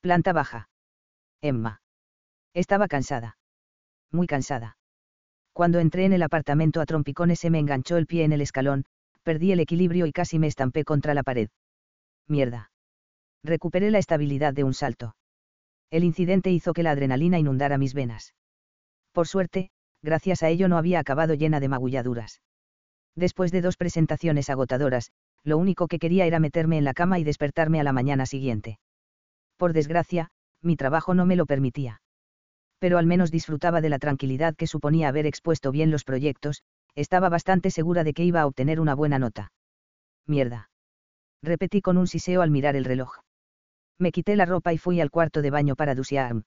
Planta baja. Emma. Estaba cansada. Muy cansada. Cuando entré en el apartamento a trompicones se me enganchó el pie en el escalón, perdí el equilibrio y casi me estampé contra la pared. Mierda. Recuperé la estabilidad de un salto. El incidente hizo que la adrenalina inundara mis venas. Por suerte, gracias a ello no había acabado llena de magulladuras. Después de dos presentaciones agotadoras, lo único que quería era meterme en la cama y despertarme a la mañana siguiente. Por desgracia, mi trabajo no me lo permitía. Pero al menos disfrutaba de la tranquilidad que suponía haber expuesto bien los proyectos, estaba bastante segura de que iba a obtener una buena nota. Mierda. Repetí con un siseo al mirar el reloj. Me quité la ropa y fui al cuarto de baño para dusearme.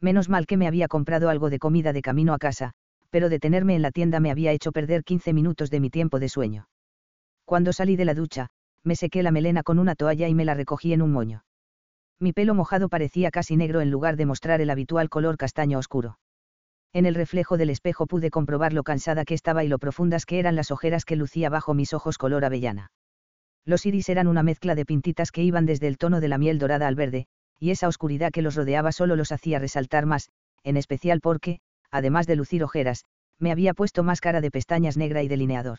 Menos mal que me había comprado algo de comida de camino a casa, pero detenerme en la tienda me había hecho perder 15 minutos de mi tiempo de sueño. Cuando salí de la ducha, me sequé la melena con una toalla y me la recogí en un moño mi pelo mojado parecía casi negro en lugar de mostrar el habitual color castaño oscuro. En el reflejo del espejo pude comprobar lo cansada que estaba y lo profundas que eran las ojeras que lucía bajo mis ojos color avellana. Los iris eran una mezcla de pintitas que iban desde el tono de la miel dorada al verde, y esa oscuridad que los rodeaba solo los hacía resaltar más, en especial porque, además de lucir ojeras, me había puesto máscara de pestañas negra y delineador.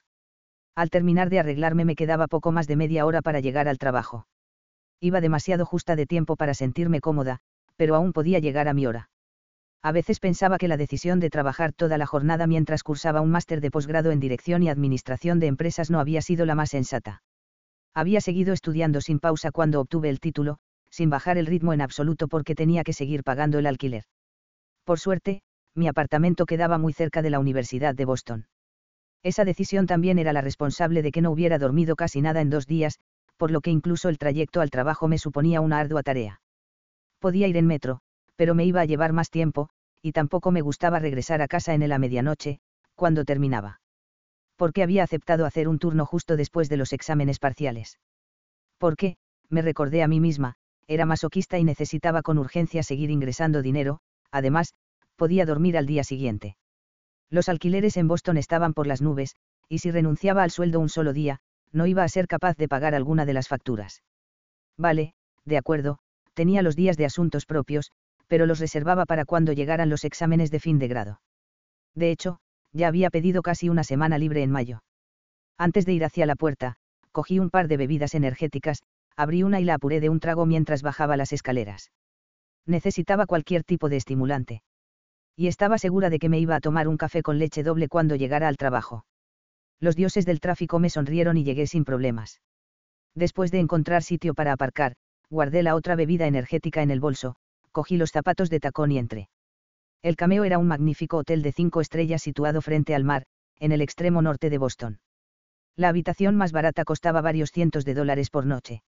Al terminar de arreglarme me quedaba poco más de media hora para llegar al trabajo. Iba demasiado justa de tiempo para sentirme cómoda, pero aún podía llegar a mi hora. A veces pensaba que la decisión de trabajar toda la jornada mientras cursaba un máster de posgrado en Dirección y Administración de Empresas no había sido la más sensata. Había seguido estudiando sin pausa cuando obtuve el título, sin bajar el ritmo en absoluto porque tenía que seguir pagando el alquiler. Por suerte, mi apartamento quedaba muy cerca de la Universidad de Boston. Esa decisión también era la responsable de que no hubiera dormido casi nada en dos días, por lo que incluso el trayecto al trabajo me suponía una ardua tarea. Podía ir en metro, pero me iba a llevar más tiempo, y tampoco me gustaba regresar a casa en el a medianoche, cuando terminaba. Porque había aceptado hacer un turno justo después de los exámenes parciales. Porque, me recordé a mí misma, era masoquista y necesitaba con urgencia seguir ingresando dinero, además, podía dormir al día siguiente. Los alquileres en Boston estaban por las nubes, y si renunciaba al sueldo un solo día, no iba a ser capaz de pagar alguna de las facturas. Vale, de acuerdo, tenía los días de asuntos propios, pero los reservaba para cuando llegaran los exámenes de fin de grado. De hecho, ya había pedido casi una semana libre en mayo. Antes de ir hacia la puerta, cogí un par de bebidas energéticas, abrí una y la apuré de un trago mientras bajaba las escaleras. Necesitaba cualquier tipo de estimulante. Y estaba segura de que me iba a tomar un café con leche doble cuando llegara al trabajo los dioses del tráfico me sonrieron y llegué sin problemas. Después de encontrar sitio para aparcar, guardé la otra bebida energética en el bolso, cogí los zapatos de tacón y entré. El Cameo era un magnífico hotel de cinco estrellas situado frente al mar, en el extremo norte de Boston. La habitación más barata costaba varios cientos de dólares por noche.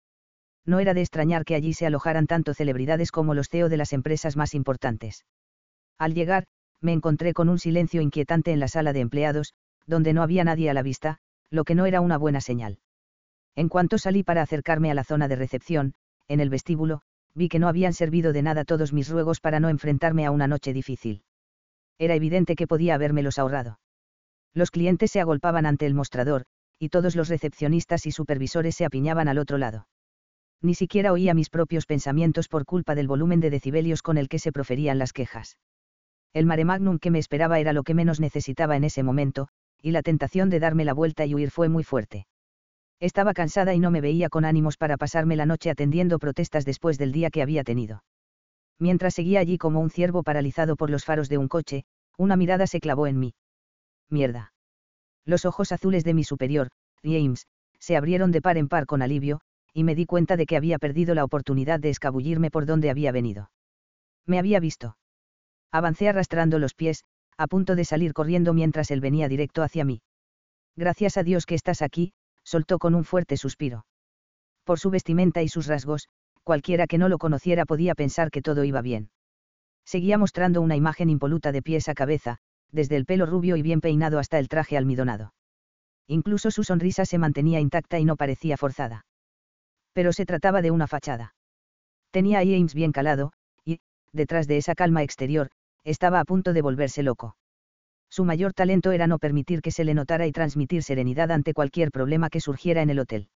No era de extrañar que allí se alojaran tanto celebridades como los CEO de las empresas más importantes. Al llegar, me encontré con un silencio inquietante en la sala de empleados, donde no había nadie a la vista, lo que no era una buena señal. En cuanto salí para acercarme a la zona de recepción, en el vestíbulo, vi que no habían servido de nada todos mis ruegos para no enfrentarme a una noche difícil. Era evidente que podía habérmelos ahorrado. Los clientes se agolpaban ante el mostrador, y todos los recepcionistas y supervisores se apiñaban al otro lado. Ni siquiera oía mis propios pensamientos por culpa del volumen de decibelios con el que se proferían las quejas. El mare magnum que me esperaba era lo que menos necesitaba en ese momento, y la tentación de darme la vuelta y huir fue muy fuerte. Estaba cansada y no me veía con ánimos para pasarme la noche atendiendo protestas después del día que había tenido. Mientras seguía allí como un ciervo paralizado por los faros de un coche, una mirada se clavó en mí. Mierda. Los ojos azules de mi superior, James, se abrieron de par en par con alivio, y me di cuenta de que había perdido la oportunidad de escabullirme por donde había venido. Me había visto. Avancé arrastrando los pies, a punto de salir corriendo mientras él venía directo hacia mí. Gracias a Dios que estás aquí, soltó con un fuerte suspiro. Por su vestimenta y sus rasgos, cualquiera que no lo conociera podía pensar que todo iba bien. Seguía mostrando una imagen impoluta de pies a cabeza, desde el pelo rubio y bien peinado hasta el traje almidonado. Incluso su sonrisa se mantenía intacta y no parecía forzada pero se trataba de una fachada. Tenía a James bien calado, y, detrás de esa calma exterior, estaba a punto de volverse loco. Su mayor talento era no permitir que se le notara y transmitir serenidad ante cualquier problema que surgiera en el hotel.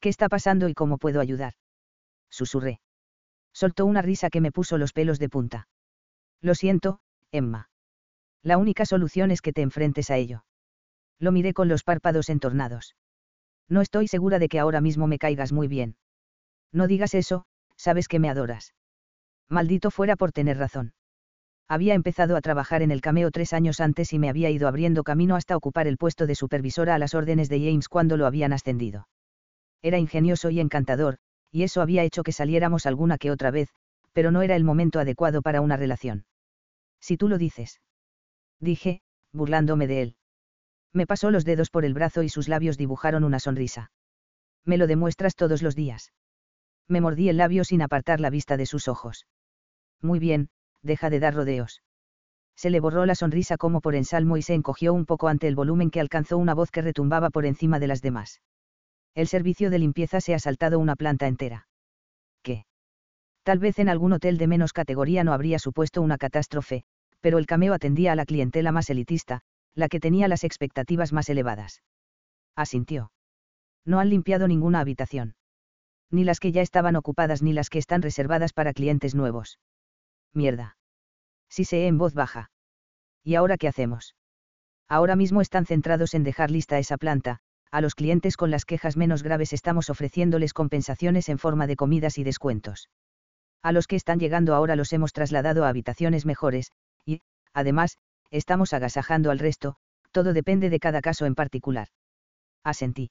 ¿Qué está pasando y cómo puedo ayudar? Susurré. Soltó una risa que me puso los pelos de punta. Lo siento, Emma. La única solución es que te enfrentes a ello. Lo miré con los párpados entornados. No estoy segura de que ahora mismo me caigas muy bien. No digas eso, sabes que me adoras. Maldito fuera por tener razón. Había empezado a trabajar en el cameo tres años antes y me había ido abriendo camino hasta ocupar el puesto de supervisora a las órdenes de James cuando lo habían ascendido. Era ingenioso y encantador, y eso había hecho que saliéramos alguna que otra vez, pero no era el momento adecuado para una relación. Si tú lo dices. Dije, burlándome de él. Me pasó los dedos por el brazo y sus labios dibujaron una sonrisa. Me lo demuestras todos los días. Me mordí el labio sin apartar la vista de sus ojos. Muy bien, deja de dar rodeos. Se le borró la sonrisa como por ensalmo y se encogió un poco ante el volumen que alcanzó una voz que retumbaba por encima de las demás. El servicio de limpieza se ha saltado una planta entera. ¿Qué? Tal vez en algún hotel de menos categoría no habría supuesto una catástrofe, pero el cameo atendía a la clientela más elitista, la que tenía las expectativas más elevadas. Asintió. No han limpiado ninguna habitación. Ni las que ya estaban ocupadas ni las que están reservadas para clientes nuevos. Mierda. Sí sé en voz baja. ¿Y ahora qué hacemos? Ahora mismo están centrados en dejar lista esa planta, a los clientes con las quejas menos graves estamos ofreciéndoles compensaciones en forma de comidas y descuentos. A los que están llegando ahora los hemos trasladado a habitaciones mejores, y, además, estamos agasajando al resto, todo depende de cada caso en particular. Asentí.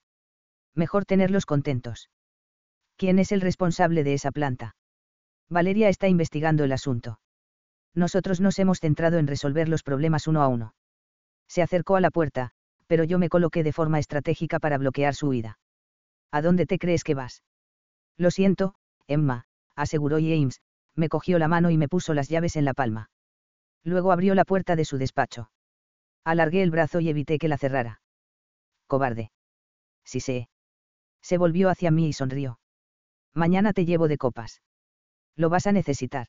Mejor tenerlos contentos. ¿Quién es el responsable de esa planta? Valeria está investigando el asunto. Nosotros nos hemos centrado en resolver los problemas uno a uno. Se acercó a la puerta, pero yo me coloqué de forma estratégica para bloquear su huida. ¿A dónde te crees que vas? Lo siento, Emma, aseguró James, me cogió la mano y me puso las llaves en la palma. Luego abrió la puerta de su despacho. Alargué el brazo y evité que la cerrara. Cobarde. Sí sé. Se volvió hacia mí y sonrió. Mañana te llevo de copas. Lo vas a necesitar.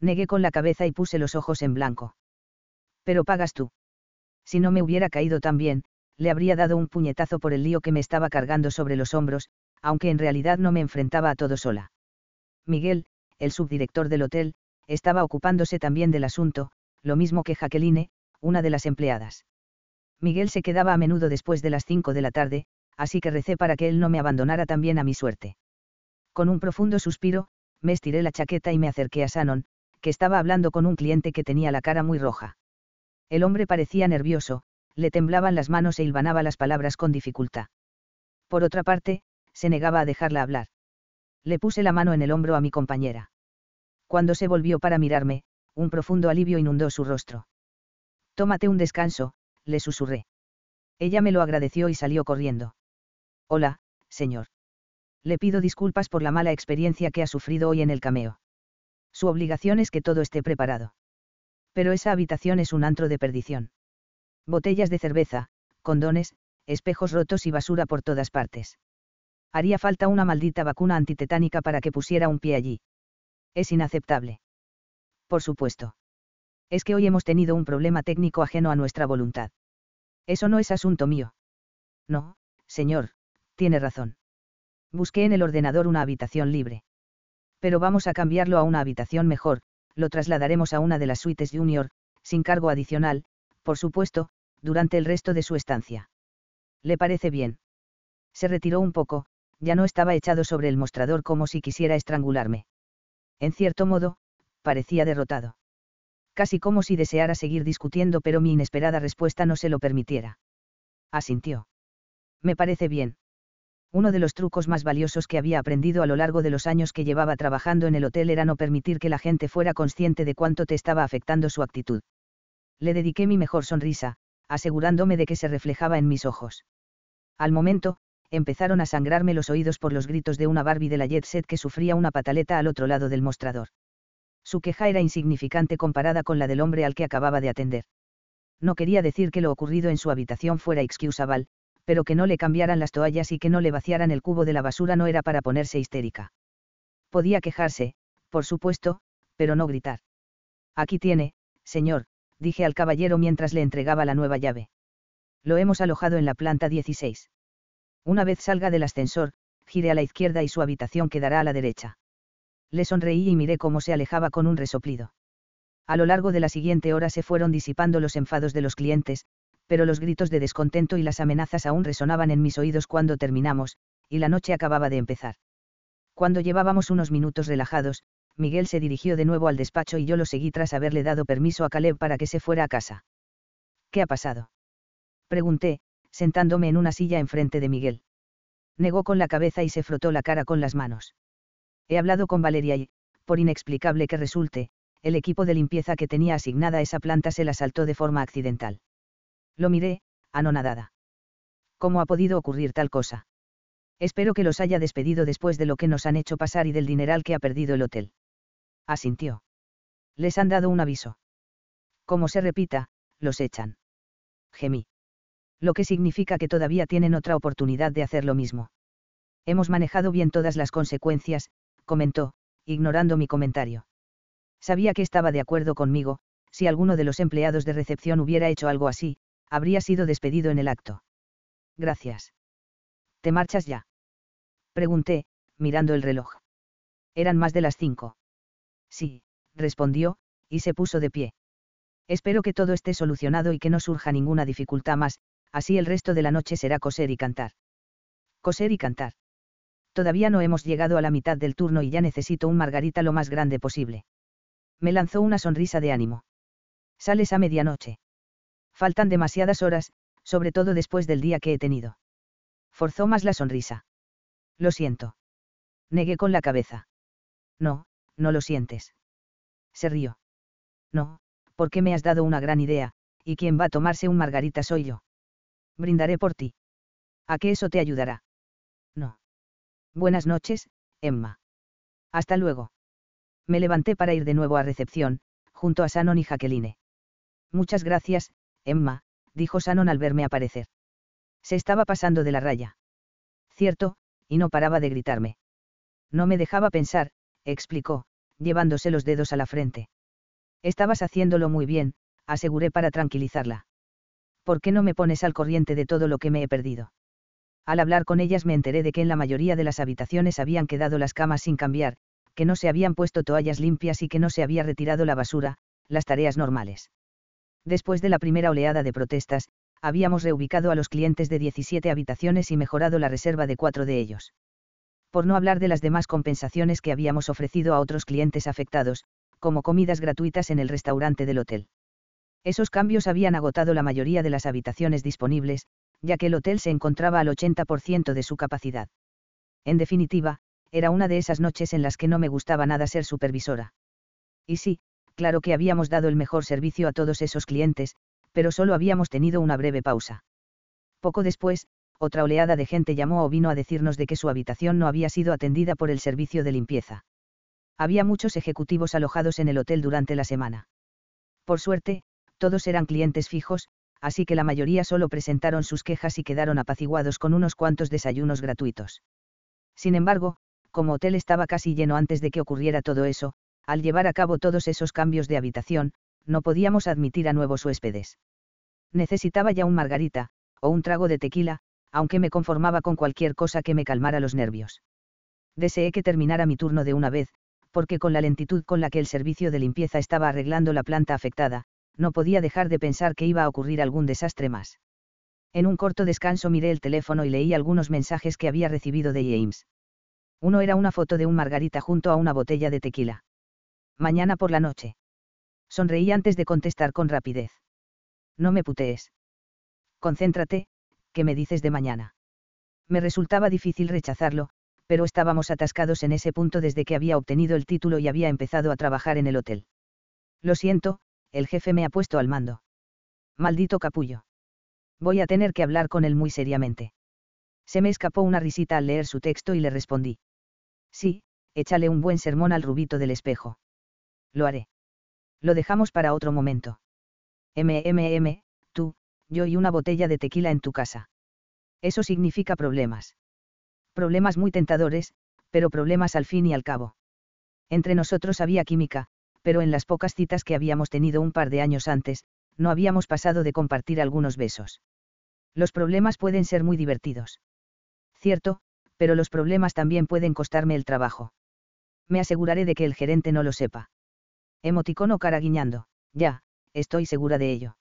Negué con la cabeza y puse los ojos en blanco. Pero pagas tú. Si no me hubiera caído tan bien, le habría dado un puñetazo por el lío que me estaba cargando sobre los hombros, aunque en realidad no me enfrentaba a todo sola. Miguel, el subdirector del hotel, estaba ocupándose también del asunto, lo mismo que Jacqueline, una de las empleadas. Miguel se quedaba a menudo después de las cinco de la tarde, así que recé para que él no me abandonara también a mi suerte. Con un profundo suspiro, me estiré la chaqueta y me acerqué a Shannon, que estaba hablando con un cliente que tenía la cara muy roja. El hombre parecía nervioso, le temblaban las manos e hilvanaba las palabras con dificultad. Por otra parte, se negaba a dejarla hablar. Le puse la mano en el hombro a mi compañera. Cuando se volvió para mirarme, un profundo alivio inundó su rostro. Tómate un descanso, le susurré. Ella me lo agradeció y salió corriendo. Hola, señor. Le pido disculpas por la mala experiencia que ha sufrido hoy en el cameo. Su obligación es que todo esté preparado. Pero esa habitación es un antro de perdición. Botellas de cerveza, condones, espejos rotos y basura por todas partes. Haría falta una maldita vacuna antitetánica para que pusiera un pie allí. Es inaceptable. Por supuesto. Es que hoy hemos tenido un problema técnico ajeno a nuestra voluntad. Eso no es asunto mío. No, señor, tiene razón. Busqué en el ordenador una habitación libre. Pero vamos a cambiarlo a una habitación mejor, lo trasladaremos a una de las suites junior, sin cargo adicional, por supuesto, durante el resto de su estancia. ¿Le parece bien? Se retiró un poco, ya no estaba echado sobre el mostrador como si quisiera estrangularme. En cierto modo, parecía derrotado. Casi como si deseara seguir discutiendo, pero mi inesperada respuesta no se lo permitiera. Asintió. Me parece bien. Uno de los trucos más valiosos que había aprendido a lo largo de los años que llevaba trabajando en el hotel era no permitir que la gente fuera consciente de cuánto te estaba afectando su actitud. Le dediqué mi mejor sonrisa, asegurándome de que se reflejaba en mis ojos. Al momento, empezaron a sangrarme los oídos por los gritos de una Barbie de la Jet Set que sufría una pataleta al otro lado del mostrador. Su queja era insignificante comparada con la del hombre al que acababa de atender. No quería decir que lo ocurrido en su habitación fuera excusable, pero que no le cambiaran las toallas y que no le vaciaran el cubo de la basura no era para ponerse histérica. Podía quejarse, por supuesto, pero no gritar. Aquí tiene, señor, dije al caballero mientras le entregaba la nueva llave. Lo hemos alojado en la planta 16. Una vez salga del ascensor, gire a la izquierda y su habitación quedará a la derecha. Le sonreí y miré cómo se alejaba con un resoplido. A lo largo de la siguiente hora se fueron disipando los enfados de los clientes, pero los gritos de descontento y las amenazas aún resonaban en mis oídos cuando terminamos, y la noche acababa de empezar. Cuando llevábamos unos minutos relajados, Miguel se dirigió de nuevo al despacho y yo lo seguí tras haberle dado permiso a Caleb para que se fuera a casa. ¿Qué ha pasado? Pregunté, sentándome en una silla enfrente de Miguel. Negó con la cabeza y se frotó la cara con las manos. He hablado con Valeria y, por inexplicable que resulte, el equipo de limpieza que tenía asignada esa planta se la saltó de forma accidental. Lo miré, anonadada. ¿Cómo ha podido ocurrir tal cosa? Espero que los haya despedido después de lo que nos han hecho pasar y del dineral que ha perdido el hotel. Asintió. Les han dado un aviso. Como se repita, los echan. Gemí. Lo que significa que todavía tienen otra oportunidad de hacer lo mismo. Hemos manejado bien todas las consecuencias, comentó, ignorando mi comentario. Sabía que estaba de acuerdo conmigo, si alguno de los empleados de recepción hubiera hecho algo así, habría sido despedido en el acto. Gracias. ¿Te marchas ya? Pregunté, mirando el reloj. Eran más de las cinco. Sí, respondió, y se puso de pie. Espero que todo esté solucionado y que no surja ninguna dificultad más, así el resto de la noche será coser y cantar. Coser y cantar. Todavía no hemos llegado a la mitad del turno y ya necesito un margarita lo más grande posible. Me lanzó una sonrisa de ánimo. Sales a medianoche. Faltan demasiadas horas, sobre todo después del día que he tenido. Forzó más la sonrisa. Lo siento. Negué con la cabeza. No, no lo sientes. Se rió. No, porque me has dado una gran idea, y quien va a tomarse un margarita soy yo. Brindaré por ti. ¿A qué eso te ayudará? No. Buenas noches, Emma. Hasta luego. Me levanté para ir de nuevo a recepción, junto a Sanon y Jacqueline. Muchas gracias, Emma, dijo Sanon al verme aparecer. Se estaba pasando de la raya. Cierto, y no paraba de gritarme. No me dejaba pensar, explicó, llevándose los dedos a la frente. Estabas haciéndolo muy bien, aseguré para tranquilizarla. ¿Por qué no me pones al corriente de todo lo que me he perdido? Al hablar con ellas me enteré de que en la mayoría de las habitaciones habían quedado las camas sin cambiar, que no se habían puesto toallas limpias y que no se había retirado la basura, las tareas normales. Después de la primera oleada de protestas, habíamos reubicado a los clientes de 17 habitaciones y mejorado la reserva de cuatro de ellos. Por no hablar de las demás compensaciones que habíamos ofrecido a otros clientes afectados, como comidas gratuitas en el restaurante del hotel. Esos cambios habían agotado la mayoría de las habitaciones disponibles, ya que el hotel se encontraba al 80% de su capacidad. En definitiva, era una de esas noches en las que no me gustaba nada ser supervisora. Y sí, claro que habíamos dado el mejor servicio a todos esos clientes, pero solo habíamos tenido una breve pausa. Poco después, otra oleada de gente llamó o vino a decirnos de que su habitación no había sido atendida por el servicio de limpieza. Había muchos ejecutivos alojados en el hotel durante la semana. Por suerte, todos eran clientes fijos, así que la mayoría solo presentaron sus quejas y quedaron apaciguados con unos cuantos desayunos gratuitos. Sin embargo, como hotel estaba casi lleno antes de que ocurriera todo eso, al llevar a cabo todos esos cambios de habitación, no podíamos admitir a nuevos huéspedes. Necesitaba ya un margarita, o un trago de tequila, aunque me conformaba con cualquier cosa que me calmara los nervios. Deseé que terminara mi turno de una vez, porque con la lentitud con la que el servicio de limpieza estaba arreglando la planta afectada, no podía dejar de pensar que iba a ocurrir algún desastre más. En un corto descanso miré el teléfono y leí algunos mensajes que había recibido de James. Uno era una foto de un margarita junto a una botella de tequila. Mañana por la noche. Sonreí antes de contestar con rapidez. No me putees. Concéntrate, ¿qué me dices de mañana? Me resultaba difícil rechazarlo, pero estábamos atascados en ese punto desde que había obtenido el título y había empezado a trabajar en el hotel. Lo siento, el jefe me ha puesto al mando. Maldito capullo. Voy a tener que hablar con él muy seriamente. Se me escapó una risita al leer su texto y le respondí. Sí, échale un buen sermón al rubito del espejo. Lo haré. Lo dejamos para otro momento. MMM, tú, yo y una botella de tequila en tu casa. Eso significa problemas. Problemas muy tentadores, pero problemas al fin y al cabo. Entre nosotros había química, pero en las pocas citas que habíamos tenido un par de años antes, no habíamos pasado de compartir algunos besos. Los problemas pueden ser muy divertidos. Cierto, pero los problemas también pueden costarme el trabajo. Me aseguraré de que el gerente no lo sepa. Emoticono cara guiñando, ya, estoy segura de ello.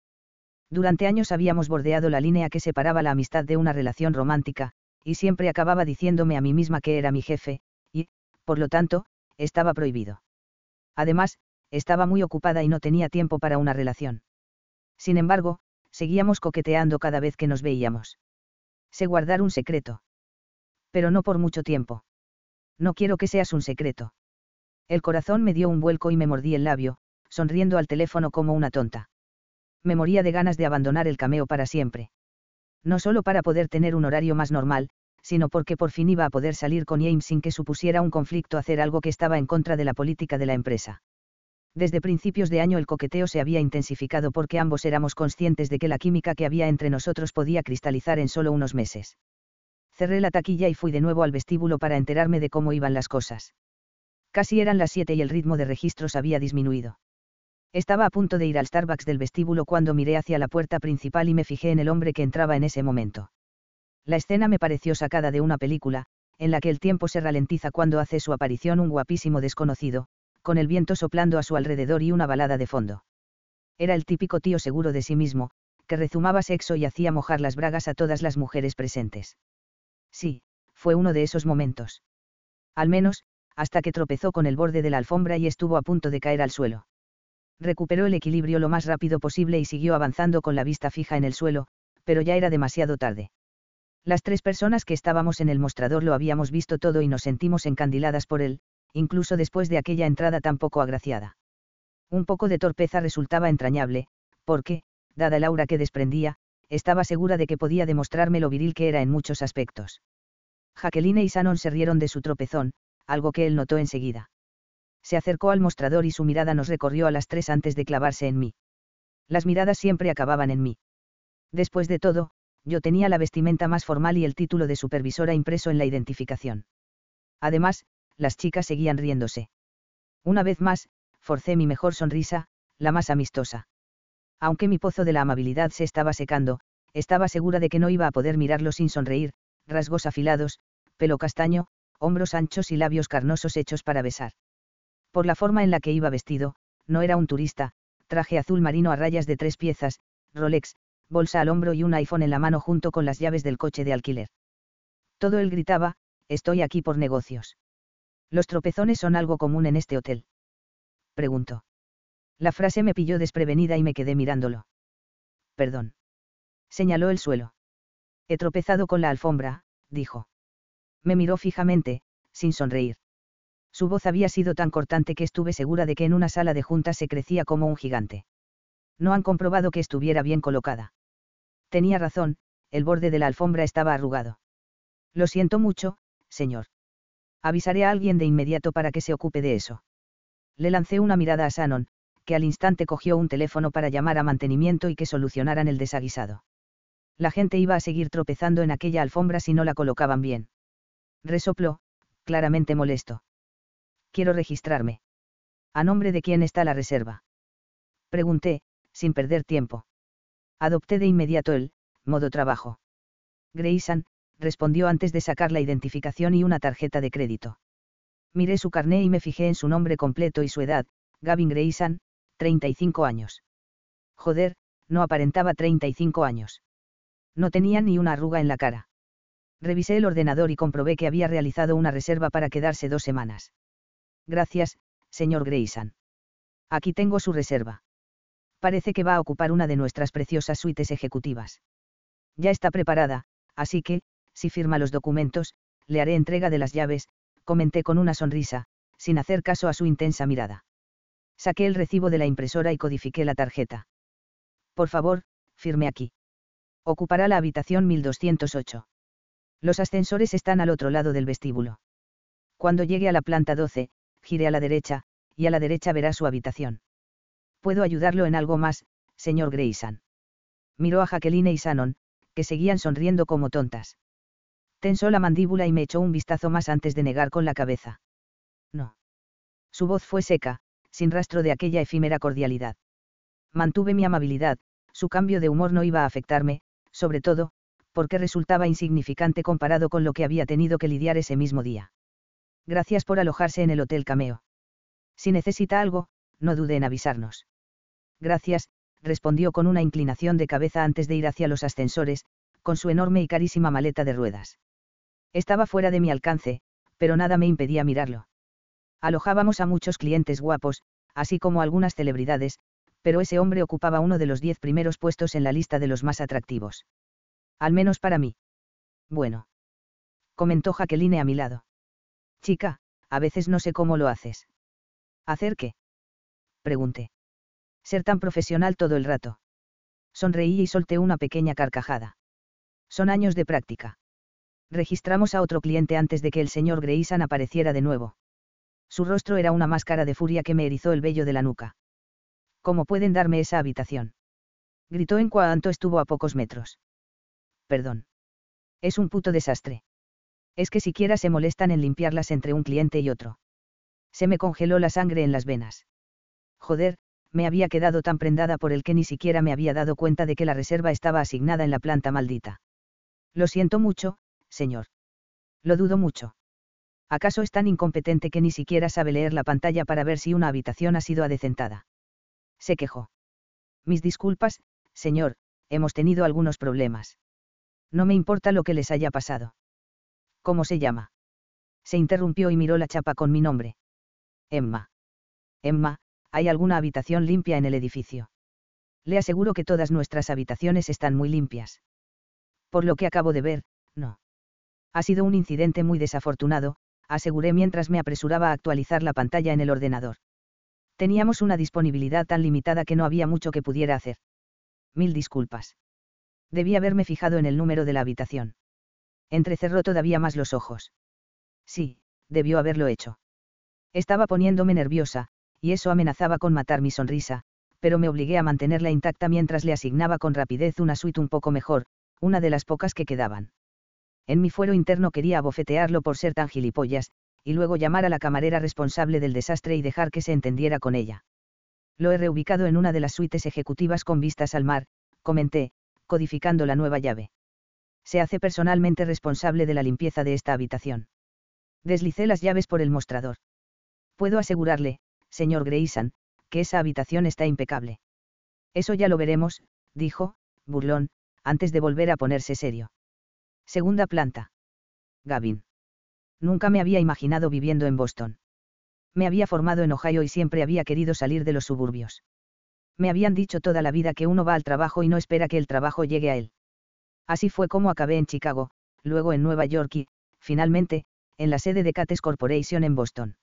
Durante años habíamos bordeado la línea que separaba la amistad de una relación romántica, y siempre acababa diciéndome a mí misma que era mi jefe, y, por lo tanto, estaba prohibido. Además, estaba muy ocupada y no tenía tiempo para una relación. Sin embargo, seguíamos coqueteando cada vez que nos veíamos. Sé guardar un secreto. Pero no por mucho tiempo. No quiero que seas un secreto. El corazón me dio un vuelco y me mordí el labio, sonriendo al teléfono como una tonta. Me moría de ganas de abandonar el cameo para siempre no solo para poder tener un horario más normal, sino porque por fin iba a poder salir con James sin que supusiera un conflicto hacer algo que estaba en contra de la política de la empresa. Desde principios de año el coqueteo se había intensificado porque ambos éramos conscientes de que la química que había entre nosotros podía cristalizar en solo unos meses. Cerré la taquilla y fui de nuevo al vestíbulo para enterarme de cómo iban las cosas. Casi eran las siete y el ritmo de registros había disminuido. Estaba a punto de ir al Starbucks del vestíbulo cuando miré hacia la puerta principal y me fijé en el hombre que entraba en ese momento. La escena me pareció sacada de una película, en la que el tiempo se ralentiza cuando hace su aparición un guapísimo desconocido, con el viento soplando a su alrededor y una balada de fondo. Era el típico tío seguro de sí mismo, que rezumaba sexo y hacía mojar las bragas a todas las mujeres presentes. Sí, fue uno de esos momentos. Al menos, hasta que tropezó con el borde de la alfombra y estuvo a punto de caer al suelo recuperó el equilibrio lo más rápido posible y siguió avanzando con la vista fija en el suelo, pero ya era demasiado tarde. Las tres personas que estábamos en el mostrador lo habíamos visto todo y nos sentimos encandiladas por él, incluso después de aquella entrada tan poco agraciada. Un poco de torpeza resultaba entrañable, porque, dada el aura que desprendía, estaba segura de que podía demostrarme lo viril que era en muchos aspectos. Jacqueline y Shannon se rieron de su tropezón, algo que él notó enseguida se acercó al mostrador y su mirada nos recorrió a las tres antes de clavarse en mí. Las miradas siempre acababan en mí. Después de todo, yo tenía la vestimenta más formal y el título de supervisora impreso en la identificación. Además, las chicas seguían riéndose. Una vez más, forcé mi mejor sonrisa, la más amistosa. Aunque mi pozo de la amabilidad se estaba secando, estaba segura de que no iba a poder mirarlo sin sonreír, rasgos afilados, pelo castaño, hombros anchos y labios carnosos hechos para besar. Por la forma en la que iba vestido, no era un turista, traje azul marino a rayas de tres piezas, Rolex, bolsa al hombro y un iPhone en la mano junto con las llaves del coche de alquiler. Todo él gritaba, estoy aquí por negocios. ¿Los tropezones son algo común en este hotel? Preguntó. La frase me pilló desprevenida y me quedé mirándolo. Perdón. Señaló el suelo. He tropezado con la alfombra, dijo. Me miró fijamente, sin sonreír. Su voz había sido tan cortante que estuve segura de que en una sala de juntas se crecía como un gigante. No han comprobado que estuviera bien colocada. Tenía razón, el borde de la alfombra estaba arrugado. Lo siento mucho, señor. Avisaré a alguien de inmediato para que se ocupe de eso. Le lancé una mirada a Shannon, que al instante cogió un teléfono para llamar a mantenimiento y que solucionaran el desaguisado. La gente iba a seguir tropezando en aquella alfombra si no la colocaban bien. Resopló, claramente molesto quiero registrarme. ¿A nombre de quién está la reserva? Pregunté, sin perder tiempo. Adopté de inmediato el, modo trabajo. Grayson, respondió antes de sacar la identificación y una tarjeta de crédito. Miré su carné y me fijé en su nombre completo y su edad, Gavin Grayson, 35 años. Joder, no aparentaba 35 años. No tenía ni una arruga en la cara. Revisé el ordenador y comprobé que había realizado una reserva para quedarse dos semanas. Gracias, señor Grayson. Aquí tengo su reserva. Parece que va a ocupar una de nuestras preciosas suites ejecutivas. Ya está preparada, así que, si firma los documentos, le haré entrega de las llaves, comenté con una sonrisa, sin hacer caso a su intensa mirada. Saqué el recibo de la impresora y codifiqué la tarjeta. Por favor, firme aquí. Ocupará la habitación 1208. Los ascensores están al otro lado del vestíbulo. Cuando llegue a la planta 12, gire a la derecha, y a la derecha verá su habitación. ¿Puedo ayudarlo en algo más, señor Grayson? Miró a Jacqueline y Shannon, que seguían sonriendo como tontas. Tensó la mandíbula y me echó un vistazo más antes de negar con la cabeza. No. Su voz fue seca, sin rastro de aquella efímera cordialidad. Mantuve mi amabilidad, su cambio de humor no iba a afectarme, sobre todo, porque resultaba insignificante comparado con lo que había tenido que lidiar ese mismo día. Gracias por alojarse en el Hotel Cameo. Si necesita algo, no dude en avisarnos. Gracias, respondió con una inclinación de cabeza antes de ir hacia los ascensores, con su enorme y carísima maleta de ruedas. Estaba fuera de mi alcance, pero nada me impedía mirarlo. Alojábamos a muchos clientes guapos, así como algunas celebridades, pero ese hombre ocupaba uno de los diez primeros puestos en la lista de los más atractivos. Al menos para mí. Bueno. Comentó Jacqueline a mi lado. Chica, a veces no sé cómo lo haces. ¿Hacer qué? Pregunté. Ser tan profesional todo el rato. Sonreí y solté una pequeña carcajada. Son años de práctica registramos a otro cliente antes de que el señor Grayson apareciera de nuevo. Su rostro era una máscara de furia que me erizó el vello de la nuca. ¿Cómo pueden darme esa habitación? Gritó en cuanto estuvo a pocos metros. Perdón. Es un puto desastre. Es que siquiera se molestan en limpiarlas entre un cliente y otro. Se me congeló la sangre en las venas. Joder, me había quedado tan prendada por el que ni siquiera me había dado cuenta de que la reserva estaba asignada en la planta maldita. Lo siento mucho, señor. Lo dudo mucho. ¿Acaso es tan incompetente que ni siquiera sabe leer la pantalla para ver si una habitación ha sido adecentada? Se quejó. Mis disculpas, señor, hemos tenido algunos problemas. No me importa lo que les haya pasado. ¿Cómo se llama? Se interrumpió y miró la chapa con mi nombre. Emma. Emma, ¿hay alguna habitación limpia en el edificio? Le aseguro que todas nuestras habitaciones están muy limpias. Por lo que acabo de ver, no. Ha sido un incidente muy desafortunado, aseguré mientras me apresuraba a actualizar la pantalla en el ordenador. Teníamos una disponibilidad tan limitada que no había mucho que pudiera hacer. Mil disculpas. Debí haberme fijado en el número de la habitación. Entrecerró todavía más los ojos. Sí, debió haberlo hecho. Estaba poniéndome nerviosa, y eso amenazaba con matar mi sonrisa, pero me obligué a mantenerla intacta mientras le asignaba con rapidez una suite un poco mejor, una de las pocas que quedaban. En mi fuero interno quería abofetearlo por ser tan gilipollas, y luego llamar a la camarera responsable del desastre y dejar que se entendiera con ella. Lo he reubicado en una de las suites ejecutivas con vistas al mar, comenté, codificando la nueva llave. Se hace personalmente responsable de la limpieza de esta habitación. Deslicé las llaves por el mostrador. Puedo asegurarle, señor Grayson, que esa habitación está impecable. Eso ya lo veremos, dijo, burlón, antes de volver a ponerse serio. Segunda planta. Gavin. Nunca me había imaginado viviendo en Boston. Me había formado en Ohio y siempre había querido salir de los suburbios. Me habían dicho toda la vida que uno va al trabajo y no espera que el trabajo llegue a él. Así fue como acabé en Chicago, luego en Nueva York y, finalmente, en la sede de Cates Corporation en Boston.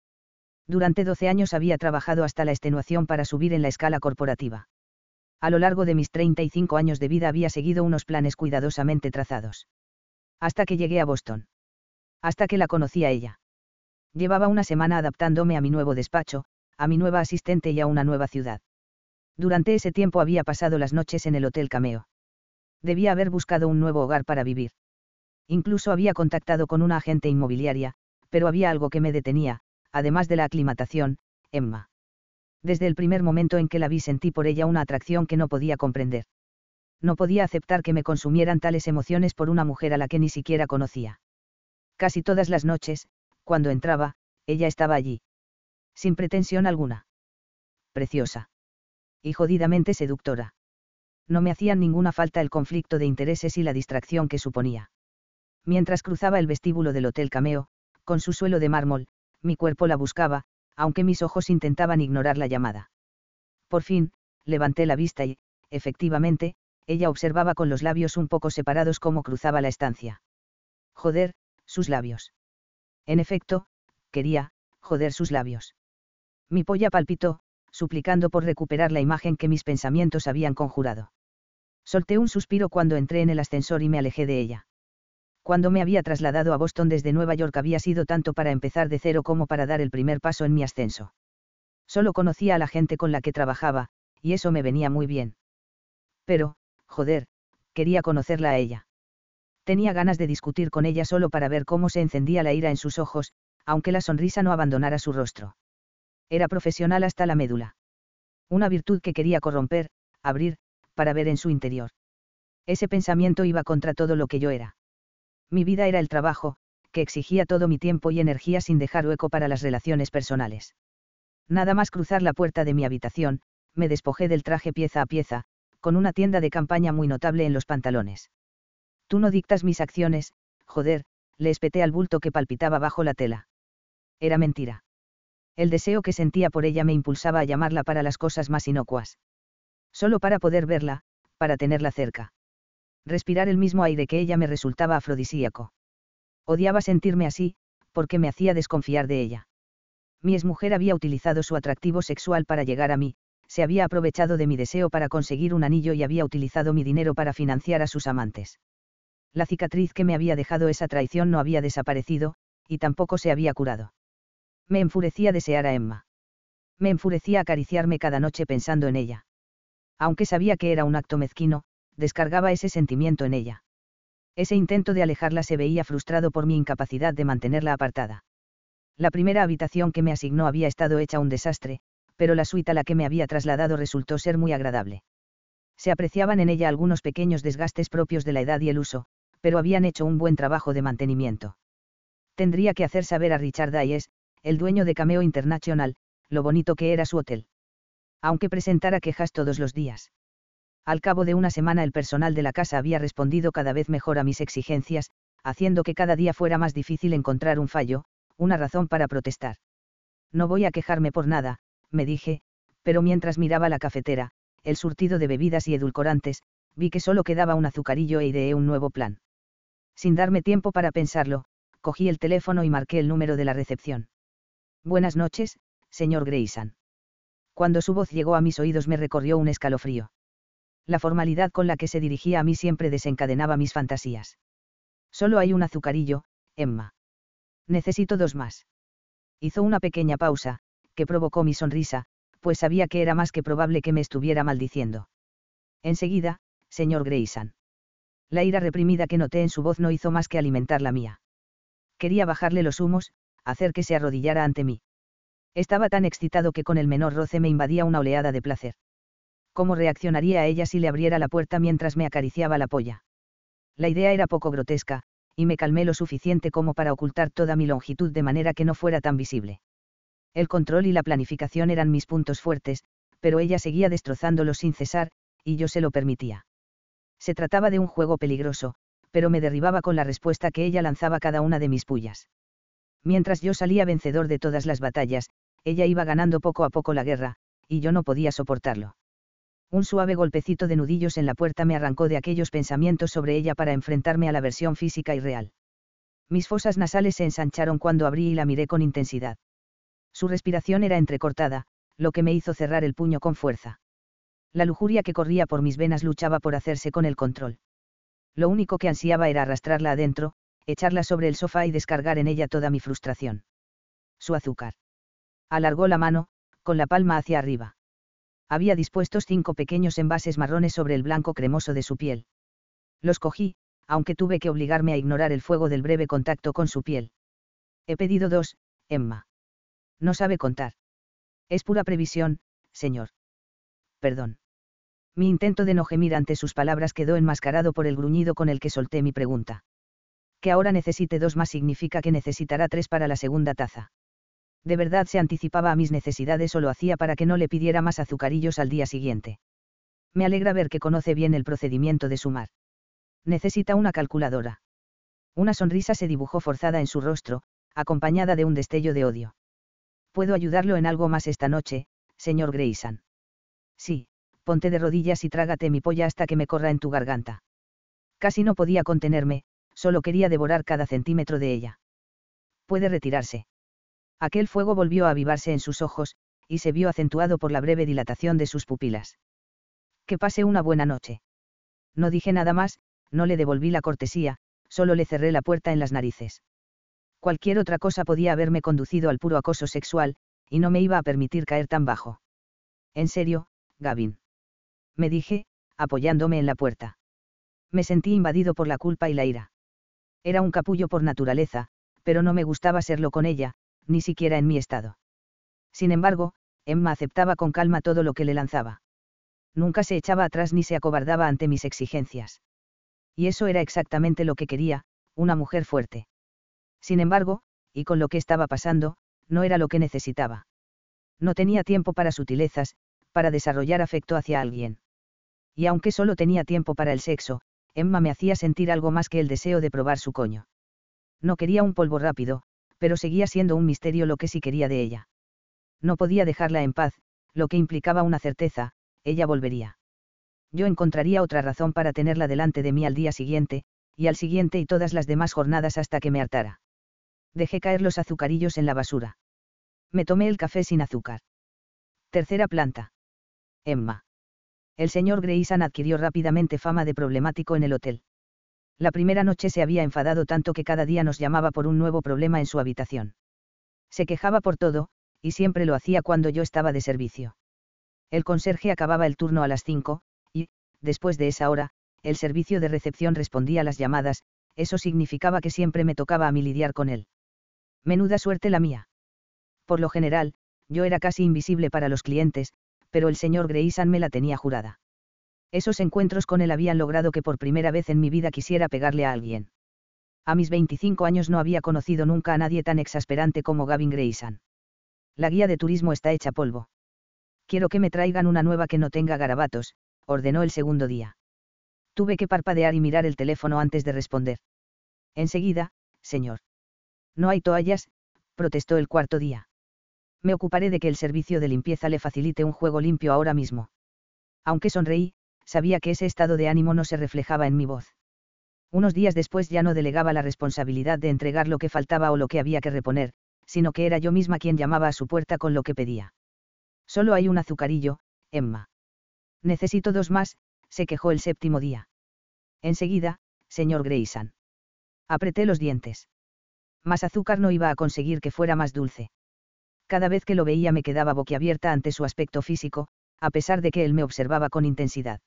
Durante 12 años había trabajado hasta la extenuación para subir en la escala corporativa. A lo largo de mis 35 años de vida había seguido unos planes cuidadosamente trazados. Hasta que llegué a Boston. Hasta que la conocí a ella. Llevaba una semana adaptándome a mi nuevo despacho, a mi nueva asistente y a una nueva ciudad. Durante ese tiempo había pasado las noches en el Hotel Cameo. Debía haber buscado un nuevo hogar para vivir. Incluso había contactado con una agente inmobiliaria, pero había algo que me detenía, además de la aclimatación, Emma. Desde el primer momento en que la vi sentí por ella una atracción que no podía comprender no podía aceptar que me consumieran tales emociones por una mujer a la que ni siquiera conocía. Casi todas las noches, cuando entraba, ella estaba allí. Sin pretensión alguna. Preciosa. Y jodidamente seductora. No me hacían ninguna falta el conflicto de intereses y la distracción que suponía. Mientras cruzaba el vestíbulo del Hotel Cameo, con su suelo de mármol, mi cuerpo la buscaba, aunque mis ojos intentaban ignorar la llamada. Por fin, levanté la vista y, efectivamente, ella observaba con los labios un poco separados cómo cruzaba la estancia. Joder, sus labios. En efecto, quería, joder sus labios. Mi polla palpitó, suplicando por recuperar la imagen que mis pensamientos habían conjurado. Solté un suspiro cuando entré en el ascensor y me alejé de ella. Cuando me había trasladado a Boston desde Nueva York había sido tanto para empezar de cero como para dar el primer paso en mi ascenso. Solo conocía a la gente con la que trabajaba, y eso me venía muy bien. Pero, joder, quería conocerla a ella. Tenía ganas de discutir con ella solo para ver cómo se encendía la ira en sus ojos, aunque la sonrisa no abandonara su rostro. Era profesional hasta la médula. Una virtud que quería corromper, abrir, para ver en su interior. Ese pensamiento iba contra todo lo que yo era. Mi vida era el trabajo, que exigía todo mi tiempo y energía sin dejar hueco para las relaciones personales. Nada más cruzar la puerta de mi habitación, me despojé del traje pieza a pieza, con una tienda de campaña muy notable en los pantalones. Tú no dictas mis acciones, joder, le espeté al bulto que palpitaba bajo la tela. Era mentira. El deseo que sentía por ella me impulsaba a llamarla para las cosas más inocuas. Solo para poder verla, para tenerla cerca. Respirar el mismo aire que ella me resultaba afrodisíaco. Odiaba sentirme así, porque me hacía desconfiar de ella. Mi exmujer había utilizado su atractivo sexual para llegar a mí, se había aprovechado de mi deseo para conseguir un anillo y había utilizado mi dinero para financiar a sus amantes. La cicatriz que me había dejado esa traición no había desaparecido, y tampoco se había curado. Me enfurecía desear a Emma. Me enfurecía acariciarme cada noche pensando en ella. Aunque sabía que era un acto mezquino, descargaba ese sentimiento en ella. Ese intento de alejarla se veía frustrado por mi incapacidad de mantenerla apartada. La primera habitación que me asignó había estado hecha un desastre, pero la suite a la que me había trasladado resultó ser muy agradable. Se apreciaban en ella algunos pequeños desgastes propios de la edad y el uso, pero habían hecho un buen trabajo de mantenimiento. Tendría que hacer saber a Richard Dyes, el dueño de Cameo International, lo bonito que era su hotel. Aunque presentara quejas todos los días. Al cabo de una semana el personal de la casa había respondido cada vez mejor a mis exigencias, haciendo que cada día fuera más difícil encontrar un fallo, una razón para protestar. No voy a quejarme por nada, me dije, pero mientras miraba la cafetera, el surtido de bebidas y edulcorantes, vi que solo quedaba un azucarillo e ideé un nuevo plan. Sin darme tiempo para pensarlo, cogí el teléfono y marqué el número de la recepción. Buenas noches, señor Grayson. Cuando su voz llegó a mis oídos me recorrió un escalofrío. La formalidad con la que se dirigía a mí siempre desencadenaba mis fantasías. Solo hay un azucarillo, Emma. Necesito dos más. Hizo una pequeña pausa, que provocó mi sonrisa, pues sabía que era más que probable que me estuviera maldiciendo. Enseguida, señor Grayson. La ira reprimida que noté en su voz no hizo más que alimentar la mía. Quería bajarle los humos, hacer que se arrodillara ante mí. Estaba tan excitado que con el menor roce me invadía una oleada de placer. ¿Cómo reaccionaría a ella si le abriera la puerta mientras me acariciaba la polla? La idea era poco grotesca, y me calmé lo suficiente como para ocultar toda mi longitud de manera que no fuera tan visible. El control y la planificación eran mis puntos fuertes, pero ella seguía destrozándolos sin cesar, y yo se lo permitía. Se trataba de un juego peligroso, pero me derribaba con la respuesta que ella lanzaba cada una de mis pullas. Mientras yo salía vencedor de todas las batallas, ella iba ganando poco a poco la guerra, y yo no podía soportarlo. Un suave golpecito de nudillos en la puerta me arrancó de aquellos pensamientos sobre ella para enfrentarme a la versión física y real. Mis fosas nasales se ensancharon cuando abrí y la miré con intensidad. Su respiración era entrecortada, lo que me hizo cerrar el puño con fuerza. La lujuria que corría por mis venas luchaba por hacerse con el control. Lo único que ansiaba era arrastrarla adentro, echarla sobre el sofá y descargar en ella toda mi frustración. Su azúcar. Alargó la mano, con la palma hacia arriba. Había dispuestos cinco pequeños envases marrones sobre el blanco cremoso de su piel. Los cogí, aunque tuve que obligarme a ignorar el fuego del breve contacto con su piel. He pedido dos, Emma. No sabe contar. Es pura previsión, señor. Perdón. Mi intento de no gemir ante sus palabras quedó enmascarado por el gruñido con el que solté mi pregunta. Que ahora necesite dos más significa que necesitará tres para la segunda taza. ¿De verdad se anticipaba a mis necesidades o lo hacía para que no le pidiera más azucarillos al día siguiente? Me alegra ver que conoce bien el procedimiento de sumar. Necesita una calculadora. Una sonrisa se dibujó forzada en su rostro, acompañada de un destello de odio. ¿Puedo ayudarlo en algo más esta noche, señor Grayson? Sí, ponte de rodillas y trágate mi polla hasta que me corra en tu garganta. Casi no podía contenerme, solo quería devorar cada centímetro de ella. Puede retirarse. Aquel fuego volvió a avivarse en sus ojos, y se vio acentuado por la breve dilatación de sus pupilas. Que pase una buena noche. No dije nada más, no le devolví la cortesía, solo le cerré la puerta en las narices. Cualquier otra cosa podía haberme conducido al puro acoso sexual, y no me iba a permitir caer tan bajo. En serio, Gavin. Me dije, apoyándome en la puerta. Me sentí invadido por la culpa y la ira. Era un capullo por naturaleza, pero no me gustaba serlo con ella, ni siquiera en mi estado. Sin embargo, Emma aceptaba con calma todo lo que le lanzaba. Nunca se echaba atrás ni se acobardaba ante mis exigencias. Y eso era exactamente lo que quería, una mujer fuerte. Sin embargo, y con lo que estaba pasando, no era lo que necesitaba. No tenía tiempo para sutilezas, para desarrollar afecto hacia alguien. Y aunque solo tenía tiempo para el sexo, Emma me hacía sentir algo más que el deseo de probar su coño. No quería un polvo rápido, pero seguía siendo un misterio lo que sí quería de ella. No podía dejarla en paz, lo que implicaba una certeza, ella volvería. Yo encontraría otra razón para tenerla delante de mí al día siguiente, y al siguiente y todas las demás jornadas hasta que me hartara. Dejé caer los azucarillos en la basura. Me tomé el café sin azúcar. Tercera planta. Emma. El señor Grayson adquirió rápidamente fama de problemático en el hotel. La primera noche se había enfadado tanto que cada día nos llamaba por un nuevo problema en su habitación. Se quejaba por todo, y siempre lo hacía cuando yo estaba de servicio. El conserje acababa el turno a las cinco, y, después de esa hora, el servicio de recepción respondía a las llamadas, eso significaba que siempre me tocaba a mí lidiar con él. Menuda suerte la mía. Por lo general, yo era casi invisible para los clientes, pero el señor Grayson me la tenía jurada. Esos encuentros con él habían logrado que por primera vez en mi vida quisiera pegarle a alguien. A mis 25 años no había conocido nunca a nadie tan exasperante como Gavin Grayson. La guía de turismo está hecha polvo. Quiero que me traigan una nueva que no tenga garabatos, ordenó el segundo día. Tuve que parpadear y mirar el teléfono antes de responder. Enseguida, señor. No hay toallas, protestó el cuarto día. Me ocuparé de que el servicio de limpieza le facilite un juego limpio ahora mismo. Aunque sonreí, sabía que ese estado de ánimo no se reflejaba en mi voz. Unos días después ya no delegaba la responsabilidad de entregar lo que faltaba o lo que había que reponer, sino que era yo misma quien llamaba a su puerta con lo que pedía. Solo hay un azucarillo, Emma. Necesito dos más, se quejó el séptimo día. Enseguida, señor Grayson. Apreté los dientes. Más azúcar no iba a conseguir que fuera más dulce. Cada vez que lo veía me quedaba boquiabierta ante su aspecto físico, a pesar de que él me observaba con intensidad.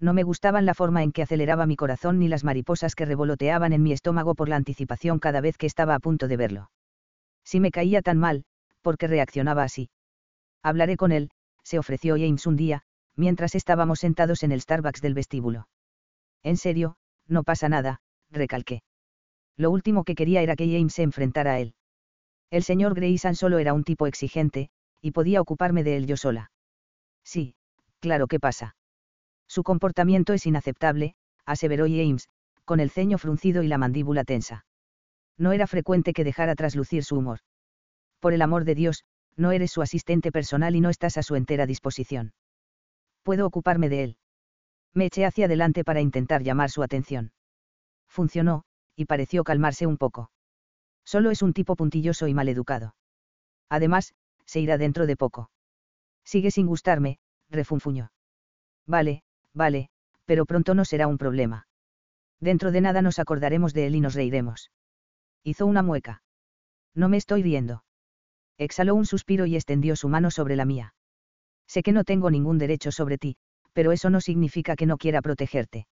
No me gustaban la forma en que aceleraba mi corazón ni las mariposas que revoloteaban en mi estómago por la anticipación cada vez que estaba a punto de verlo. Si me caía tan mal, ¿por qué reaccionaba así? Hablaré con él, se ofreció James un día, mientras estábamos sentados en el Starbucks del vestíbulo. En serio, no pasa nada, recalqué. Lo último que quería era que James se enfrentara a él. El señor Grayson solo era un tipo exigente, y podía ocuparme de él yo sola. Sí, claro que pasa. Su comportamiento es inaceptable, aseveró James, con el ceño fruncido y la mandíbula tensa. No era frecuente que dejara traslucir su humor. Por el amor de Dios, no eres su asistente personal y no estás a su entera disposición. Puedo ocuparme de él. Me eché hacia adelante para intentar llamar su atención. Funcionó, y pareció calmarse un poco. Solo es un tipo puntilloso y maleducado. Además, se irá dentro de poco. Sigue sin gustarme, refunfuñó. Vale, vale, pero pronto no será un problema. Dentro de nada nos acordaremos de él y nos reiremos. Hizo una mueca. No me estoy riendo. Exhaló un suspiro y extendió su mano sobre la mía. Sé que no tengo ningún derecho sobre ti, pero eso no significa que no quiera protegerte.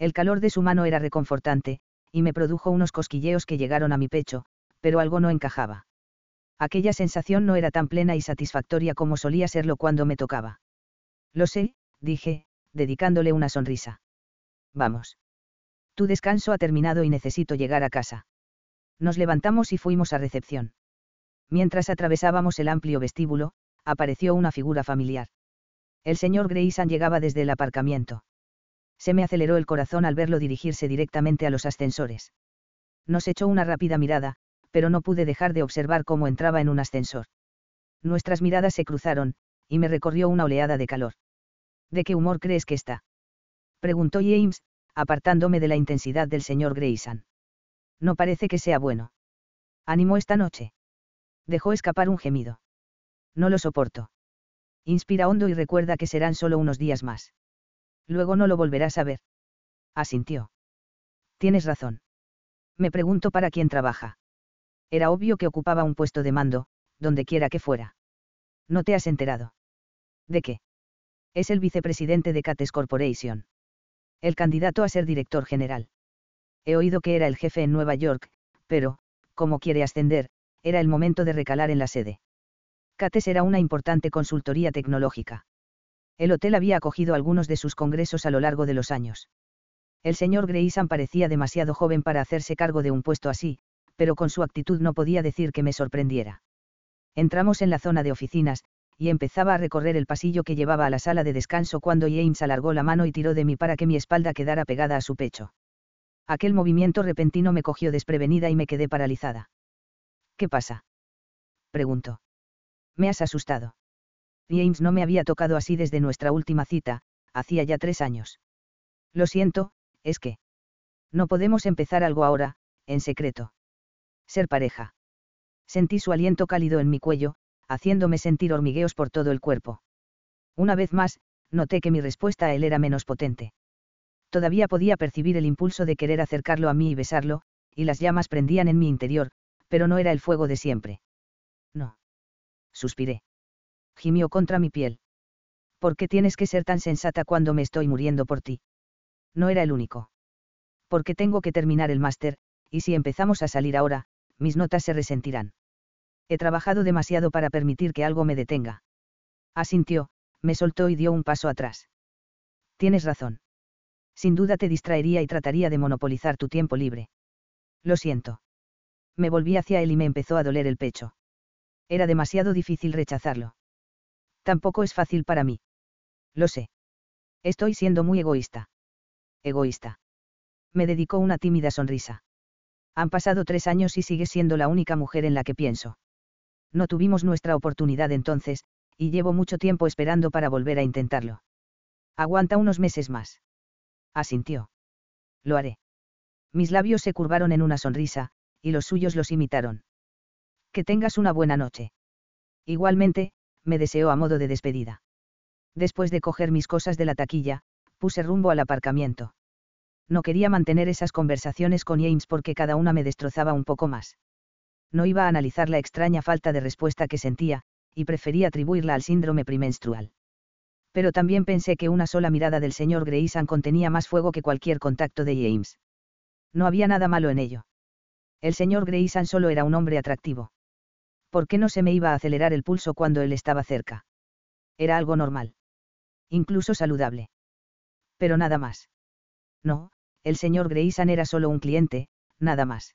El calor de su mano era reconfortante, y me produjo unos cosquilleos que llegaron a mi pecho, pero algo no encajaba. Aquella sensación no era tan plena y satisfactoria como solía serlo cuando me tocaba. Lo sé, dije, dedicándole una sonrisa. Vamos. Tu descanso ha terminado y necesito llegar a casa. Nos levantamos y fuimos a recepción. Mientras atravesábamos el amplio vestíbulo, apareció una figura familiar. El señor Grayson llegaba desde el aparcamiento. Se me aceleró el corazón al verlo dirigirse directamente a los ascensores. Nos echó una rápida mirada, pero no pude dejar de observar cómo entraba en un ascensor. Nuestras miradas se cruzaron, y me recorrió una oleada de calor. ¿De qué humor crees que está? Preguntó James, apartándome de la intensidad del señor Grayson. No parece que sea bueno. Animó esta noche. Dejó escapar un gemido. No lo soporto. Inspira hondo y recuerda que serán solo unos días más. Luego no lo volverás a ver. Asintió. Tienes razón. Me pregunto para quién trabaja. Era obvio que ocupaba un puesto de mando, donde quiera que fuera. ¿No te has enterado? ¿De qué? Es el vicepresidente de Cates Corporation. El candidato a ser director general. He oído que era el jefe en Nueva York, pero, como quiere ascender, era el momento de recalar en la sede. Cates era una importante consultoría tecnológica. El hotel había acogido algunos de sus congresos a lo largo de los años. El señor Grayson parecía demasiado joven para hacerse cargo de un puesto así, pero con su actitud no podía decir que me sorprendiera. Entramos en la zona de oficinas, y empezaba a recorrer el pasillo que llevaba a la sala de descanso cuando James alargó la mano y tiró de mí para que mi espalda quedara pegada a su pecho. Aquel movimiento repentino me cogió desprevenida y me quedé paralizada. ¿Qué pasa? preguntó. Me has asustado. James no me había tocado así desde nuestra última cita, hacía ya tres años. Lo siento, es que. No podemos empezar algo ahora, en secreto. Ser pareja. Sentí su aliento cálido en mi cuello, haciéndome sentir hormigueos por todo el cuerpo. Una vez más, noté que mi respuesta a él era menos potente. Todavía podía percibir el impulso de querer acercarlo a mí y besarlo, y las llamas prendían en mi interior, pero no era el fuego de siempre. No suspiré. Gimió contra mi piel. ¿Por qué tienes que ser tan sensata cuando me estoy muriendo por ti? No era el único. Porque tengo que terminar el máster, y si empezamos a salir ahora, mis notas se resentirán. He trabajado demasiado para permitir que algo me detenga. Asintió, me soltó y dio un paso atrás. Tienes razón. Sin duda te distraería y trataría de monopolizar tu tiempo libre. Lo siento. Me volví hacia él y me empezó a doler el pecho. Era demasiado difícil rechazarlo. Tampoco es fácil para mí. Lo sé. Estoy siendo muy egoísta. Egoísta. Me dedicó una tímida sonrisa. Han pasado tres años y sigue siendo la única mujer en la que pienso. No tuvimos nuestra oportunidad entonces, y llevo mucho tiempo esperando para volver a intentarlo. Aguanta unos meses más. Asintió. Lo haré. Mis labios se curvaron en una sonrisa, y los suyos los imitaron. Que tengas una buena noche. Igualmente, me deseó a modo de despedida. Después de coger mis cosas de la taquilla, puse rumbo al aparcamiento. No quería mantener esas conversaciones con James porque cada una me destrozaba un poco más. No iba a analizar la extraña falta de respuesta que sentía, y prefería atribuirla al síndrome premenstrual. Pero también pensé que una sola mirada del señor Grayson contenía más fuego que cualquier contacto de James. No había nada malo en ello. El señor Grayson solo era un hombre atractivo. ¿Por qué no se me iba a acelerar el pulso cuando él estaba cerca? Era algo normal. Incluso saludable. Pero nada más. No, el señor Grayson era solo un cliente, nada más.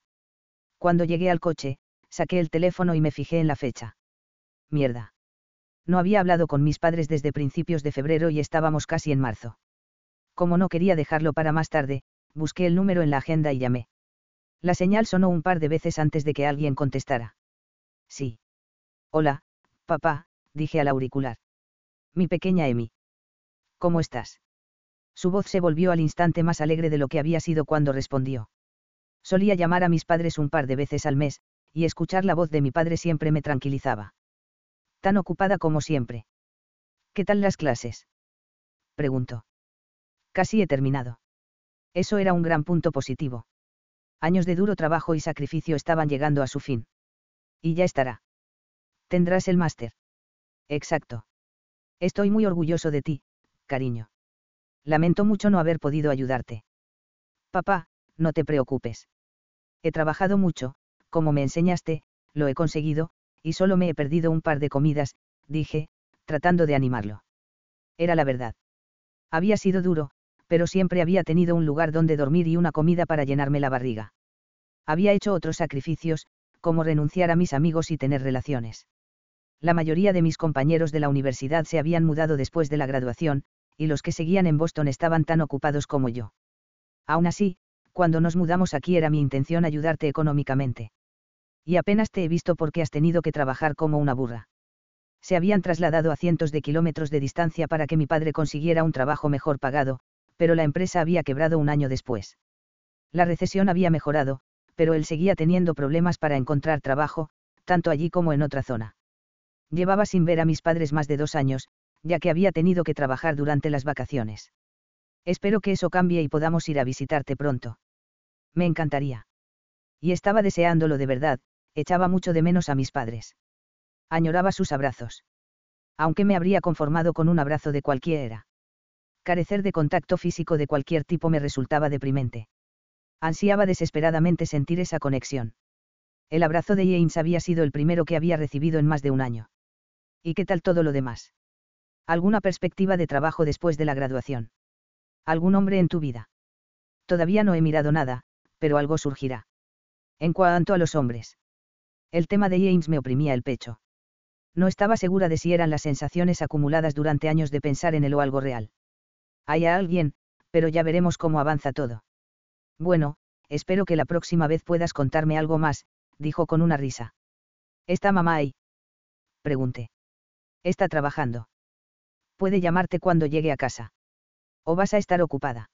Cuando llegué al coche, saqué el teléfono y me fijé en la fecha. Mierda. No había hablado con mis padres desde principios de febrero y estábamos casi en marzo. Como no quería dejarlo para más tarde, busqué el número en la agenda y llamé. La señal sonó un par de veces antes de que alguien contestara. Sí. Hola, papá, dije al auricular. Mi pequeña Emi. ¿Cómo estás? Su voz se volvió al instante más alegre de lo que había sido cuando respondió. Solía llamar a mis padres un par de veces al mes, y escuchar la voz de mi padre siempre me tranquilizaba. Tan ocupada como siempre. ¿Qué tal las clases? Preguntó. Casi he terminado. Eso era un gran punto positivo. Años de duro trabajo y sacrificio estaban llegando a su fin. Y ya estará. Tendrás el máster. Exacto. Estoy muy orgulloso de ti, cariño. Lamento mucho no haber podido ayudarte. Papá, no te preocupes. He trabajado mucho, como me enseñaste, lo he conseguido, y solo me he perdido un par de comidas, dije, tratando de animarlo. Era la verdad. Había sido duro, pero siempre había tenido un lugar donde dormir y una comida para llenarme la barriga. Había hecho otros sacrificios, como renunciar a mis amigos y tener relaciones. La mayoría de mis compañeros de la universidad se habían mudado después de la graduación, y los que seguían en Boston estaban tan ocupados como yo. Aún así, cuando nos mudamos aquí era mi intención ayudarte económicamente. Y apenas te he visto porque has tenido que trabajar como una burra. Se habían trasladado a cientos de kilómetros de distancia para que mi padre consiguiera un trabajo mejor pagado, pero la empresa había quebrado un año después. La recesión había mejorado, pero él seguía teniendo problemas para encontrar trabajo, tanto allí como en otra zona. Llevaba sin ver a mis padres más de dos años, ya que había tenido que trabajar durante las vacaciones. Espero que eso cambie y podamos ir a visitarte pronto. Me encantaría. Y estaba deseándolo de verdad, echaba mucho de menos a mis padres. Añoraba sus abrazos. Aunque me habría conformado con un abrazo de cualquiera. Carecer de contacto físico de cualquier tipo me resultaba deprimente. Ansiaba desesperadamente sentir esa conexión. El abrazo de James había sido el primero que había recibido en más de un año. ¿Y qué tal todo lo demás? ¿Alguna perspectiva de trabajo después de la graduación? ¿Algún hombre en tu vida? Todavía no he mirado nada, pero algo surgirá. En cuanto a los hombres. El tema de James me oprimía el pecho. No estaba segura de si eran las sensaciones acumuladas durante años de pensar en él o algo real. Hay a alguien, pero ya veremos cómo avanza todo. Bueno, espero que la próxima vez puedas contarme algo más, dijo con una risa. ¿Está mamá ahí? Pregunté. Está trabajando puede llamarte cuando llegue a casa. O vas a estar ocupada.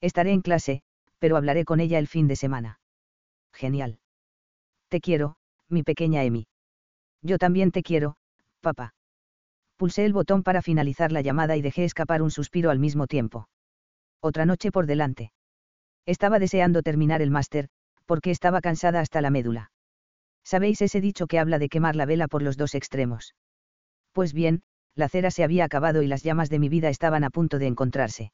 Estaré en clase, pero hablaré con ella el fin de semana. Genial. Te quiero, mi pequeña Emi. Yo también te quiero, papá. Pulsé el botón para finalizar la llamada y dejé escapar un suspiro al mismo tiempo. Otra noche por delante. Estaba deseando terminar el máster, porque estaba cansada hasta la médula. ¿Sabéis ese dicho que habla de quemar la vela por los dos extremos? Pues bien, la cera se había acabado y las llamas de mi vida estaban a punto de encontrarse.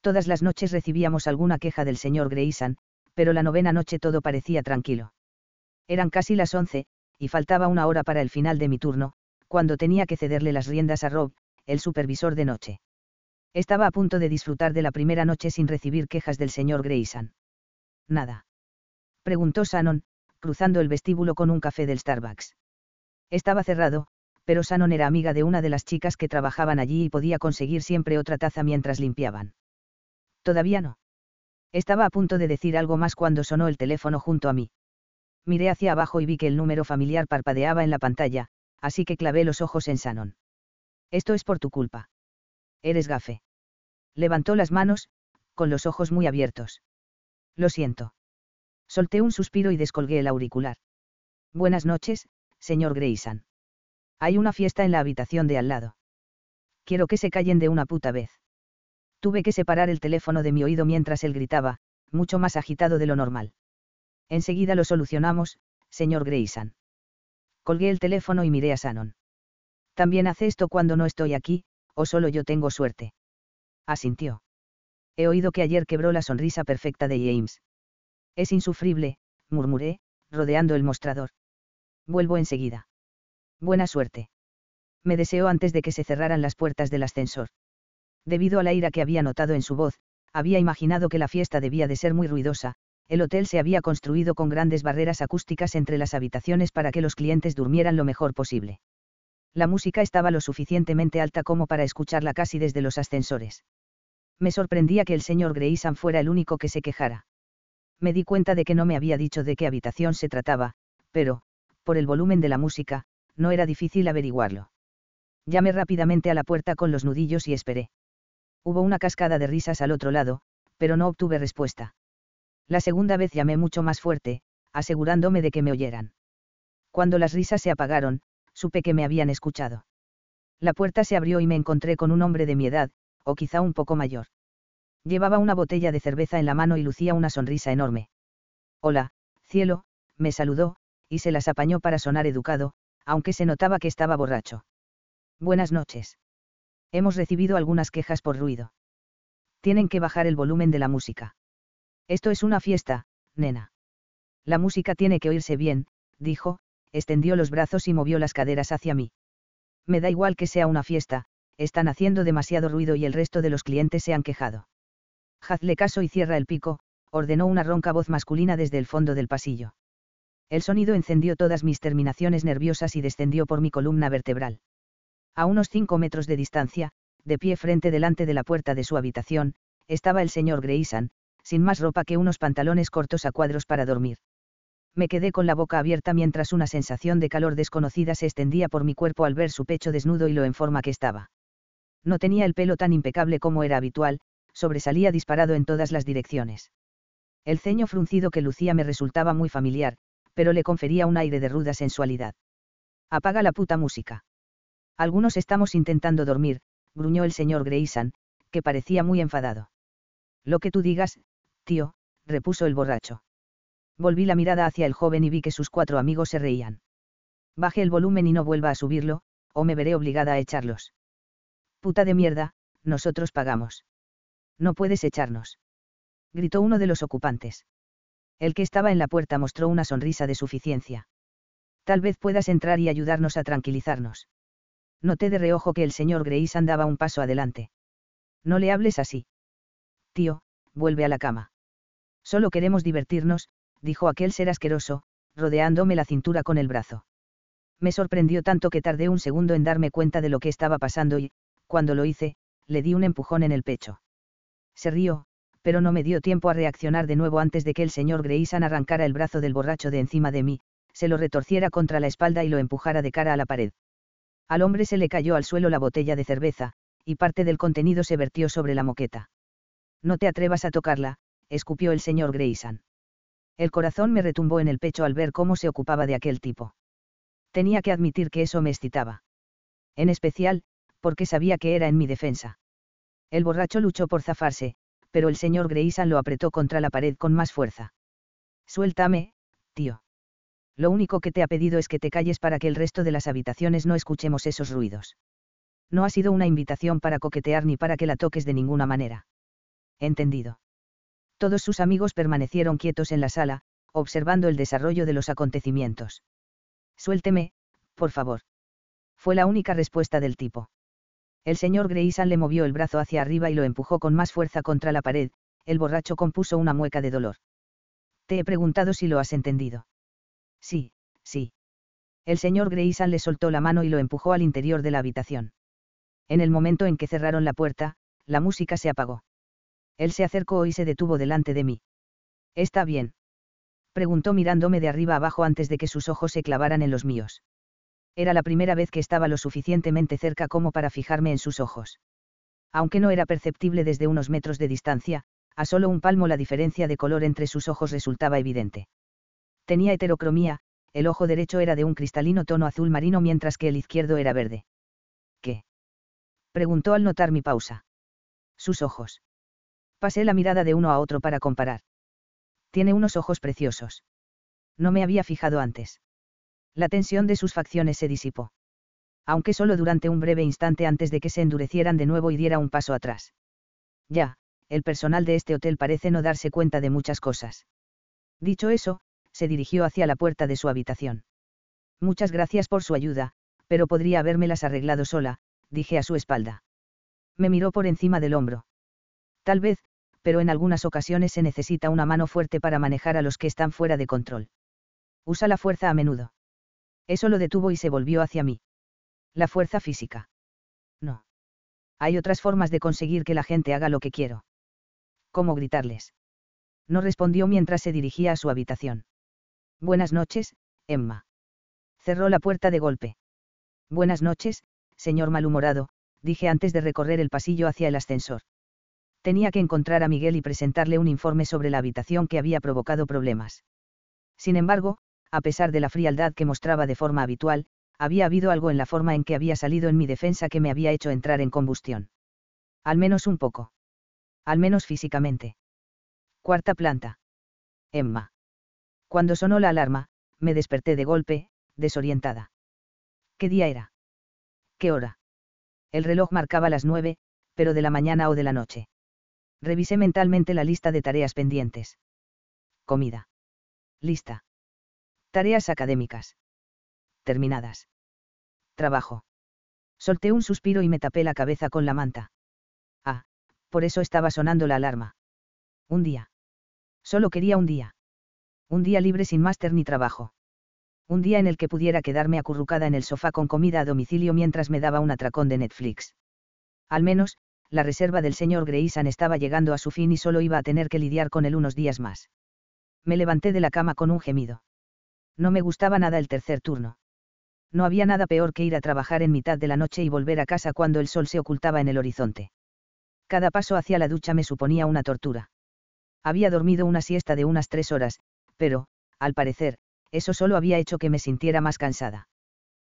Todas las noches recibíamos alguna queja del señor Grayson, pero la novena noche todo parecía tranquilo. Eran casi las once, y faltaba una hora para el final de mi turno, cuando tenía que cederle las riendas a Rob, el supervisor de noche. Estaba a punto de disfrutar de la primera noche sin recibir quejas del señor Grayson. Nada. Preguntó Shannon, cruzando el vestíbulo con un café del Starbucks. Estaba cerrado, pero Shannon era amiga de una de las chicas que trabajaban allí y podía conseguir siempre otra taza mientras limpiaban. Todavía no. Estaba a punto de decir algo más cuando sonó el teléfono junto a mí. Miré hacia abajo y vi que el número familiar parpadeaba en la pantalla, así que clavé los ojos en Shannon. Esto es por tu culpa. Eres gafe. Levantó las manos, con los ojos muy abiertos. Lo siento. Solté un suspiro y descolgué el auricular. Buenas noches, señor Grayson. Hay una fiesta en la habitación de al lado. Quiero que se callen de una puta vez. Tuve que separar el teléfono de mi oído mientras él gritaba, mucho más agitado de lo normal. Enseguida lo solucionamos, señor Grayson. Colgué el teléfono y miré a Shannon. También hace esto cuando no estoy aquí, o solo yo tengo suerte. Asintió. He oído que ayer quebró la sonrisa perfecta de James. Es insufrible, murmuré, rodeando el mostrador. Vuelvo enseguida. Buena suerte. Me deseó antes de que se cerraran las puertas del ascensor. Debido a la ira que había notado en su voz, había imaginado que la fiesta debía de ser muy ruidosa, el hotel se había construido con grandes barreras acústicas entre las habitaciones para que los clientes durmieran lo mejor posible. La música estaba lo suficientemente alta como para escucharla casi desde los ascensores. Me sorprendía que el señor Grayson fuera el único que se quejara. Me di cuenta de que no me había dicho de qué habitación se trataba, pero, por el volumen de la música, no era difícil averiguarlo. Llamé rápidamente a la puerta con los nudillos y esperé. Hubo una cascada de risas al otro lado, pero no obtuve respuesta. La segunda vez llamé mucho más fuerte, asegurándome de que me oyeran. Cuando las risas se apagaron, supe que me habían escuchado. La puerta se abrió y me encontré con un hombre de mi edad, o quizá un poco mayor. Llevaba una botella de cerveza en la mano y lucía una sonrisa enorme. Hola, cielo, me saludó, y se las apañó para sonar educado, aunque se notaba que estaba borracho. Buenas noches. Hemos recibido algunas quejas por ruido. Tienen que bajar el volumen de la música. Esto es una fiesta, nena. La música tiene que oírse bien, dijo, extendió los brazos y movió las caderas hacia mí. Me da igual que sea una fiesta, están haciendo demasiado ruido y el resto de los clientes se han quejado. Hazle caso y cierra el pico, ordenó una ronca voz masculina desde el fondo del pasillo. El sonido encendió todas mis terminaciones nerviosas y descendió por mi columna vertebral. A unos cinco metros de distancia, de pie frente delante de la puerta de su habitación, estaba el señor Grayson, sin más ropa que unos pantalones cortos a cuadros para dormir. Me quedé con la boca abierta mientras una sensación de calor desconocida se extendía por mi cuerpo al ver su pecho desnudo y lo en forma que estaba. No tenía el pelo tan impecable como era habitual, sobresalía disparado en todas las direcciones. El ceño fruncido que lucía me resultaba muy familiar, pero le confería un aire de ruda sensualidad. Apaga la puta música. Algunos estamos intentando dormir, gruñó el señor Grayson, que parecía muy enfadado. Lo que tú digas, tío, repuso el borracho. Volví la mirada hacia el joven y vi que sus cuatro amigos se reían. Baje el volumen y no vuelva a subirlo, o me veré obligada a echarlos. Puta de mierda, nosotros pagamos. No puedes echarnos. Gritó uno de los ocupantes. El que estaba en la puerta mostró una sonrisa de suficiencia. Tal vez puedas entrar y ayudarnos a tranquilizarnos. Noté de reojo que el señor Grayson daba un paso adelante. No le hables así. Tío, vuelve a la cama. Solo queremos divertirnos, dijo aquel ser asqueroso, rodeándome la cintura con el brazo. Me sorprendió tanto que tardé un segundo en darme cuenta de lo que estaba pasando y, cuando lo hice, le di un empujón en el pecho. Se rió, pero no me dio tiempo a reaccionar de nuevo antes de que el señor Grayson arrancara el brazo del borracho de encima de mí, se lo retorciera contra la espalda y lo empujara de cara a la pared. Al hombre se le cayó al suelo la botella de cerveza, y parte del contenido se vertió sobre la moqueta. No te atrevas a tocarla, escupió el señor Grayson. El corazón me retumbó en el pecho al ver cómo se ocupaba de aquel tipo. Tenía que admitir que eso me excitaba. En especial, porque sabía que era en mi defensa. El borracho luchó por zafarse, pero el señor Grayson lo apretó contra la pared con más fuerza. Suéltame, tío. Lo único que te ha pedido es que te calles para que el resto de las habitaciones no escuchemos esos ruidos. No ha sido una invitación para coquetear ni para que la toques de ninguna manera. Entendido. Todos sus amigos permanecieron quietos en la sala, observando el desarrollo de los acontecimientos. Suélteme, por favor. Fue la única respuesta del tipo. El señor Grayson le movió el brazo hacia arriba y lo empujó con más fuerza contra la pared, el borracho compuso una mueca de dolor. Te he preguntado si lo has entendido. Sí, sí. El señor Grayson le soltó la mano y lo empujó al interior de la habitación. En el momento en que cerraron la puerta, la música se apagó. Él se acercó y se detuvo delante de mí. ¿Está bien? Preguntó mirándome de arriba abajo antes de que sus ojos se clavaran en los míos. Era la primera vez que estaba lo suficientemente cerca como para fijarme en sus ojos. Aunque no era perceptible desde unos metros de distancia, a solo un palmo la diferencia de color entre sus ojos resultaba evidente. Tenía heterocromía, el ojo derecho era de un cristalino tono azul marino mientras que el izquierdo era verde. ¿Qué? Preguntó al notar mi pausa. Sus ojos. Pasé la mirada de uno a otro para comparar. Tiene unos ojos preciosos. No me había fijado antes. La tensión de sus facciones se disipó. Aunque solo durante un breve instante antes de que se endurecieran de nuevo y diera un paso atrás. Ya, el personal de este hotel parece no darse cuenta de muchas cosas. Dicho eso, se dirigió hacia la puerta de su habitación. Muchas gracias por su ayuda, pero podría habérmelas arreglado sola, dije a su espalda. Me miró por encima del hombro. Tal vez, pero en algunas ocasiones se necesita una mano fuerte para manejar a los que están fuera de control. Usa la fuerza a menudo. Eso lo detuvo y se volvió hacia mí. La fuerza física. No. Hay otras formas de conseguir que la gente haga lo que quiero. ¿Cómo gritarles? No respondió mientras se dirigía a su habitación. Buenas noches, Emma. Cerró la puerta de golpe. Buenas noches, señor malhumorado, dije antes de recorrer el pasillo hacia el ascensor. Tenía que encontrar a Miguel y presentarle un informe sobre la habitación que había provocado problemas. Sin embargo, a pesar de la frialdad que mostraba de forma habitual, había habido algo en la forma en que había salido en mi defensa que me había hecho entrar en combustión. Al menos un poco. Al menos físicamente. Cuarta planta. Emma. Cuando sonó la alarma, me desperté de golpe, desorientada. ¿Qué día era? ¿Qué hora? El reloj marcaba las nueve, pero de la mañana o de la noche. Revisé mentalmente la lista de tareas pendientes. Comida. Lista. Tareas académicas. Terminadas. Trabajo. Solté un suspiro y me tapé la cabeza con la manta. Ah, por eso estaba sonando la alarma. Un día. Solo quería un día. Un día libre sin máster ni trabajo. Un día en el que pudiera quedarme acurrucada en el sofá con comida a domicilio mientras me daba un atracón de Netflix. Al menos, la reserva del señor Grayson estaba llegando a su fin y solo iba a tener que lidiar con él unos días más. Me levanté de la cama con un gemido. No me gustaba nada el tercer turno. No había nada peor que ir a trabajar en mitad de la noche y volver a casa cuando el sol se ocultaba en el horizonte. Cada paso hacia la ducha me suponía una tortura. Había dormido una siesta de unas tres horas, pero, al parecer, eso solo había hecho que me sintiera más cansada.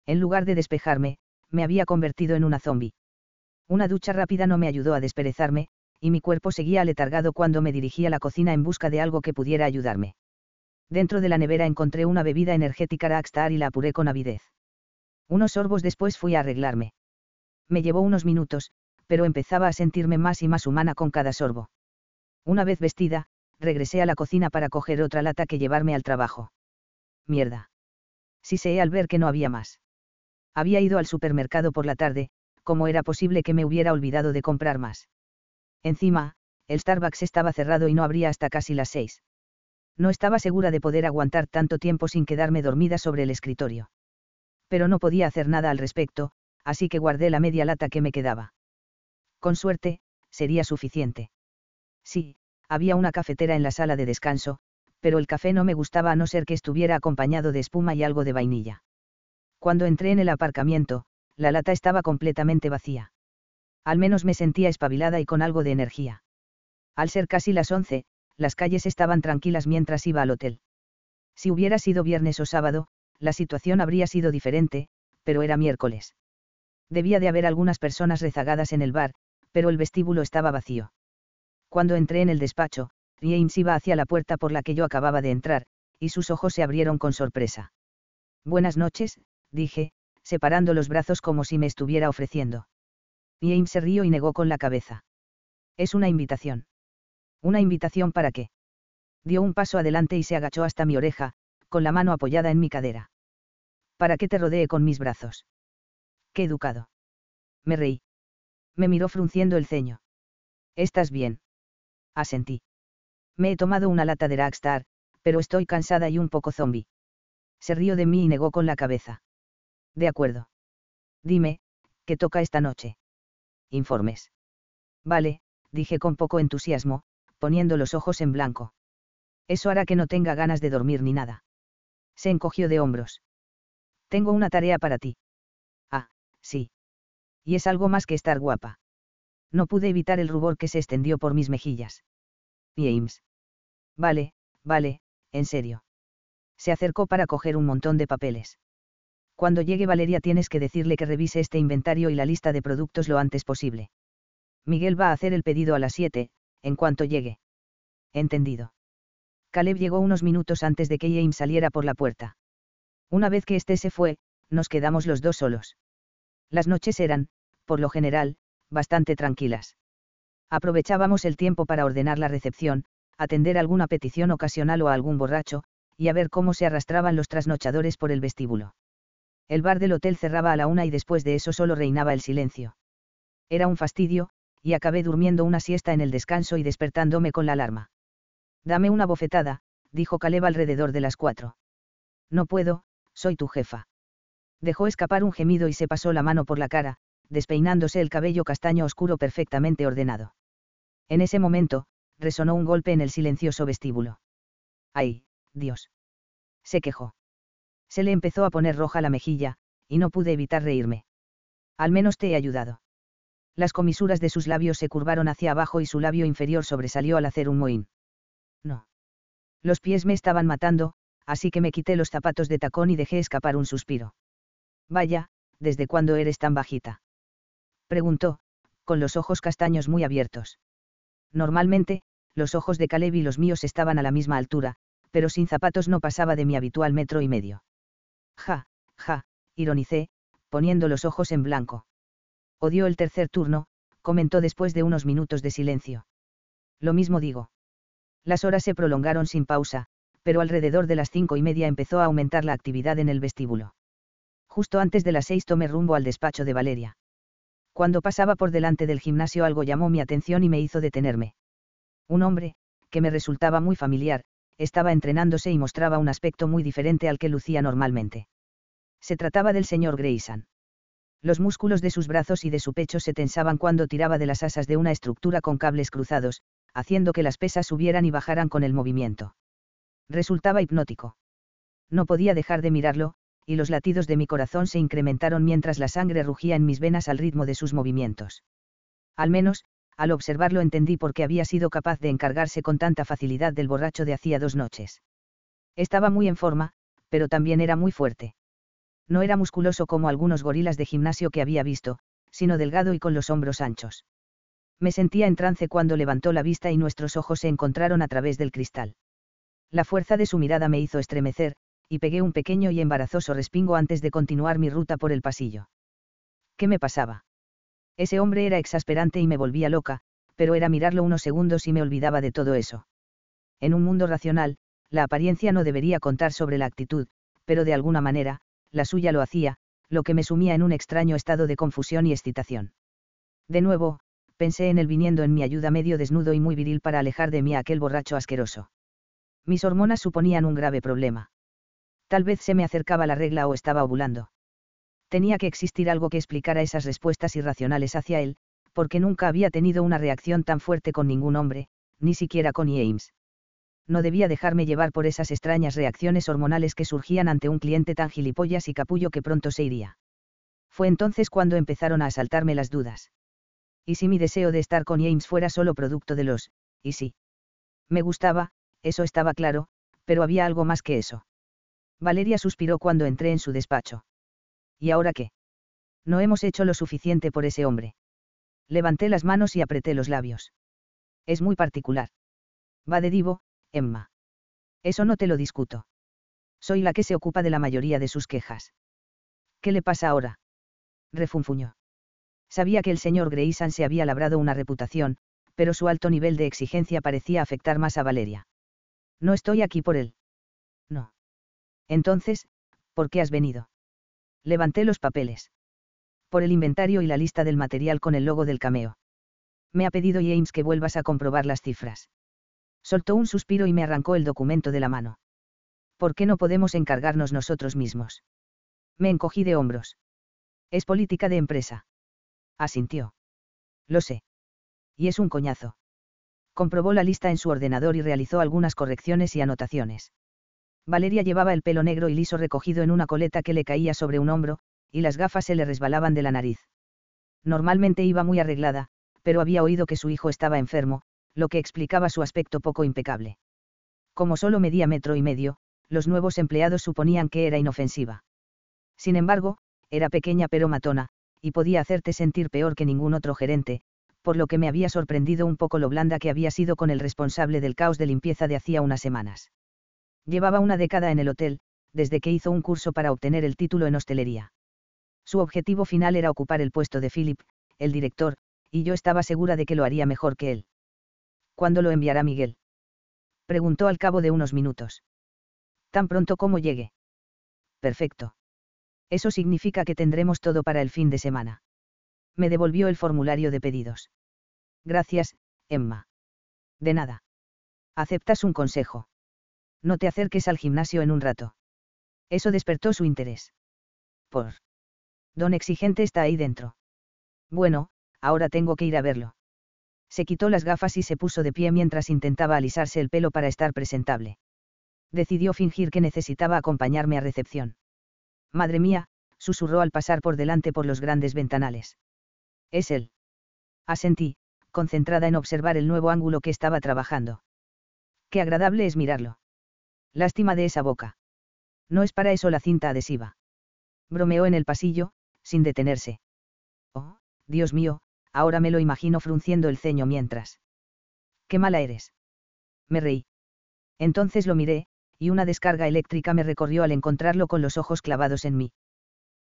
En lugar de despejarme, me había convertido en una zombi. Una ducha rápida no me ayudó a desperezarme, y mi cuerpo seguía aletargado cuando me dirigí a la cocina en busca de algo que pudiera ayudarme. Dentro de la nevera encontré una bebida energética Rockstar y la apuré con avidez. Unos sorbos después fui a arreglarme. Me llevó unos minutos, pero empezaba a sentirme más y más humana con cada sorbo. Una vez vestida, regresé a la cocina para coger otra lata que llevarme al trabajo. Mierda. Sí sé al ver que no había más. Había ido al supermercado por la tarde, ¿cómo era posible que me hubiera olvidado de comprar más? Encima, el Starbucks estaba cerrado y no abría hasta casi las seis. No estaba segura de poder aguantar tanto tiempo sin quedarme dormida sobre el escritorio. Pero no podía hacer nada al respecto, así que guardé la media lata que me quedaba. Con suerte, sería suficiente. Sí, había una cafetera en la sala de descanso, pero el café no me gustaba a no ser que estuviera acompañado de espuma y algo de vainilla. Cuando entré en el aparcamiento, la lata estaba completamente vacía. Al menos me sentía espabilada y con algo de energía. Al ser casi las once, las calles estaban tranquilas mientras iba al hotel. Si hubiera sido viernes o sábado, la situación habría sido diferente, pero era miércoles. Debía de haber algunas personas rezagadas en el bar, pero el vestíbulo estaba vacío. Cuando entré en el despacho, James iba hacia la puerta por la que yo acababa de entrar, y sus ojos se abrieron con sorpresa. Buenas noches, dije, separando los brazos como si me estuviera ofreciendo. James se rió y negó con la cabeza. Es una invitación. ¿Una invitación para qué? Dio un paso adelante y se agachó hasta mi oreja, con la mano apoyada en mi cadera. ¿Para qué te rodee con mis brazos? Qué educado. Me reí. Me miró frunciendo el ceño. ¿Estás bien? Asentí. Me he tomado una lata de Rockstar, pero estoy cansada y un poco zombie. Se rió de mí y negó con la cabeza. De acuerdo. Dime, ¿qué toca esta noche? Informes. Vale, dije con poco entusiasmo, poniendo los ojos en blanco. Eso hará que no tenga ganas de dormir ni nada. Se encogió de hombros. Tengo una tarea para ti. Ah, sí. Y es algo más que estar guapa. No pude evitar el rubor que se extendió por mis mejillas. James. Vale, vale, en serio. Se acercó para coger un montón de papeles. Cuando llegue Valeria tienes que decirle que revise este inventario y la lista de productos lo antes posible. Miguel va a hacer el pedido a las 7, en cuanto llegue. Entendido. Caleb llegó unos minutos antes de que James saliera por la puerta. Una vez que éste se fue, nos quedamos los dos solos. Las noches eran, por lo general, bastante tranquilas. Aprovechábamos el tiempo para ordenar la recepción, atender alguna petición ocasional o a algún borracho, y a ver cómo se arrastraban los trasnochadores por el vestíbulo. El bar del hotel cerraba a la una y después de eso solo reinaba el silencio. Era un fastidio, y acabé durmiendo una siesta en el descanso y despertándome con la alarma. Dame una bofetada, dijo Caleb alrededor de las cuatro. No puedo, soy tu jefa. Dejó escapar un gemido y se pasó la mano por la cara, despeinándose el cabello castaño oscuro perfectamente ordenado. En ese momento, resonó un golpe en el silencioso vestíbulo. ¡Ay, Dios! Se quejó. Se le empezó a poner roja la mejilla, y no pude evitar reírme. Al menos te he ayudado. Las comisuras de sus labios se curvaron hacia abajo y su labio inferior sobresalió al hacer un mohín. No. Los pies me estaban matando, así que me quité los zapatos de tacón y dejé escapar un suspiro. Vaya, ¿desde cuándo eres tan bajita? Preguntó, con los ojos castaños muy abiertos. Normalmente, los ojos de Caleb y los míos estaban a la misma altura, pero sin zapatos no pasaba de mi habitual metro y medio. Ja, ja, ironicé, poniendo los ojos en blanco. Odió el tercer turno, comentó después de unos minutos de silencio. Lo mismo digo. Las horas se prolongaron sin pausa, pero alrededor de las cinco y media empezó a aumentar la actividad en el vestíbulo. Justo antes de las seis tomé rumbo al despacho de Valeria. Cuando pasaba por delante del gimnasio algo llamó mi atención y me hizo detenerme. Un hombre, que me resultaba muy familiar, estaba entrenándose y mostraba un aspecto muy diferente al que lucía normalmente. Se trataba del señor Grayson. Los músculos de sus brazos y de su pecho se tensaban cuando tiraba de las asas de una estructura con cables cruzados, haciendo que las pesas subieran y bajaran con el movimiento. Resultaba hipnótico. No podía dejar de mirarlo, y los latidos de mi corazón se incrementaron mientras la sangre rugía en mis venas al ritmo de sus movimientos. Al menos, al observarlo entendí por qué había sido capaz de encargarse con tanta facilidad del borracho de hacía dos noches. Estaba muy en forma, pero también era muy fuerte. No era musculoso como algunos gorilas de gimnasio que había visto, sino delgado y con los hombros anchos. Me sentía en trance cuando levantó la vista y nuestros ojos se encontraron a través del cristal. La fuerza de su mirada me hizo estremecer, y pegué un pequeño y embarazoso respingo antes de continuar mi ruta por el pasillo. ¿Qué me pasaba? Ese hombre era exasperante y me volvía loca, pero era mirarlo unos segundos y me olvidaba de todo eso. En un mundo racional, la apariencia no debería contar sobre la actitud, pero de alguna manera, la suya lo hacía, lo que me sumía en un extraño estado de confusión y excitación. De nuevo, pensé en él viniendo en mi ayuda medio desnudo y muy viril para alejar de mí a aquel borracho asqueroso. Mis hormonas suponían un grave problema. Tal vez se me acercaba la regla o estaba ovulando. Tenía que existir algo que explicara esas respuestas irracionales hacia él, porque nunca había tenido una reacción tan fuerte con ningún hombre, ni siquiera con James no debía dejarme llevar por esas extrañas reacciones hormonales que surgían ante un cliente tan gilipollas y capullo que pronto se iría. Fue entonces cuando empezaron a asaltarme las dudas. ¿Y si mi deseo de estar con James fuera solo producto de los, y si? Me gustaba, eso estaba claro, pero había algo más que eso. Valeria suspiró cuando entré en su despacho. ¿Y ahora qué? No hemos hecho lo suficiente por ese hombre. Levanté las manos y apreté los labios. Es muy particular. Va de divo, Emma. Eso no te lo discuto. Soy la que se ocupa de la mayoría de sus quejas. ¿Qué le pasa ahora? refunfuñó. Sabía que el señor Grayson se había labrado una reputación, pero su alto nivel de exigencia parecía afectar más a Valeria. No estoy aquí por él. No. Entonces, ¿por qué has venido? Levanté los papeles. Por el inventario y la lista del material con el logo del cameo. Me ha pedido James que vuelvas a comprobar las cifras. Soltó un suspiro y me arrancó el documento de la mano. ¿Por qué no podemos encargarnos nosotros mismos? Me encogí de hombros. Es política de empresa. Asintió. Lo sé. Y es un coñazo. Comprobó la lista en su ordenador y realizó algunas correcciones y anotaciones. Valeria llevaba el pelo negro y liso recogido en una coleta que le caía sobre un hombro, y las gafas se le resbalaban de la nariz. Normalmente iba muy arreglada, pero había oído que su hijo estaba enfermo, lo que explicaba su aspecto poco impecable. Como solo medía metro y medio, los nuevos empleados suponían que era inofensiva. Sin embargo, era pequeña pero matona, y podía hacerte sentir peor que ningún otro gerente, por lo que me había sorprendido un poco lo blanda que había sido con el responsable del caos de limpieza de hacía unas semanas. Llevaba una década en el hotel, desde que hizo un curso para obtener el título en hostelería. Su objetivo final era ocupar el puesto de Philip, el director, y yo estaba segura de que lo haría mejor que él. ¿Cuándo lo enviará Miguel? Preguntó al cabo de unos minutos. Tan pronto como llegue. Perfecto. Eso significa que tendremos todo para el fin de semana. Me devolvió el formulario de pedidos. Gracias, Emma. De nada. ¿Aceptas un consejo? No te acerques al gimnasio en un rato. Eso despertó su interés. Por. Don Exigente está ahí dentro. Bueno, ahora tengo que ir a verlo se quitó las gafas y se puso de pie mientras intentaba alisarse el pelo para estar presentable. Decidió fingir que necesitaba acompañarme a recepción. Madre mía, susurró al pasar por delante por los grandes ventanales. Es él. Asentí, concentrada en observar el nuevo ángulo que estaba trabajando. Qué agradable es mirarlo. Lástima de esa boca. No es para eso la cinta adhesiva. Bromeó en el pasillo, sin detenerse. Oh, Dios mío, ahora me lo imagino frunciendo el ceño mientras. Qué mala eres. Me reí. Entonces lo miré, y una descarga eléctrica me recorrió al encontrarlo con los ojos clavados en mí.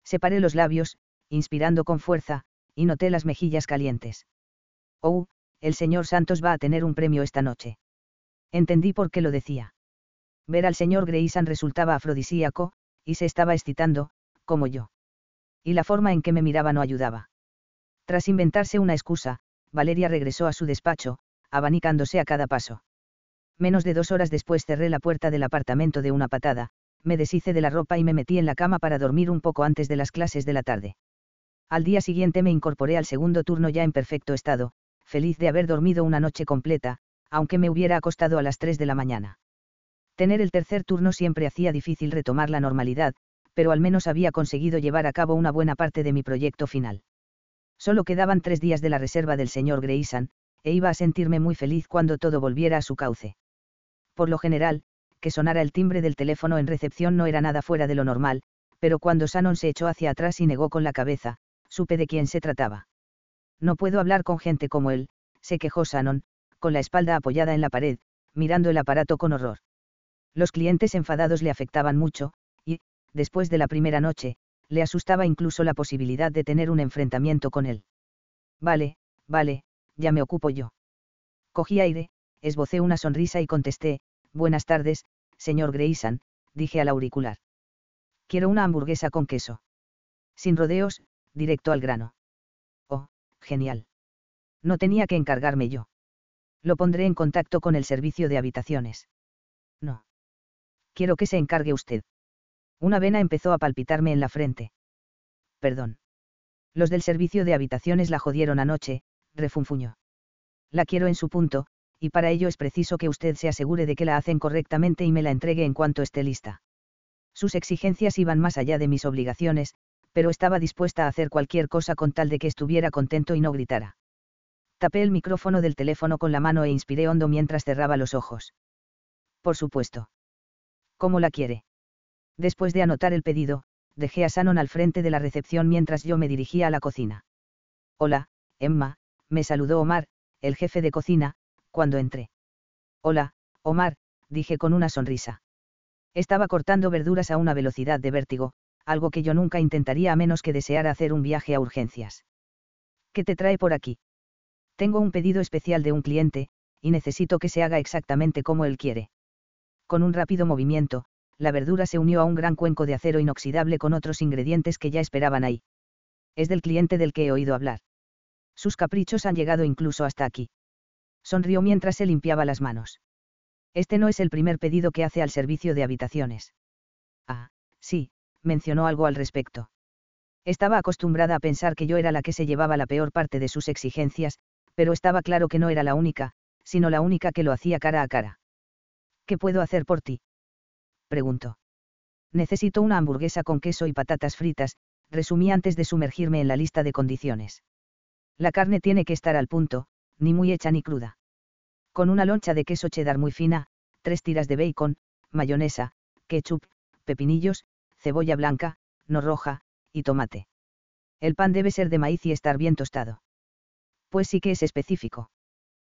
Separé los labios, inspirando con fuerza, y noté las mejillas calientes. Oh, el señor Santos va a tener un premio esta noche. Entendí por qué lo decía. Ver al señor Grayson resultaba afrodisíaco, y se estaba excitando, como yo. Y la forma en que me miraba no ayudaba. Tras inventarse una excusa, Valeria regresó a su despacho, abanicándose a cada paso. Menos de dos horas después cerré la puerta del apartamento de una patada, me deshice de la ropa y me metí en la cama para dormir un poco antes de las clases de la tarde. Al día siguiente me incorporé al segundo turno ya en perfecto estado, feliz de haber dormido una noche completa, aunque me hubiera acostado a las 3 de la mañana. Tener el tercer turno siempre hacía difícil retomar la normalidad, pero al menos había conseguido llevar a cabo una buena parte de mi proyecto final. Solo quedaban tres días de la reserva del señor Grayson, e iba a sentirme muy feliz cuando todo volviera a su cauce. Por lo general, que sonara el timbre del teléfono en recepción no era nada fuera de lo normal, pero cuando Shannon se echó hacia atrás y negó con la cabeza, supe de quién se trataba. No puedo hablar con gente como él, se quejó Shannon, con la espalda apoyada en la pared, mirando el aparato con horror. Los clientes enfadados le afectaban mucho, y, después de la primera noche, le asustaba incluso la posibilidad de tener un enfrentamiento con él. Vale, vale, ya me ocupo yo. Cogí aire, esbocé una sonrisa y contesté, Buenas tardes, señor Grayson, dije al auricular. Quiero una hamburguesa con queso. Sin rodeos, directo al grano. Oh, genial. No tenía que encargarme yo. Lo pondré en contacto con el servicio de habitaciones. No. Quiero que se encargue usted. Una vena empezó a palpitarme en la frente. Perdón. Los del servicio de habitaciones la jodieron anoche, refunfuñó. La quiero en su punto, y para ello es preciso que usted se asegure de que la hacen correctamente y me la entregue en cuanto esté lista. Sus exigencias iban más allá de mis obligaciones, pero estaba dispuesta a hacer cualquier cosa con tal de que estuviera contento y no gritara. Tapé el micrófono del teléfono con la mano e inspiré hondo mientras cerraba los ojos. Por supuesto. ¿Cómo la quiere? Después de anotar el pedido, dejé a Shannon al frente de la recepción mientras yo me dirigía a la cocina. Hola, Emma, me saludó Omar, el jefe de cocina, cuando entré. Hola, Omar, dije con una sonrisa. Estaba cortando verduras a una velocidad de vértigo, algo que yo nunca intentaría a menos que deseara hacer un viaje a urgencias. ¿Qué te trae por aquí? Tengo un pedido especial de un cliente, y necesito que se haga exactamente como él quiere. Con un rápido movimiento, la verdura se unió a un gran cuenco de acero inoxidable con otros ingredientes que ya esperaban ahí. Es del cliente del que he oído hablar. Sus caprichos han llegado incluso hasta aquí sonrió mientras se limpiaba las manos. Este no es el primer pedido que hace al servicio de habitaciones. Ah, sí, mencionó algo al respecto. Estaba acostumbrada a pensar que yo era la que se llevaba la peor parte de sus exigencias, pero estaba claro que no era la única, sino la única que lo hacía cara a cara. ¿Qué puedo hacer por ti? Preguntó. Necesito una hamburguesa con queso y patatas fritas, resumí antes de sumergirme en la lista de condiciones. La carne tiene que estar al punto, ni muy hecha ni cruda. Con una loncha de queso cheddar muy fina, tres tiras de bacon, mayonesa, ketchup, pepinillos, cebolla blanca, no roja, y tomate. El pan debe ser de maíz y estar bien tostado. Pues sí que es específico.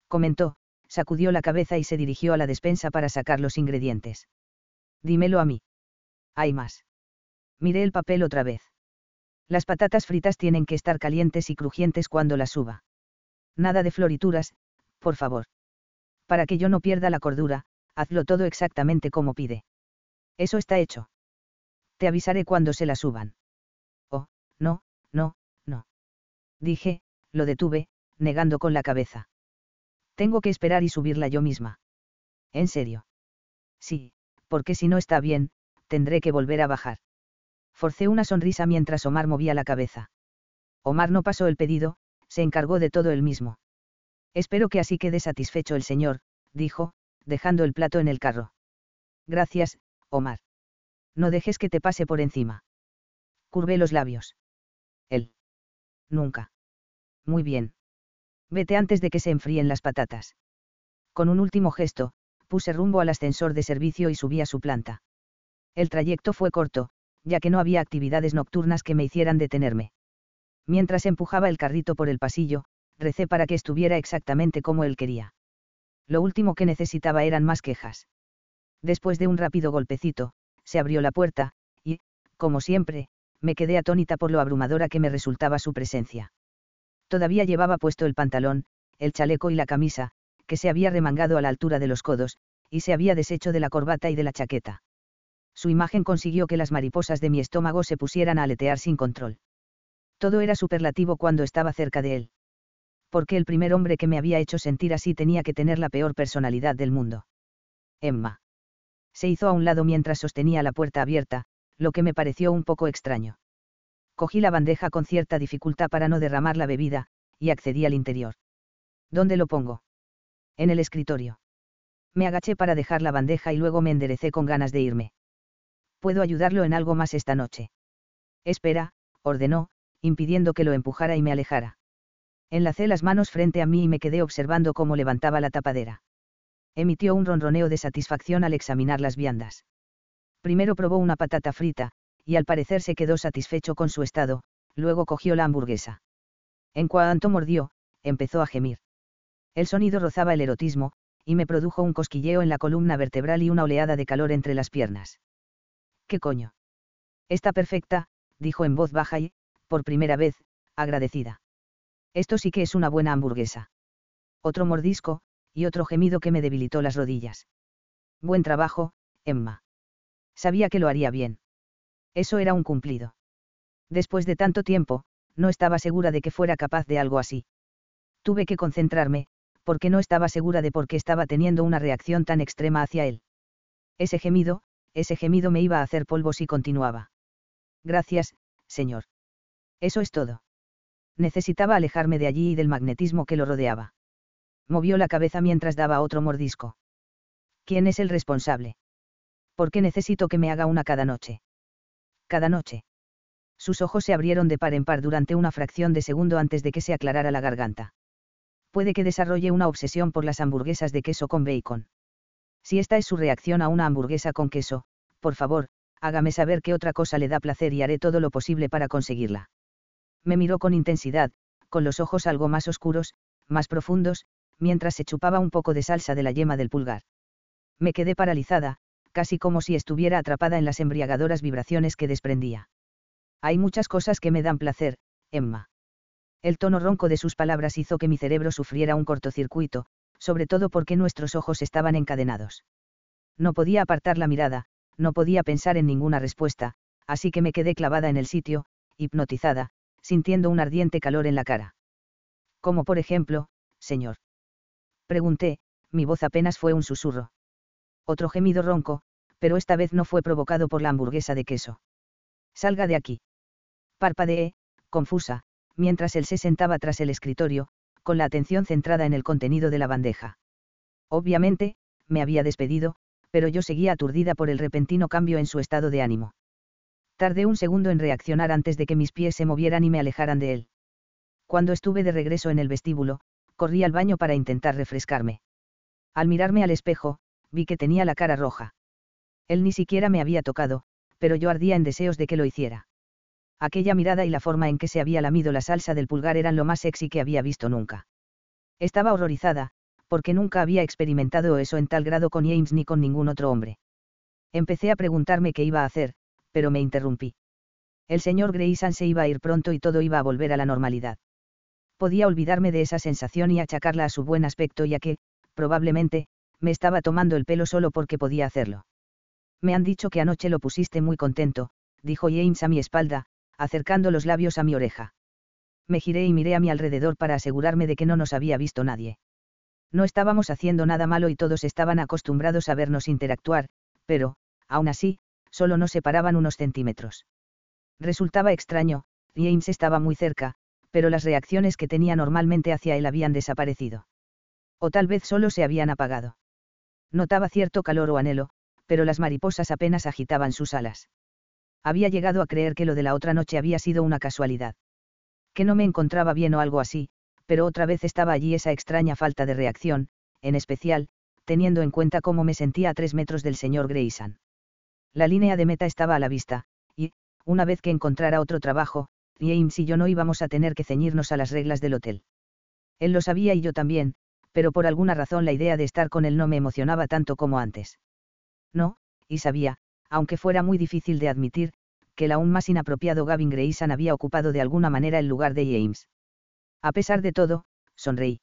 Comentó, sacudió la cabeza y se dirigió a la despensa para sacar los ingredientes. Dímelo a mí. Hay más. Miré el papel otra vez. Las patatas fritas tienen que estar calientes y crujientes cuando las suba. Nada de florituras, por favor. Para que yo no pierda la cordura, hazlo todo exactamente como pide. Eso está hecho. Te avisaré cuando se la suban. Oh, no, no, no. Dije, lo detuve, negando con la cabeza. Tengo que esperar y subirla yo misma. ¿En serio? Sí, porque si no está bien, tendré que volver a bajar. Forcé una sonrisa mientras Omar movía la cabeza. Omar no pasó el pedido, se encargó de todo él mismo. Espero que así quede satisfecho el señor, dijo, dejando el plato en el carro. Gracias, Omar. No dejes que te pase por encima. Curvé los labios. Él. Nunca. Muy bien. Vete antes de que se enfríen las patatas. Con un último gesto, puse rumbo al ascensor de servicio y subí a su planta. El trayecto fue corto, ya que no había actividades nocturnas que me hicieran detenerme. Mientras empujaba el carrito por el pasillo, recé para que estuviera exactamente como él quería. Lo último que necesitaba eran más quejas. Después de un rápido golpecito, se abrió la puerta, y, como siempre, me quedé atónita por lo abrumadora que me resultaba su presencia. Todavía llevaba puesto el pantalón, el chaleco y la camisa, que se había remangado a la altura de los codos, y se había deshecho de la corbata y de la chaqueta. Su imagen consiguió que las mariposas de mi estómago se pusieran a aletear sin control. Todo era superlativo cuando estaba cerca de él. Porque el primer hombre que me había hecho sentir así tenía que tener la peor personalidad del mundo. Emma. Se hizo a un lado mientras sostenía la puerta abierta, lo que me pareció un poco extraño. Cogí la bandeja con cierta dificultad para no derramar la bebida, y accedí al interior. ¿Dónde lo pongo? En el escritorio. Me agaché para dejar la bandeja y luego me enderecé con ganas de irme. ¿Puedo ayudarlo en algo más esta noche? Espera, ordenó, impidiendo que lo empujara y me alejara. Enlacé las manos frente a mí y me quedé observando cómo levantaba la tapadera. Emitió un ronroneo de satisfacción al examinar las viandas. Primero probó una patata frita, y al parecer se quedó satisfecho con su estado, luego cogió la hamburguesa. En cuanto mordió, empezó a gemir. El sonido rozaba el erotismo, y me produjo un cosquilleo en la columna vertebral y una oleada de calor entre las piernas. ¿Qué coño? Está perfecta, dijo en voz baja y, por primera vez, agradecida. Esto sí que es una buena hamburguesa. Otro mordisco, y otro gemido que me debilitó las rodillas. Buen trabajo, Emma. Sabía que lo haría bien. Eso era un cumplido. Después de tanto tiempo, no estaba segura de que fuera capaz de algo así. Tuve que concentrarme, porque no estaba segura de por qué estaba teniendo una reacción tan extrema hacia él. Ese gemido, ese gemido me iba a hacer polvo si continuaba. Gracias, señor. Eso es todo. Necesitaba alejarme de allí y del magnetismo que lo rodeaba. Movió la cabeza mientras daba otro mordisco. ¿Quién es el responsable? ¿Por qué necesito que me haga una cada noche? Cada noche. Sus ojos se abrieron de par en par durante una fracción de segundo antes de que se aclarara la garganta. Puede que desarrolle una obsesión por las hamburguesas de queso con bacon. Si esta es su reacción a una hamburguesa con queso, por favor, hágame saber qué otra cosa le da placer y haré todo lo posible para conseguirla. Me miró con intensidad, con los ojos algo más oscuros, más profundos, mientras se chupaba un poco de salsa de la yema del pulgar. Me quedé paralizada, casi como si estuviera atrapada en las embriagadoras vibraciones que desprendía. Hay muchas cosas que me dan placer, Emma. El tono ronco de sus palabras hizo que mi cerebro sufriera un cortocircuito, sobre todo porque nuestros ojos estaban encadenados. No podía apartar la mirada, no podía pensar en ninguna respuesta, así que me quedé clavada en el sitio, hipnotizada, sintiendo un ardiente calor en la cara. Como por ejemplo, señor. Pregunté, mi voz apenas fue un susurro. Otro gemido ronco, pero esta vez no fue provocado por la hamburguesa de queso. Salga de aquí. Parpadeé, confusa, mientras él se sentaba tras el escritorio, con la atención centrada en el contenido de la bandeja. Obviamente, me había despedido, pero yo seguía aturdida por el repentino cambio en su estado de ánimo. Tardé un segundo en reaccionar antes de que mis pies se movieran y me alejaran de él. Cuando estuve de regreso en el vestíbulo, corrí al baño para intentar refrescarme. Al mirarme al espejo, vi que tenía la cara roja. Él ni siquiera me había tocado, pero yo ardía en deseos de que lo hiciera. Aquella mirada y la forma en que se había lamido la salsa del pulgar eran lo más sexy que había visto nunca. Estaba horrorizada, porque nunca había experimentado eso en tal grado con James ni con ningún otro hombre. Empecé a preguntarme qué iba a hacer, pero me interrumpí. El señor Grayson se iba a ir pronto y todo iba a volver a la normalidad. Podía olvidarme de esa sensación y achacarla a su buen aspecto ya que, probablemente, me estaba tomando el pelo solo porque podía hacerlo. Me han dicho que anoche lo pusiste muy contento, dijo James a mi espalda, acercando los labios a mi oreja. Me giré y miré a mi alrededor para asegurarme de que no nos había visto nadie. No estábamos haciendo nada malo y todos estaban acostumbrados a vernos interactuar, pero, aún así, solo nos separaban unos centímetros. Resultaba extraño, James estaba muy cerca, pero las reacciones que tenía normalmente hacia él habían desaparecido. O tal vez solo se habían apagado. Notaba cierto calor o anhelo, pero las mariposas apenas agitaban sus alas. Había llegado a creer que lo de la otra noche había sido una casualidad. Que no me encontraba bien o algo así, pero otra vez estaba allí esa extraña falta de reacción, en especial, teniendo en cuenta cómo me sentía a tres metros del señor Grayson. La línea de meta estaba a la vista, y, una vez que encontrara otro trabajo, James y yo no íbamos a tener que ceñirnos a las reglas del hotel. Él lo sabía y yo también, pero por alguna razón la idea de estar con él no me emocionaba tanto como antes. No, y sabía, aunque fuera muy difícil de admitir, que el aún más inapropiado Gavin Grayson había ocupado de alguna manera el lugar de James. A pesar de todo, sonreí.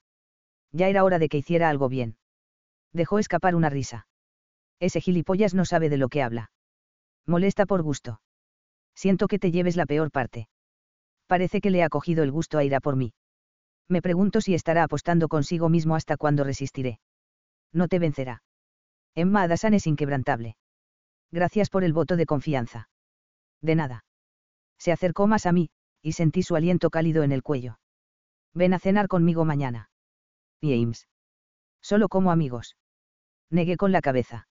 Ya era hora de que hiciera algo bien. Dejó escapar una risa. Ese gilipollas no sabe de lo que habla. Molesta por gusto. Siento que te lleves la peor parte. Parece que le ha cogido el gusto a ir a por mí. Me pregunto si estará apostando consigo mismo hasta cuándo resistiré. No te vencerá. Emma Adasan es inquebrantable. Gracias por el voto de confianza. De nada. Se acercó más a mí, y sentí su aliento cálido en el cuello. Ven a cenar conmigo mañana. James. Solo como amigos. Negué con la cabeza.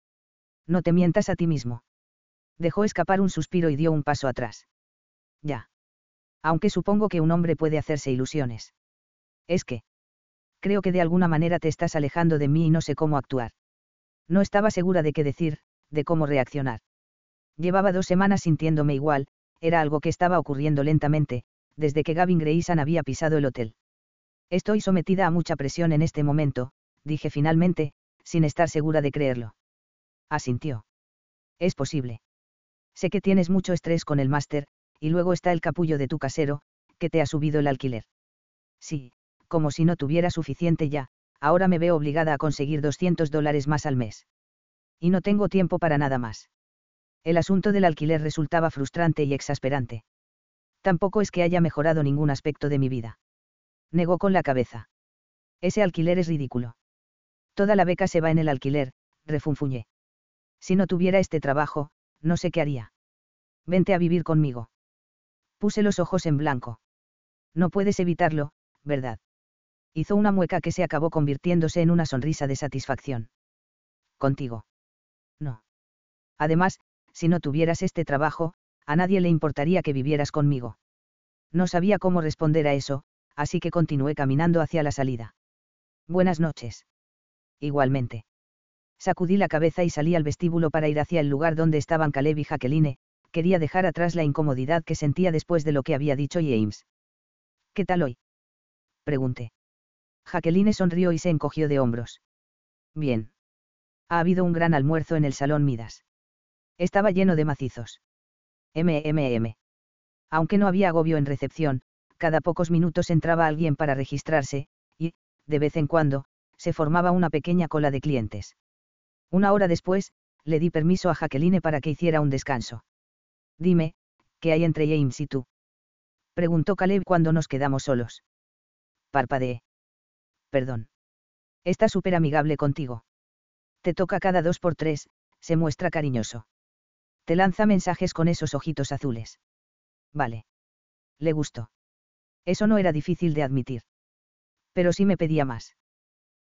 No te mientas a ti mismo. Dejó escapar un suspiro y dio un paso atrás. Ya. Aunque supongo que un hombre puede hacerse ilusiones. Es que. Creo que de alguna manera te estás alejando de mí y no sé cómo actuar. No estaba segura de qué decir, de cómo reaccionar. Llevaba dos semanas sintiéndome igual, era algo que estaba ocurriendo lentamente, desde que Gavin Grayson había pisado el hotel. Estoy sometida a mucha presión en este momento, dije finalmente, sin estar segura de creerlo. Asintió. Es posible. Sé que tienes mucho estrés con el máster, y luego está el capullo de tu casero, que te ha subido el alquiler. Sí, como si no tuviera suficiente ya, ahora me veo obligada a conseguir 200 dólares más al mes. Y no tengo tiempo para nada más. El asunto del alquiler resultaba frustrante y exasperante. Tampoco es que haya mejorado ningún aspecto de mi vida. Negó con la cabeza. Ese alquiler es ridículo. Toda la beca se va en el alquiler, refunfuñé. Si no tuviera este trabajo, no sé qué haría. Vente a vivir conmigo. Puse los ojos en blanco. No puedes evitarlo, ¿verdad? Hizo una mueca que se acabó convirtiéndose en una sonrisa de satisfacción. Contigo. No. Además, si no tuvieras este trabajo, a nadie le importaría que vivieras conmigo. No sabía cómo responder a eso, así que continué caminando hacia la salida. Buenas noches. Igualmente. Sacudí la cabeza y salí al vestíbulo para ir hacia el lugar donde estaban Caleb y Jacqueline, quería dejar atrás la incomodidad que sentía después de lo que había dicho James. ¿Qué tal hoy? Pregunté. Jacqueline sonrió y se encogió de hombros. Bien. Ha habido un gran almuerzo en el salón Midas. Estaba lleno de macizos. MMM. Aunque no había agobio en recepción, cada pocos minutos entraba alguien para registrarse, y, de vez en cuando, se formaba una pequeña cola de clientes. Una hora después, le di permiso a Jacqueline para que hiciera un descanso. Dime, ¿qué hay entre James y tú? Preguntó Caleb cuando nos quedamos solos. Parpadeé. Perdón. Está súper amigable contigo. Te toca cada dos por tres, se muestra cariñoso. Te lanza mensajes con esos ojitos azules. Vale. Le gustó. Eso no era difícil de admitir. Pero sí me pedía más.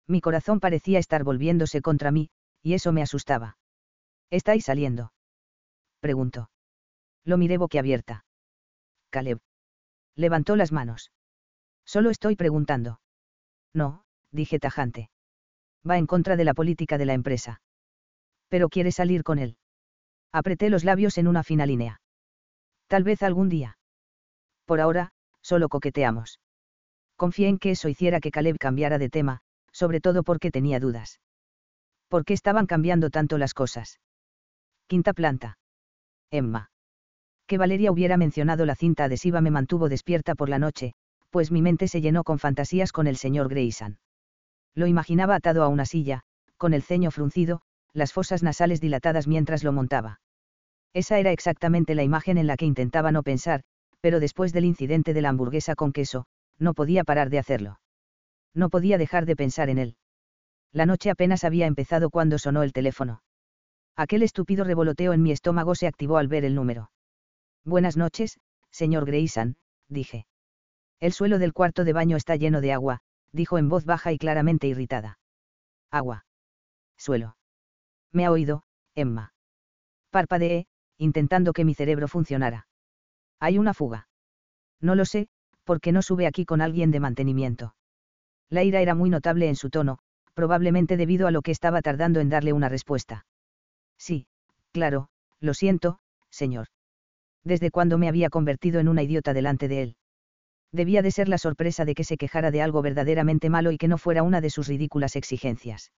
Mi corazón parecía estar volviéndose contra mí, y eso me asustaba. ¿Estáis saliendo? Preguntó. Lo miré boquiabierta. Caleb. Levantó las manos. Solo estoy preguntando. No, dije tajante. Va en contra de la política de la empresa. Pero quiere salir con él. Apreté los labios en una fina línea. Tal vez algún día. Por ahora, solo coqueteamos. Confié en que eso hiciera que Caleb cambiara de tema, sobre todo porque tenía dudas. ¿Por qué estaban cambiando tanto las cosas? Quinta planta. Emma. Que Valeria hubiera mencionado la cinta adhesiva me mantuvo despierta por la noche, pues mi mente se llenó con fantasías con el señor Grayson. Lo imaginaba atado a una silla, con el ceño fruncido, las fosas nasales dilatadas mientras lo montaba. Esa era exactamente la imagen en la que intentaba no pensar, pero después del incidente de la hamburguesa con queso, no podía parar de hacerlo. No podía dejar de pensar en él. La noche apenas había empezado cuando sonó el teléfono. Aquel estúpido revoloteo en mi estómago se activó al ver el número. Buenas noches, señor Grayson, dije. El suelo del cuarto de baño está lleno de agua, dijo en voz baja y claramente irritada. Agua. Suelo. Me ha oído, Emma. Parpadeé, intentando que mi cerebro funcionara. Hay una fuga. No lo sé, porque no sube aquí con alguien de mantenimiento. La ira era muy notable en su tono, probablemente debido a lo que estaba tardando en darle una respuesta. Sí, claro, lo siento, señor. Desde cuando me había convertido en una idiota delante de él. Debía de ser la sorpresa de que se quejara de algo verdaderamente malo y que no fuera una de sus ridículas exigencias.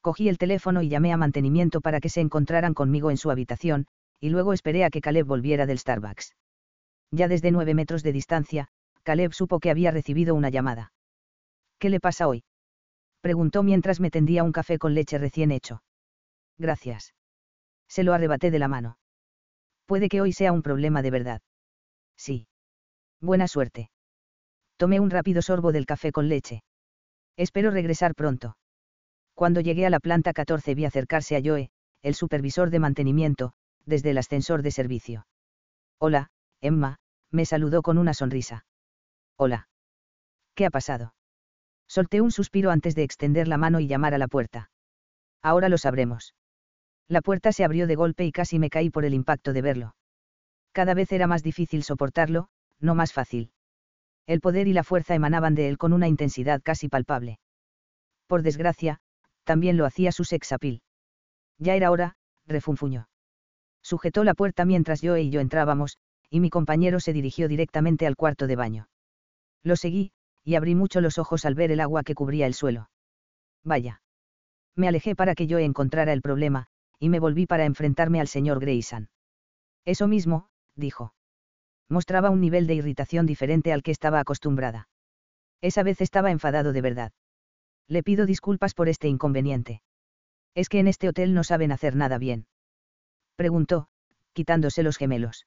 Cogí el teléfono y llamé a mantenimiento para que se encontraran conmigo en su habitación, y luego esperé a que Caleb volviera del Starbucks. Ya desde nueve metros de distancia, Caleb supo que había recibido una llamada. ¿Qué le pasa hoy? preguntó mientras me tendía un café con leche recién hecho. Gracias. Se lo arrebaté de la mano. Puede que hoy sea un problema de verdad. Sí. Buena suerte. Tomé un rápido sorbo del café con leche. Espero regresar pronto. Cuando llegué a la planta 14 vi acercarse a Joe, el supervisor de mantenimiento, desde el ascensor de servicio. Hola, Emma, me saludó con una sonrisa. Hola. ¿Qué ha pasado? Solté un suspiro antes de extender la mano y llamar a la puerta. Ahora lo sabremos. La puerta se abrió de golpe y casi me caí por el impacto de verlo. Cada vez era más difícil soportarlo, no más fácil. El poder y la fuerza emanaban de él con una intensidad casi palpable. Por desgracia, también lo hacía su sexapil. Ya era hora, refunfuñó. Sujetó la puerta mientras yo y yo entrábamos, y mi compañero se dirigió directamente al cuarto de baño. Lo seguí, y abrí mucho los ojos al ver el agua que cubría el suelo. Vaya. Me alejé para que yo encontrara el problema, y me volví para enfrentarme al señor Grayson. Eso mismo, dijo. Mostraba un nivel de irritación diferente al que estaba acostumbrada. Esa vez estaba enfadado de verdad. Le pido disculpas por este inconveniente. Es que en este hotel no saben hacer nada bien. Preguntó, quitándose los gemelos.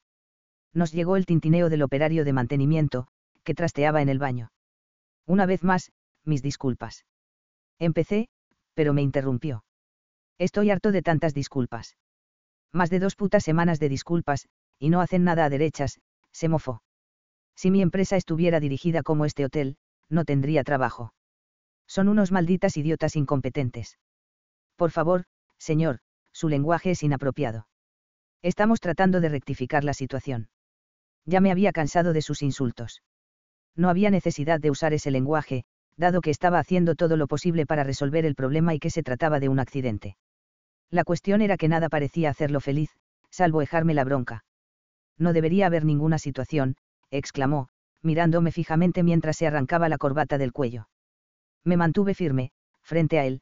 Nos llegó el tintineo del operario de mantenimiento, que trasteaba en el baño. Una vez más, mis disculpas. Empecé, pero me interrumpió. Estoy harto de tantas disculpas. Más de dos putas semanas de disculpas, y no hacen nada a derechas, se mofó. Si mi empresa estuviera dirigida como este hotel, no tendría trabajo. Son unos malditas idiotas incompetentes. Por favor, señor, su lenguaje es inapropiado. Estamos tratando de rectificar la situación. Ya me había cansado de sus insultos. No había necesidad de usar ese lenguaje, dado que estaba haciendo todo lo posible para resolver el problema y que se trataba de un accidente. La cuestión era que nada parecía hacerlo feliz, salvo dejarme la bronca. No debería haber ninguna situación, exclamó, mirándome fijamente mientras se arrancaba la corbata del cuello. Me mantuve firme, frente a él,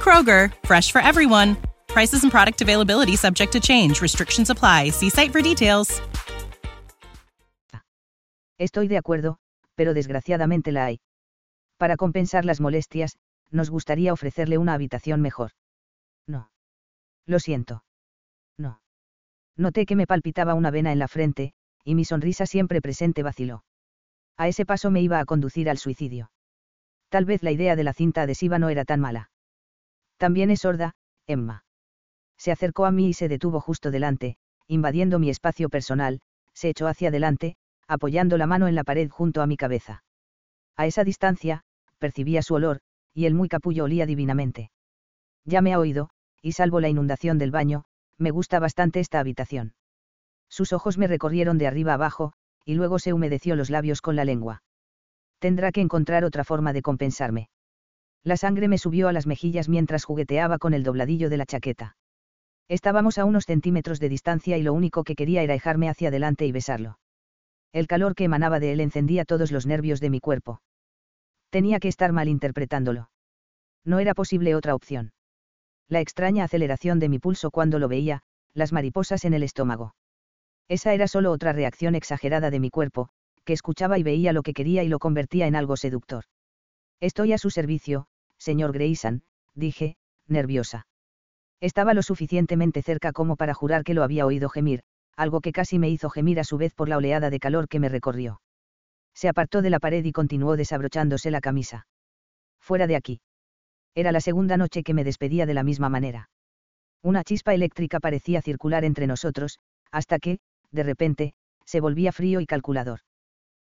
Kroger, fresh for everyone. Prices and product availability subject to change. Restrictions apply. See site for details. Estoy de acuerdo, pero desgraciadamente la hay. Para compensar las molestias, nos gustaría ofrecerle una habitación mejor. No. Lo siento. No. Noté que me palpitaba una vena en la frente, y mi sonrisa siempre presente vaciló. A ese paso me iba a conducir al suicidio. Tal vez la idea de la cinta adhesiva no era tan mala. También es sorda, Emma. Se acercó a mí y se detuvo justo delante, invadiendo mi espacio personal, se echó hacia adelante, apoyando la mano en la pared junto a mi cabeza. A esa distancia, percibía su olor, y el muy capullo olía divinamente. Ya me ha oído, y salvo la inundación del baño, me gusta bastante esta habitación. Sus ojos me recorrieron de arriba abajo, y luego se humedeció los labios con la lengua. Tendrá que encontrar otra forma de compensarme. La sangre me subió a las mejillas mientras jugueteaba con el dobladillo de la chaqueta. Estábamos a unos centímetros de distancia y lo único que quería era dejarme hacia adelante y besarlo. El calor que emanaba de él encendía todos los nervios de mi cuerpo. Tenía que estar mal interpretándolo. No era posible otra opción. La extraña aceleración de mi pulso cuando lo veía, las mariposas en el estómago. Esa era solo otra reacción exagerada de mi cuerpo, que escuchaba y veía lo que quería y lo convertía en algo seductor. Estoy a su servicio, señor Grayson, dije, nerviosa. Estaba lo suficientemente cerca como para jurar que lo había oído gemir, algo que casi me hizo gemir a su vez por la oleada de calor que me recorrió. Se apartó de la pared y continuó desabrochándose la camisa. Fuera de aquí. Era la segunda noche que me despedía de la misma manera. Una chispa eléctrica parecía circular entre nosotros, hasta que, de repente, se volvía frío y calculador.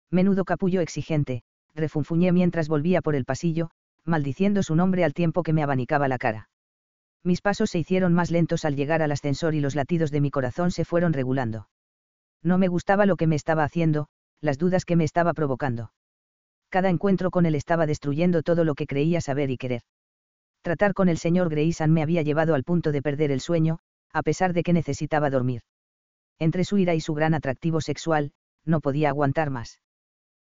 Menudo capullo exigente, refunfuñé mientras volvía por el pasillo, maldiciendo su nombre al tiempo que me abanicaba la cara. Mis pasos se hicieron más lentos al llegar al ascensor y los latidos de mi corazón se fueron regulando. No me gustaba lo que me estaba haciendo, las dudas que me estaba provocando. Cada encuentro con él estaba destruyendo todo lo que creía saber y querer. Tratar con el señor Grayson me había llevado al punto de perder el sueño, a pesar de que necesitaba dormir. Entre su ira y su gran atractivo sexual, no podía aguantar más.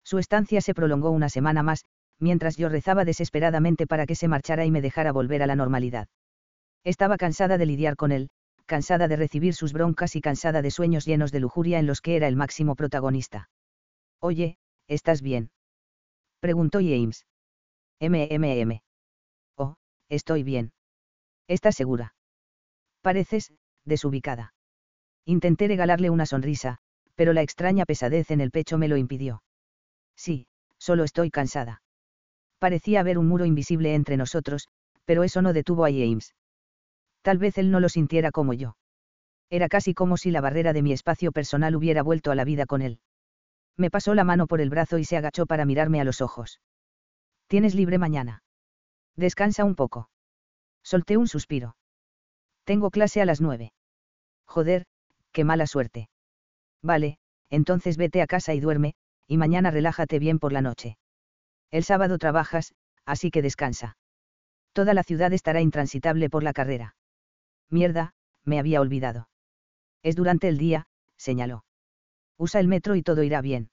Su estancia se prolongó una semana más, mientras yo rezaba desesperadamente para que se marchara y me dejara volver a la normalidad. Estaba cansada de lidiar con él, cansada de recibir sus broncas y cansada de sueños llenos de lujuria en los que era el máximo protagonista. Oye, ¿estás bien? preguntó James. MMM. Oh, estoy bien. ¿Estás segura? Pareces, desubicada. Intenté regalarle una sonrisa, pero la extraña pesadez en el pecho me lo impidió. Sí, solo estoy cansada. Parecía haber un muro invisible entre nosotros, pero eso no detuvo a James. Tal vez él no lo sintiera como yo. Era casi como si la barrera de mi espacio personal hubiera vuelto a la vida con él. Me pasó la mano por el brazo y se agachó para mirarme a los ojos. Tienes libre mañana. Descansa un poco. Solté un suspiro. Tengo clase a las nueve. Joder, qué mala suerte. Vale, entonces vete a casa y duerme, y mañana relájate bien por la noche. El sábado trabajas, así que descansa. Toda la ciudad estará intransitable por la carrera. Mierda, me había olvidado. Es durante el día, señaló. Usa el metro y todo irá bien.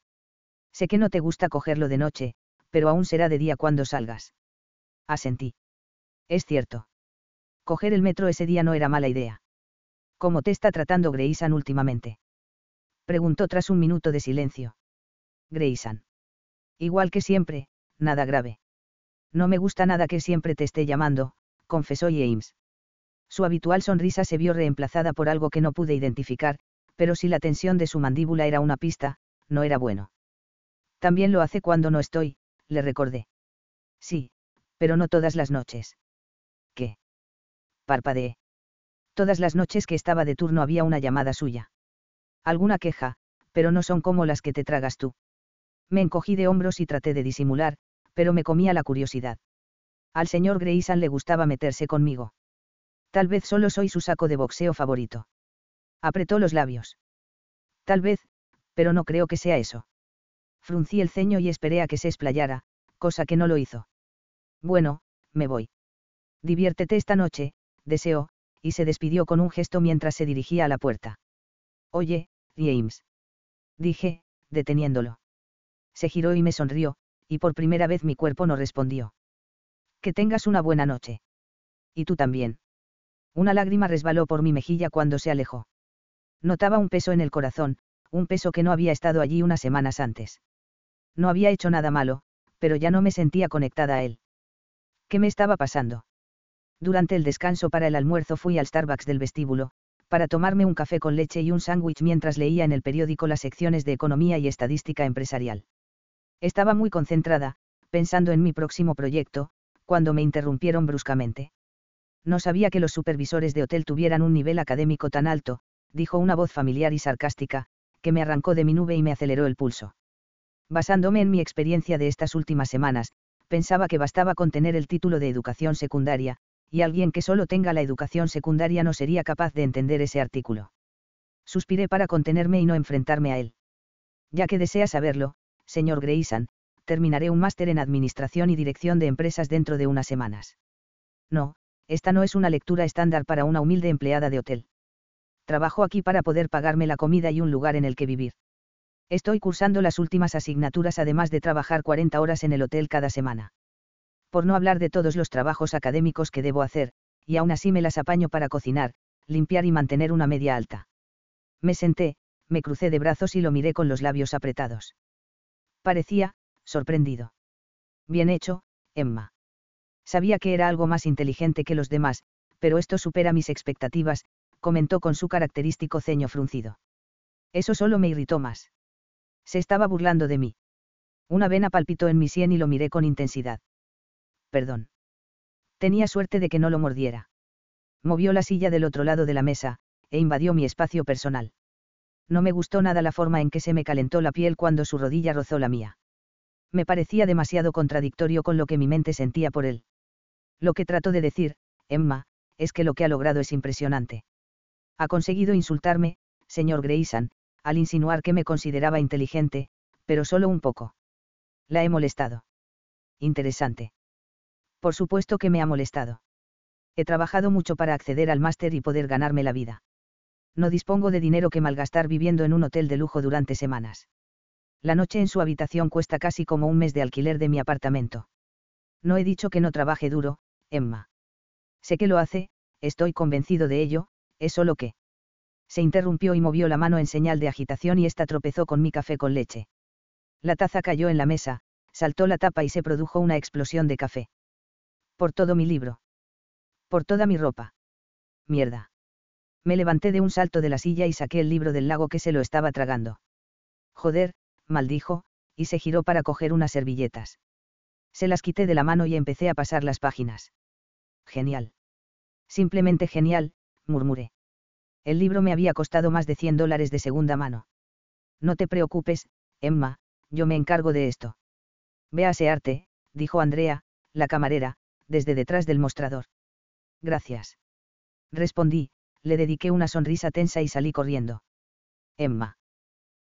Sé que no te gusta cogerlo de noche, pero aún será de día cuando salgas. Asentí. Es cierto. Coger el metro ese día no era mala idea. ¿Cómo te está tratando Grayson últimamente? Preguntó tras un minuto de silencio. Grayson. Igual que siempre, nada grave. No me gusta nada que siempre te esté llamando, confesó James. Su habitual sonrisa se vio reemplazada por algo que no pude identificar, pero si la tensión de su mandíbula era una pista, no era bueno. También lo hace cuando no estoy, le recordé. Sí, pero no todas las noches. ¿Qué? Parpadeé. Todas las noches que estaba de turno había una llamada suya. Alguna queja, pero no son como las que te tragas tú. Me encogí de hombros y traté de disimular, pero me comía la curiosidad. Al señor Grayson le gustaba meterse conmigo. Tal vez solo soy su saco de boxeo favorito. Apretó los labios. Tal vez, pero no creo que sea eso. Fruncí el ceño y esperé a que se explayara, cosa que no lo hizo. Bueno, me voy. Diviértete esta noche, deseó, y se despidió con un gesto mientras se dirigía a la puerta. Oye, James. Dije, deteniéndolo. Se giró y me sonrió, y por primera vez mi cuerpo no respondió. Que tengas una buena noche. Y tú también. Una lágrima resbaló por mi mejilla cuando se alejó. Notaba un peso en el corazón, un peso que no había estado allí unas semanas antes. No había hecho nada malo, pero ya no me sentía conectada a él. ¿Qué me estaba pasando? Durante el descanso para el almuerzo fui al Starbucks del vestíbulo, para tomarme un café con leche y un sándwich mientras leía en el periódico las secciones de economía y estadística empresarial. Estaba muy concentrada, pensando en mi próximo proyecto, cuando me interrumpieron bruscamente. No sabía que los supervisores de hotel tuvieran un nivel académico tan alto, dijo una voz familiar y sarcástica, que me arrancó de mi nube y me aceleró el pulso. Basándome en mi experiencia de estas últimas semanas, pensaba que bastaba con tener el título de educación secundaria, y alguien que solo tenga la educación secundaria no sería capaz de entender ese artículo. Suspiré para contenerme y no enfrentarme a él. Ya que desea saberlo, señor Grayson, terminaré un máster en Administración y Dirección de Empresas dentro de unas semanas. No, esta no es una lectura estándar para una humilde empleada de hotel. Trabajo aquí para poder pagarme la comida y un lugar en el que vivir. Estoy cursando las últimas asignaturas además de trabajar 40 horas en el hotel cada semana. Por no hablar de todos los trabajos académicos que debo hacer, y aún así me las apaño para cocinar, limpiar y mantener una media alta. Me senté, me crucé de brazos y lo miré con los labios apretados. Parecía, sorprendido. Bien hecho, Emma. Sabía que era algo más inteligente que los demás, pero esto supera mis expectativas, comentó con su característico ceño fruncido. Eso solo me irritó más. Se estaba burlando de mí. Una vena palpitó en mi sien y lo miré con intensidad. Perdón. Tenía suerte de que no lo mordiera. Movió la silla del otro lado de la mesa, e invadió mi espacio personal. No me gustó nada la forma en que se me calentó la piel cuando su rodilla rozó la mía. Me parecía demasiado contradictorio con lo que mi mente sentía por él. Lo que trato de decir, Emma, es que lo que ha logrado es impresionante. Ha conseguido insultarme, señor Grayson, al insinuar que me consideraba inteligente, pero solo un poco. La he molestado. Interesante. Por supuesto que me ha molestado. He trabajado mucho para acceder al máster y poder ganarme la vida. No dispongo de dinero que malgastar viviendo en un hotel de lujo durante semanas. La noche en su habitación cuesta casi como un mes de alquiler de mi apartamento. No he dicho que no trabaje duro, Emma. Sé que lo hace, estoy convencido de ello, es solo que. Se interrumpió y movió la mano en señal de agitación y ésta tropezó con mi café con leche. La taza cayó en la mesa, saltó la tapa y se produjo una explosión de café. Por todo mi libro. Por toda mi ropa. Mierda. Me levanté de un salto de la silla y saqué el libro del lago que se lo estaba tragando. Joder, maldijo, y se giró para coger unas servilletas. Se las quité de la mano y empecé a pasar las páginas. Genial. Simplemente genial, murmuré. El libro me había costado más de 100 dólares de segunda mano. No te preocupes, Emma, yo me encargo de esto. Ve a asearte, dijo Andrea, la camarera, desde detrás del mostrador. Gracias. Respondí, le dediqué una sonrisa tensa y salí corriendo. Emma.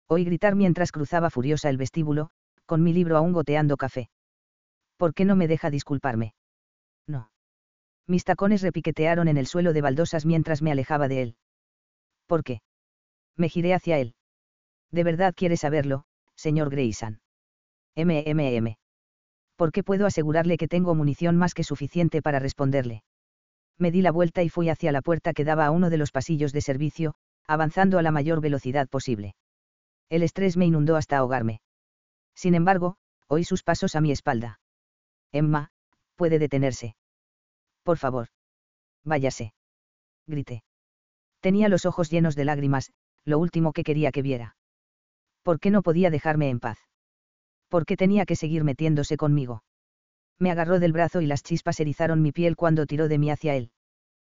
Oí gritar mientras cruzaba furiosa el vestíbulo, con mi libro aún goteando café. ¿Por qué no me deja disculparme? No. Mis tacones repiquetearon en el suelo de baldosas mientras me alejaba de él. ¿Por qué? Me giré hacia él. ¿De verdad quiere saberlo, señor Grayson? MMM. ¿Por qué puedo asegurarle que tengo munición más que suficiente para responderle? Me di la vuelta y fui hacia la puerta que daba a uno de los pasillos de servicio, avanzando a la mayor velocidad posible. El estrés me inundó hasta ahogarme. Sin embargo, oí sus pasos a mi espalda. Emma, puede detenerse. Por favor. Váyase. Grité. Tenía los ojos llenos de lágrimas, lo último que quería que viera. ¿Por qué no podía dejarme en paz? ¿Por qué tenía que seguir metiéndose conmigo? Me agarró del brazo y las chispas erizaron mi piel cuando tiró de mí hacia él.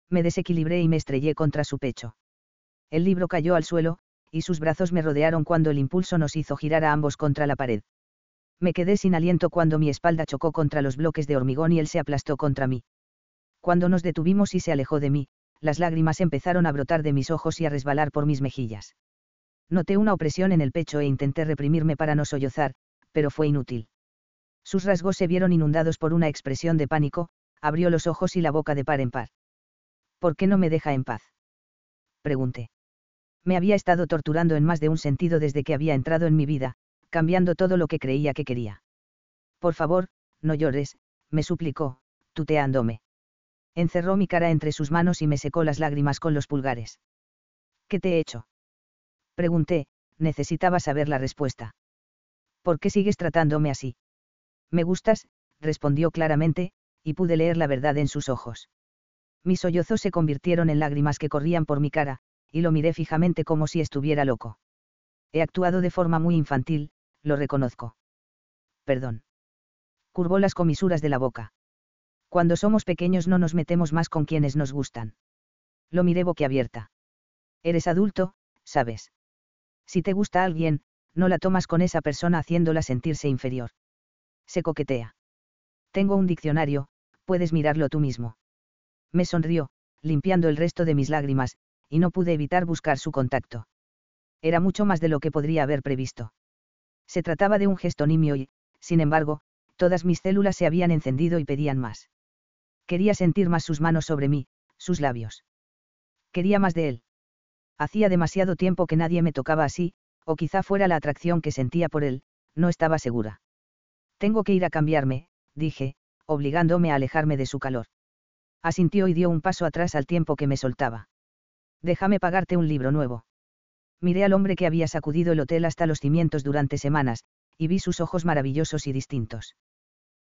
Me desequilibré y me estrellé contra su pecho. El libro cayó al suelo, y sus brazos me rodearon cuando el impulso nos hizo girar a ambos contra la pared. Me quedé sin aliento cuando mi espalda chocó contra los bloques de hormigón y él se aplastó contra mí. Cuando nos detuvimos y se alejó de mí, las lágrimas empezaron a brotar de mis ojos y a resbalar por mis mejillas. Noté una opresión en el pecho e intenté reprimirme para no sollozar, pero fue inútil. Sus rasgos se vieron inundados por una expresión de pánico, abrió los ojos y la boca de par en par. ¿Por qué no me deja en paz? Pregunté. Me había estado torturando en más de un sentido desde que había entrado en mi vida, cambiando todo lo que creía que quería. Por favor, no llores, me suplicó, tuteándome. Encerró mi cara entre sus manos y me secó las lágrimas con los pulgares. ¿Qué te he hecho? Pregunté, necesitaba saber la respuesta. ¿Por qué sigues tratándome así? Me gustas, respondió claramente, y pude leer la verdad en sus ojos. Mis sollozos se convirtieron en lágrimas que corrían por mi cara, y lo miré fijamente como si estuviera loco. He actuado de forma muy infantil, lo reconozco. Perdón. Curvó las comisuras de la boca. Cuando somos pequeños no nos metemos más con quienes nos gustan. Lo miré boquiabierta. Eres adulto, sabes. Si te gusta alguien, no la tomas con esa persona haciéndola sentirse inferior. Se coquetea. Tengo un diccionario, puedes mirarlo tú mismo. Me sonrió, limpiando el resto de mis lágrimas, y no pude evitar buscar su contacto. Era mucho más de lo que podría haber previsto. Se trataba de un gesto nimio y, sin embargo, todas mis células se habían encendido y pedían más. Quería sentir más sus manos sobre mí, sus labios. Quería más de él. Hacía demasiado tiempo que nadie me tocaba así, o quizá fuera la atracción que sentía por él, no estaba segura. Tengo que ir a cambiarme, dije, obligándome a alejarme de su calor. Asintió y dio un paso atrás al tiempo que me soltaba. Déjame pagarte un libro nuevo. Miré al hombre que había sacudido el hotel hasta los cimientos durante semanas, y vi sus ojos maravillosos y distintos.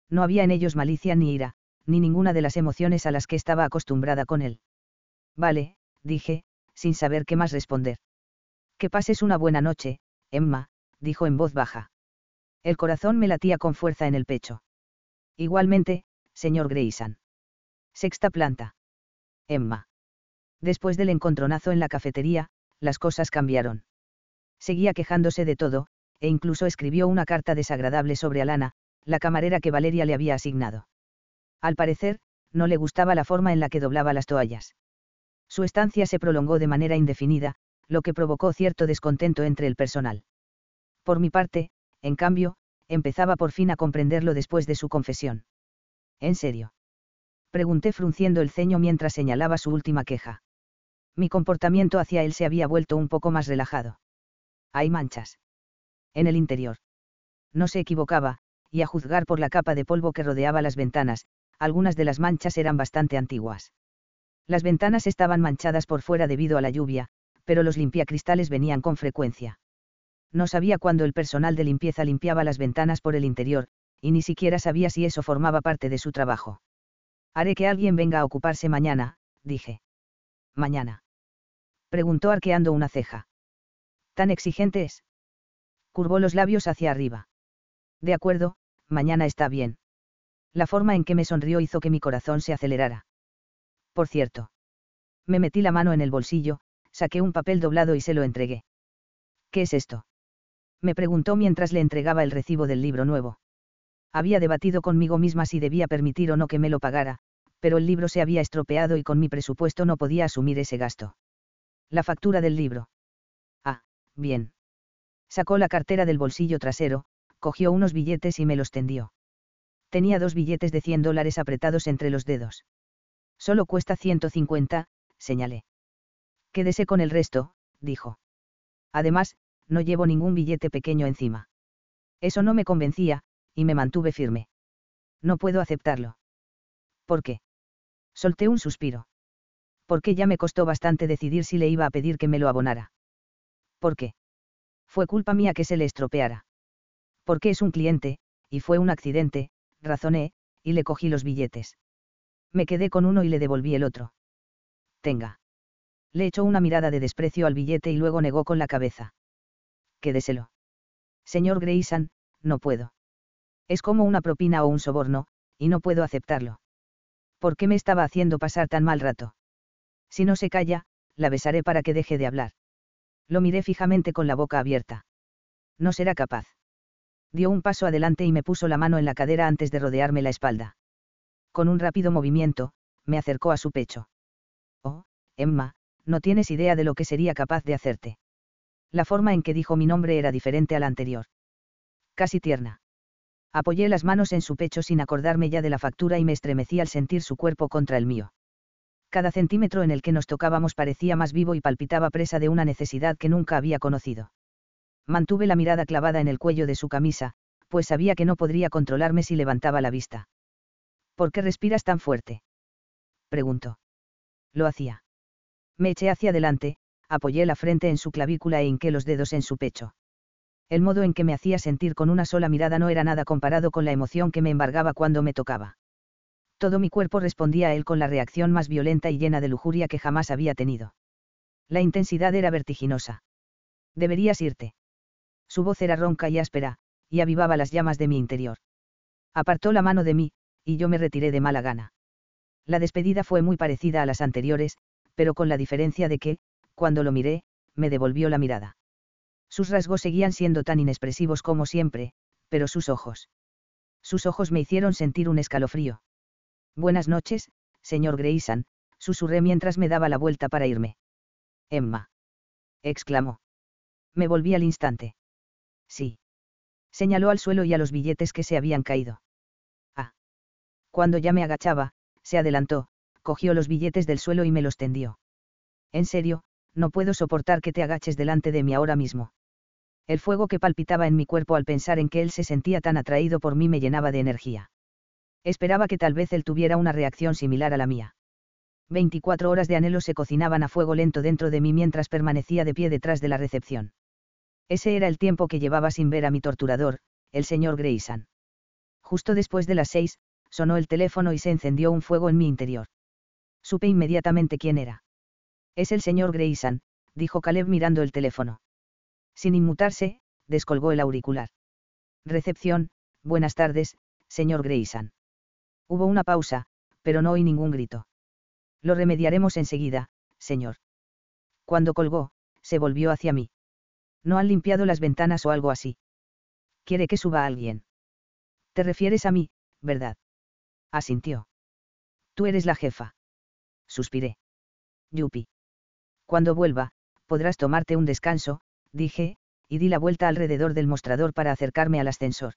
No había en ellos malicia ni ira, ni ninguna de las emociones a las que estaba acostumbrada con él. Vale, dije, sin saber qué más responder. Que pases una buena noche, Emma, dijo en voz baja. El corazón me latía con fuerza en el pecho. Igualmente, señor Grayson. Sexta planta. Emma. Después del encontronazo en la cafetería, las cosas cambiaron. Seguía quejándose de todo, e incluso escribió una carta desagradable sobre Alana, la camarera que Valeria le había asignado. Al parecer, no le gustaba la forma en la que doblaba las toallas. Su estancia se prolongó de manera indefinida, lo que provocó cierto descontento entre el personal. Por mi parte, en cambio, empezaba por fin a comprenderlo después de su confesión. ¿En serio? Pregunté frunciendo el ceño mientras señalaba su última queja. Mi comportamiento hacia él se había vuelto un poco más relajado. Hay manchas. En el interior. No se equivocaba, y a juzgar por la capa de polvo que rodeaba las ventanas, algunas de las manchas eran bastante antiguas. Las ventanas estaban manchadas por fuera debido a la lluvia, pero los limpiacristales venían con frecuencia. No sabía cuándo el personal de limpieza limpiaba las ventanas por el interior, y ni siquiera sabía si eso formaba parte de su trabajo. Haré que alguien venga a ocuparse mañana, dije. Mañana. Preguntó arqueando una ceja. ¿Tan exigente es? Curvó los labios hacia arriba. De acuerdo, mañana está bien. La forma en que me sonrió hizo que mi corazón se acelerara. Por cierto. Me metí la mano en el bolsillo, saqué un papel doblado y se lo entregué. ¿Qué es esto? Me preguntó mientras le entregaba el recibo del libro nuevo. Había debatido conmigo misma si debía permitir o no que me lo pagara, pero el libro se había estropeado y con mi presupuesto no podía asumir ese gasto. La factura del libro. Ah, bien. Sacó la cartera del bolsillo trasero, cogió unos billetes y me los tendió. Tenía dos billetes de 100 dólares apretados entre los dedos. Solo cuesta 150, señalé. Quédese con el resto, dijo. Además, no llevo ningún billete pequeño encima. Eso no me convencía, y me mantuve firme. No puedo aceptarlo. ¿Por qué? Solté un suspiro. Porque ya me costó bastante decidir si le iba a pedir que me lo abonara. ¿Por qué? Fue culpa mía que se le estropeara. Porque es un cliente, y fue un accidente, razoné, y le cogí los billetes. Me quedé con uno y le devolví el otro. Tenga. Le echó una mirada de desprecio al billete y luego negó con la cabeza. Quédeselo. Señor Grayson, no puedo. Es como una propina o un soborno, y no puedo aceptarlo. ¿Por qué me estaba haciendo pasar tan mal rato? Si no se calla, la besaré para que deje de hablar. Lo miré fijamente con la boca abierta. No será capaz. Dio un paso adelante y me puso la mano en la cadera antes de rodearme la espalda. Con un rápido movimiento, me acercó a su pecho. Oh, Emma, no tienes idea de lo que sería capaz de hacerte. La forma en que dijo mi nombre era diferente a la anterior. Casi tierna. Apoyé las manos en su pecho sin acordarme ya de la factura y me estremecí al sentir su cuerpo contra el mío. Cada centímetro en el que nos tocábamos parecía más vivo y palpitaba presa de una necesidad que nunca había conocido. Mantuve la mirada clavada en el cuello de su camisa, pues sabía que no podría controlarme si levantaba la vista. ¿Por qué respiras tan fuerte? preguntó. Lo hacía. Me eché hacia adelante, apoyé la frente en su clavícula e hinqué los dedos en su pecho el modo en que me hacía sentir con una sola mirada no era nada comparado con la emoción que me embargaba cuando me tocaba. Todo mi cuerpo respondía a él con la reacción más violenta y llena de lujuria que jamás había tenido. La intensidad era vertiginosa. Deberías irte. Su voz era ronca y áspera, y avivaba las llamas de mi interior. Apartó la mano de mí, y yo me retiré de mala gana. La despedida fue muy parecida a las anteriores, pero con la diferencia de que, cuando lo miré, me devolvió la mirada. Sus rasgos seguían siendo tan inexpresivos como siempre, pero sus ojos. Sus ojos me hicieron sentir un escalofrío. Buenas noches, señor Grayson, susurré mientras me daba la vuelta para irme. Emma. exclamó. Me volví al instante. Sí. Señaló al suelo y a los billetes que se habían caído. Ah. Cuando ya me agachaba, se adelantó, cogió los billetes del suelo y me los tendió. En serio, no puedo soportar que te agaches delante de mí ahora mismo. El fuego que palpitaba en mi cuerpo al pensar en que él se sentía tan atraído por mí me llenaba de energía. Esperaba que tal vez él tuviera una reacción similar a la mía. 24 horas de anhelo se cocinaban a fuego lento dentro de mí mientras permanecía de pie detrás de la recepción. Ese era el tiempo que llevaba sin ver a mi torturador, el señor Grayson. Justo después de las seis, sonó el teléfono y se encendió un fuego en mi interior. Supe inmediatamente quién era. Es el señor Grayson, dijo Caleb mirando el teléfono. Sin inmutarse, descolgó el auricular. Recepción, buenas tardes, señor Grayson. Hubo una pausa, pero no oí ningún grito. Lo remediaremos enseguida, señor. Cuando colgó, se volvió hacia mí. No han limpiado las ventanas o algo así. Quiere que suba alguien. Te refieres a mí, ¿verdad? Asintió. Tú eres la jefa. Suspiré. Yupi. Cuando vuelva, podrás tomarte un descanso, dije, y di la vuelta alrededor del mostrador para acercarme al ascensor.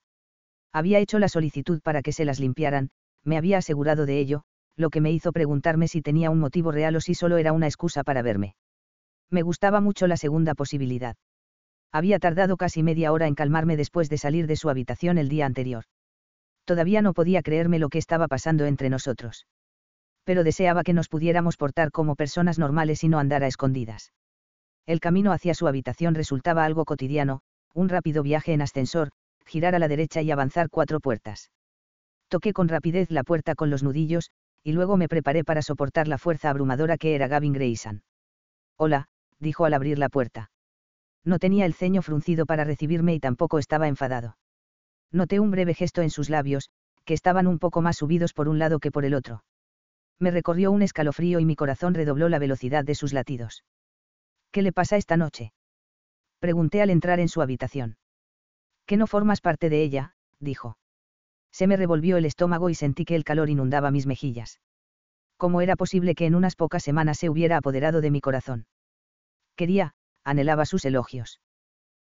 Había hecho la solicitud para que se las limpiaran, me había asegurado de ello, lo que me hizo preguntarme si tenía un motivo real o si solo era una excusa para verme. Me gustaba mucho la segunda posibilidad. Había tardado casi media hora en calmarme después de salir de su habitación el día anterior. Todavía no podía creerme lo que estaba pasando entre nosotros. Pero deseaba que nos pudiéramos portar como personas normales y no andar a escondidas. El camino hacia su habitación resultaba algo cotidiano, un rápido viaje en ascensor, girar a la derecha y avanzar cuatro puertas. Toqué con rapidez la puerta con los nudillos, y luego me preparé para soportar la fuerza abrumadora que era Gavin Grayson. Hola, dijo al abrir la puerta. No tenía el ceño fruncido para recibirme y tampoco estaba enfadado. Noté un breve gesto en sus labios, que estaban un poco más subidos por un lado que por el otro. Me recorrió un escalofrío y mi corazón redobló la velocidad de sus latidos. ¿Qué le pasa esta noche? Pregunté al entrar en su habitación. Que no formas parte de ella, dijo. Se me revolvió el estómago y sentí que el calor inundaba mis mejillas. ¿Cómo era posible que en unas pocas semanas se hubiera apoderado de mi corazón? Quería, anhelaba sus elogios.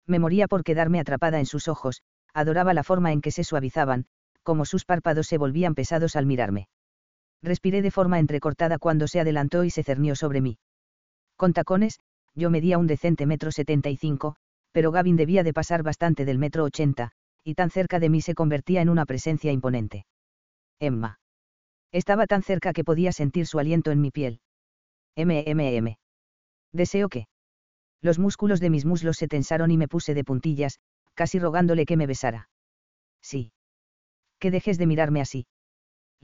Me moría por quedarme atrapada en sus ojos, adoraba la forma en que se suavizaban, como sus párpados se volvían pesados al mirarme. Respiré de forma entrecortada cuando se adelantó y se cernió sobre mí. Con tacones, yo medía un decente metro setenta y cinco, pero Gavin debía de pasar bastante del metro ochenta, y tan cerca de mí se convertía en una presencia imponente. Emma. Estaba tan cerca que podía sentir su aliento en mi piel. MMM. Deseo que. Los músculos de mis muslos se tensaron y me puse de puntillas, casi rogándole que me besara. Sí. Que dejes de mirarme así.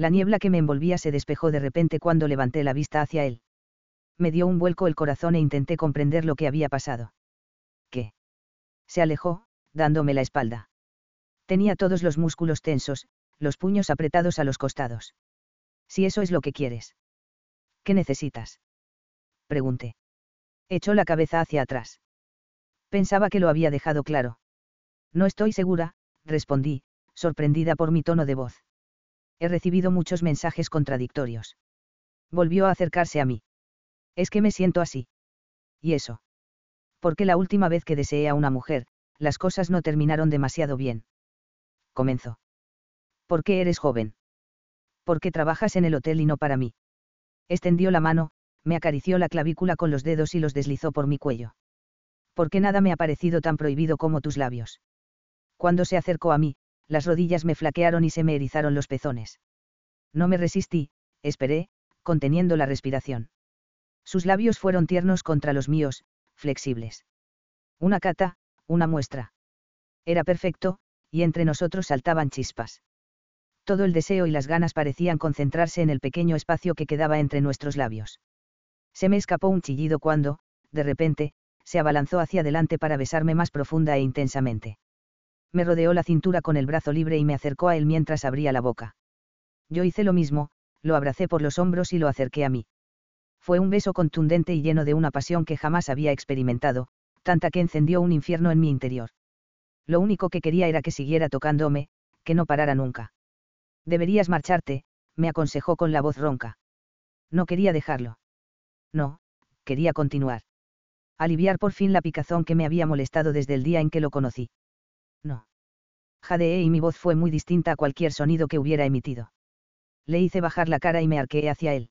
La niebla que me envolvía se despejó de repente cuando levanté la vista hacia él. Me dio un vuelco el corazón e intenté comprender lo que había pasado. ¿Qué? Se alejó, dándome la espalda. Tenía todos los músculos tensos, los puños apretados a los costados. Si eso es lo que quieres. ¿Qué necesitas? Pregunté. Echó la cabeza hacia atrás. Pensaba que lo había dejado claro. No estoy segura, respondí, sorprendida por mi tono de voz. He recibido muchos mensajes contradictorios. Volvió a acercarse a mí. Es que me siento así. ¿Y eso? Porque la última vez que deseé a una mujer, las cosas no terminaron demasiado bien comenzó. ¿Por qué eres joven? ¿Por qué trabajas en el hotel y no para mí? Extendió la mano, me acarició la clavícula con los dedos y los deslizó por mi cuello. ¿Por qué nada me ha parecido tan prohibido como tus labios? Cuando se acercó a mí, las rodillas me flaquearon y se me erizaron los pezones. No me resistí, esperé, conteniendo la respiración. Sus labios fueron tiernos contra los míos, flexibles. Una cata, una muestra. Era perfecto, y entre nosotros saltaban chispas. Todo el deseo y las ganas parecían concentrarse en el pequeño espacio que quedaba entre nuestros labios. Se me escapó un chillido cuando, de repente, se abalanzó hacia adelante para besarme más profunda e intensamente. Me rodeó la cintura con el brazo libre y me acercó a él mientras abría la boca. Yo hice lo mismo, lo abracé por los hombros y lo acerqué a mí. Fue un beso contundente y lleno de una pasión que jamás había experimentado, tanta que encendió un infierno en mi interior. Lo único que quería era que siguiera tocándome, que no parara nunca. Deberías marcharte, me aconsejó con la voz ronca. No quería dejarlo. No, quería continuar. Aliviar por fin la picazón que me había molestado desde el día en que lo conocí. No. Jadeé y mi voz fue muy distinta a cualquier sonido que hubiera emitido. Le hice bajar la cara y me arqueé hacia él.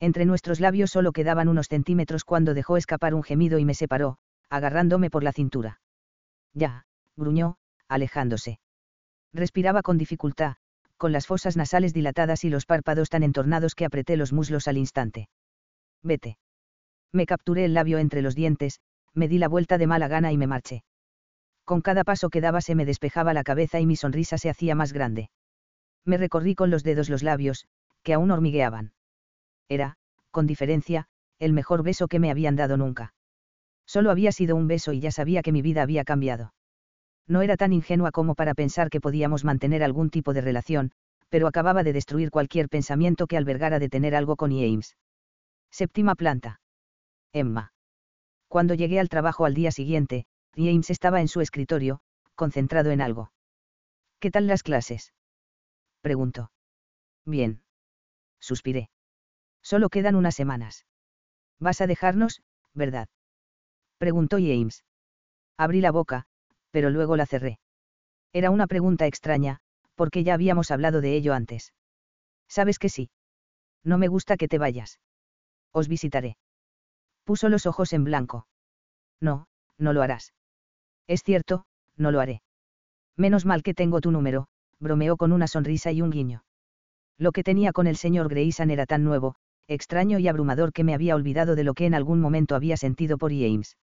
Entre nuestros labios solo quedaban unos centímetros cuando dejó escapar un gemido y me separó, agarrándome por la cintura. Ya, gruñó, alejándose. Respiraba con dificultad, con las fosas nasales dilatadas y los párpados tan entornados que apreté los muslos al instante. Vete. Me capturé el labio entre los dientes, me di la vuelta de mala gana y me marché. Con cada paso que daba se me despejaba la cabeza y mi sonrisa se hacía más grande. Me recorrí con los dedos los labios, que aún hormigueaban. Era, con diferencia, el mejor beso que me habían dado nunca. Solo había sido un beso y ya sabía que mi vida había cambiado no era tan ingenua como para pensar que podíamos mantener algún tipo de relación, pero acababa de destruir cualquier pensamiento que albergara de tener algo con James. Séptima planta. Emma. Cuando llegué al trabajo al día siguiente, James estaba en su escritorio, concentrado en algo. ¿Qué tal las clases? preguntó. Bien. Suspiré. Solo quedan unas semanas. Vas a dejarnos, ¿verdad? Preguntó James. Abrí la boca, pero luego la cerré. Era una pregunta extraña, porque ya habíamos hablado de ello antes. ¿Sabes que sí? No me gusta que te vayas. Os visitaré. Puso los ojos en blanco. No, no lo harás. Es cierto, no lo haré. Menos mal que tengo tu número, bromeó con una sonrisa y un guiño. Lo que tenía con el señor Grayson era tan nuevo, extraño y abrumador que me había olvidado de lo que en algún momento había sentido por James.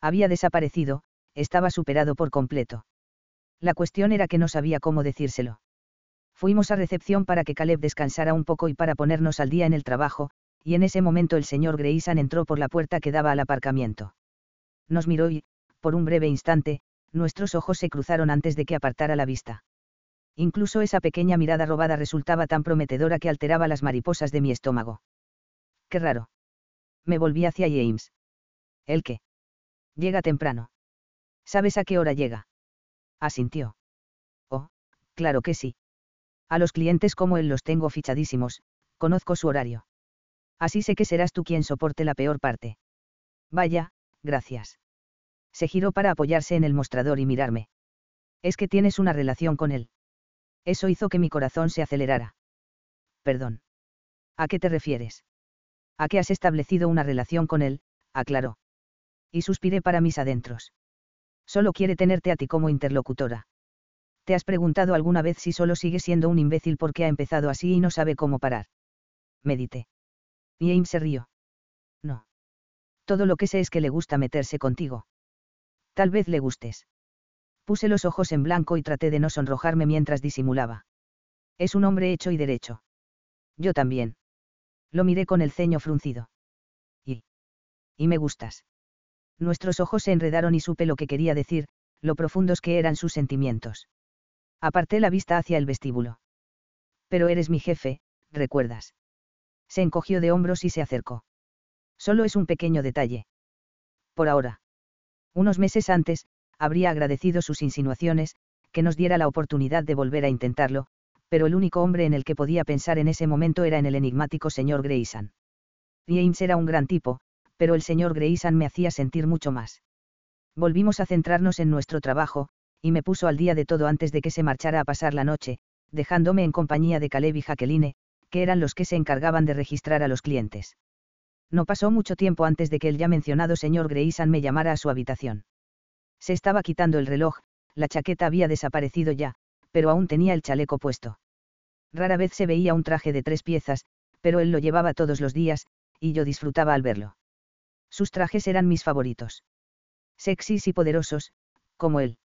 Había desaparecido, estaba superado por completo. La cuestión era que no sabía cómo decírselo. Fuimos a recepción para que Caleb descansara un poco y para ponernos al día en el trabajo, y en ese momento el señor Grayson entró por la puerta que daba al aparcamiento. Nos miró y, por un breve instante, nuestros ojos se cruzaron antes de que apartara la vista. Incluso esa pequeña mirada robada resultaba tan prometedora que alteraba las mariposas de mi estómago. Qué raro. Me volví hacia James. ¿El qué? Llega temprano. ¿Sabes a qué hora llega? Asintió. Oh, claro que sí. A los clientes como él los tengo fichadísimos, conozco su horario. Así sé que serás tú quien soporte la peor parte. Vaya, gracias. Se giró para apoyarse en el mostrador y mirarme. Es que tienes una relación con él. Eso hizo que mi corazón se acelerara. Perdón. ¿A qué te refieres? A qué has establecido una relación con él, aclaró. Y suspiré para mis adentros. Solo quiere tenerte a ti como interlocutora. ¿Te has preguntado alguna vez si solo sigue siendo un imbécil porque ha empezado así y no sabe cómo parar? Medité. James se rió. No. Todo lo que sé es que le gusta meterse contigo. Tal vez le gustes. Puse los ojos en blanco y traté de no sonrojarme mientras disimulaba. Es un hombre hecho y derecho. Yo también. Lo miré con el ceño fruncido. Y. Y me gustas. Nuestros ojos se enredaron y supe lo que quería decir, lo profundos que eran sus sentimientos. Aparté la vista hacia el vestíbulo. Pero eres mi jefe, recuerdas. Se encogió de hombros y se acercó. Solo es un pequeño detalle. Por ahora. Unos meses antes, habría agradecido sus insinuaciones, que nos diera la oportunidad de volver a intentarlo, pero el único hombre en el que podía pensar en ese momento era en el enigmático señor Grayson. James era un gran tipo, pero el señor Grayson me hacía sentir mucho más. Volvimos a centrarnos en nuestro trabajo, y me puso al día de todo antes de que se marchara a pasar la noche, dejándome en compañía de Caleb y Jacqueline, que eran los que se encargaban de registrar a los clientes. No pasó mucho tiempo antes de que el ya mencionado señor Grayson me llamara a su habitación. Se estaba quitando el reloj, la chaqueta había desaparecido ya, pero aún tenía el chaleco puesto. Rara vez se veía un traje de tres piezas, pero él lo llevaba todos los días, y yo disfrutaba al verlo. Sus trajes eran mis favoritos. Sexys y poderosos, como él.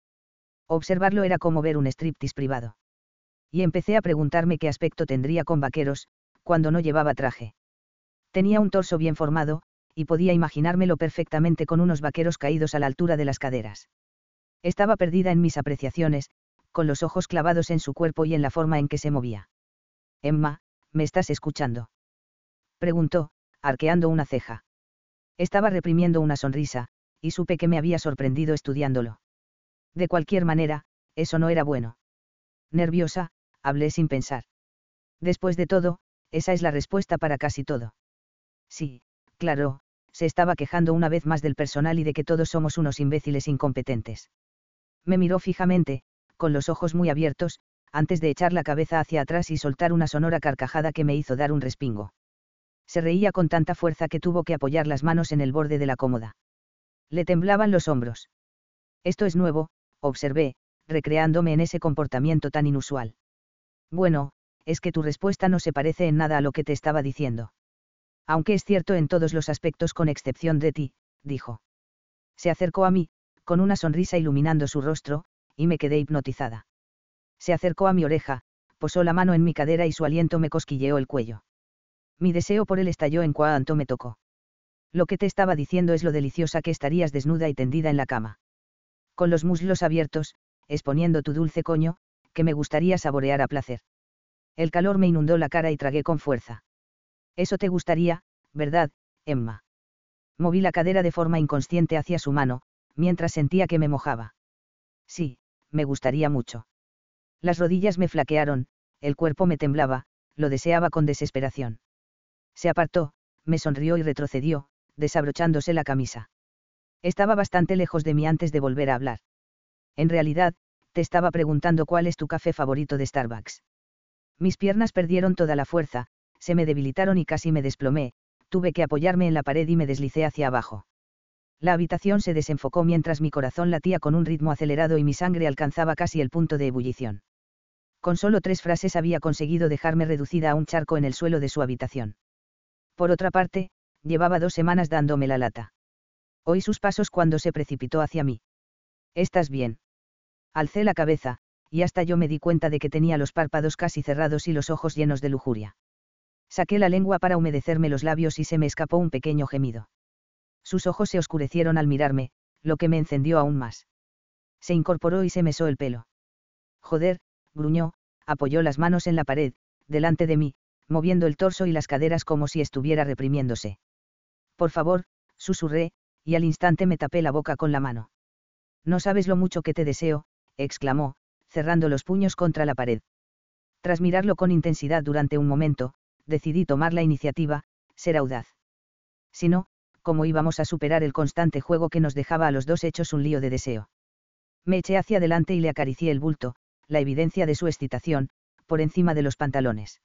Observarlo era como ver un striptease privado. Y empecé a preguntarme qué aspecto tendría con vaqueros, cuando no llevaba traje. Tenía un torso bien formado, y podía imaginármelo perfectamente con unos vaqueros caídos a la altura de las caderas. Estaba perdida en mis apreciaciones, con los ojos clavados en su cuerpo y en la forma en que se movía. Emma, ¿me estás escuchando? Preguntó, arqueando una ceja. Estaba reprimiendo una sonrisa, y supe que me había sorprendido estudiándolo. De cualquier manera, eso no era bueno. Nerviosa, hablé sin pensar. Después de todo, esa es la respuesta para casi todo. Sí, claro, se estaba quejando una vez más del personal y de que todos somos unos imbéciles incompetentes. Me miró fijamente, con los ojos muy abiertos, antes de echar la cabeza hacia atrás y soltar una sonora carcajada que me hizo dar un respingo. Se reía con tanta fuerza que tuvo que apoyar las manos en el borde de la cómoda. Le temblaban los hombros. Esto es nuevo, observé, recreándome en ese comportamiento tan inusual. Bueno, es que tu respuesta no se parece en nada a lo que te estaba diciendo aunque es cierto en todos los aspectos con excepción de ti, dijo. Se acercó a mí, con una sonrisa iluminando su rostro, y me quedé hipnotizada. Se acercó a mi oreja, posó la mano en mi cadera y su aliento me cosquilleó el cuello. Mi deseo por él estalló en cuanto me tocó. Lo que te estaba diciendo es lo deliciosa que estarías desnuda y tendida en la cama. Con los muslos abiertos, exponiendo tu dulce coño, que me gustaría saborear a placer. El calor me inundó la cara y tragué con fuerza. Eso te gustaría, ¿verdad, Emma? Moví la cadera de forma inconsciente hacia su mano, mientras sentía que me mojaba. Sí, me gustaría mucho. Las rodillas me flaquearon, el cuerpo me temblaba, lo deseaba con desesperación. Se apartó, me sonrió y retrocedió, desabrochándose la camisa. Estaba bastante lejos de mí antes de volver a hablar. En realidad, te estaba preguntando cuál es tu café favorito de Starbucks. Mis piernas perdieron toda la fuerza, se me debilitaron y casi me desplomé, tuve que apoyarme en la pared y me deslicé hacia abajo. La habitación se desenfocó mientras mi corazón latía con un ritmo acelerado y mi sangre alcanzaba casi el punto de ebullición. Con solo tres frases había conseguido dejarme reducida a un charco en el suelo de su habitación. Por otra parte, llevaba dos semanas dándome la lata. Oí sus pasos cuando se precipitó hacia mí. ¿Estás bien? Alcé la cabeza, y hasta yo me di cuenta de que tenía los párpados casi cerrados y los ojos llenos de lujuria. Saqué la lengua para humedecerme los labios y se me escapó un pequeño gemido. Sus ojos se oscurecieron al mirarme, lo que me encendió aún más. Se incorporó y se mesó el pelo. Joder, gruñó, apoyó las manos en la pared, delante de mí, moviendo el torso y las caderas como si estuviera reprimiéndose. Por favor, susurré, y al instante me tapé la boca con la mano. No sabes lo mucho que te deseo, exclamó, cerrando los puños contra la pared. Tras mirarlo con intensidad durante un momento, decidí tomar la iniciativa, ser audaz. Si no, cómo íbamos a superar el constante juego que nos dejaba a los dos hechos un lío de deseo. Me eché hacia adelante y le acaricié el bulto, la evidencia de su excitación, por encima de los pantalones.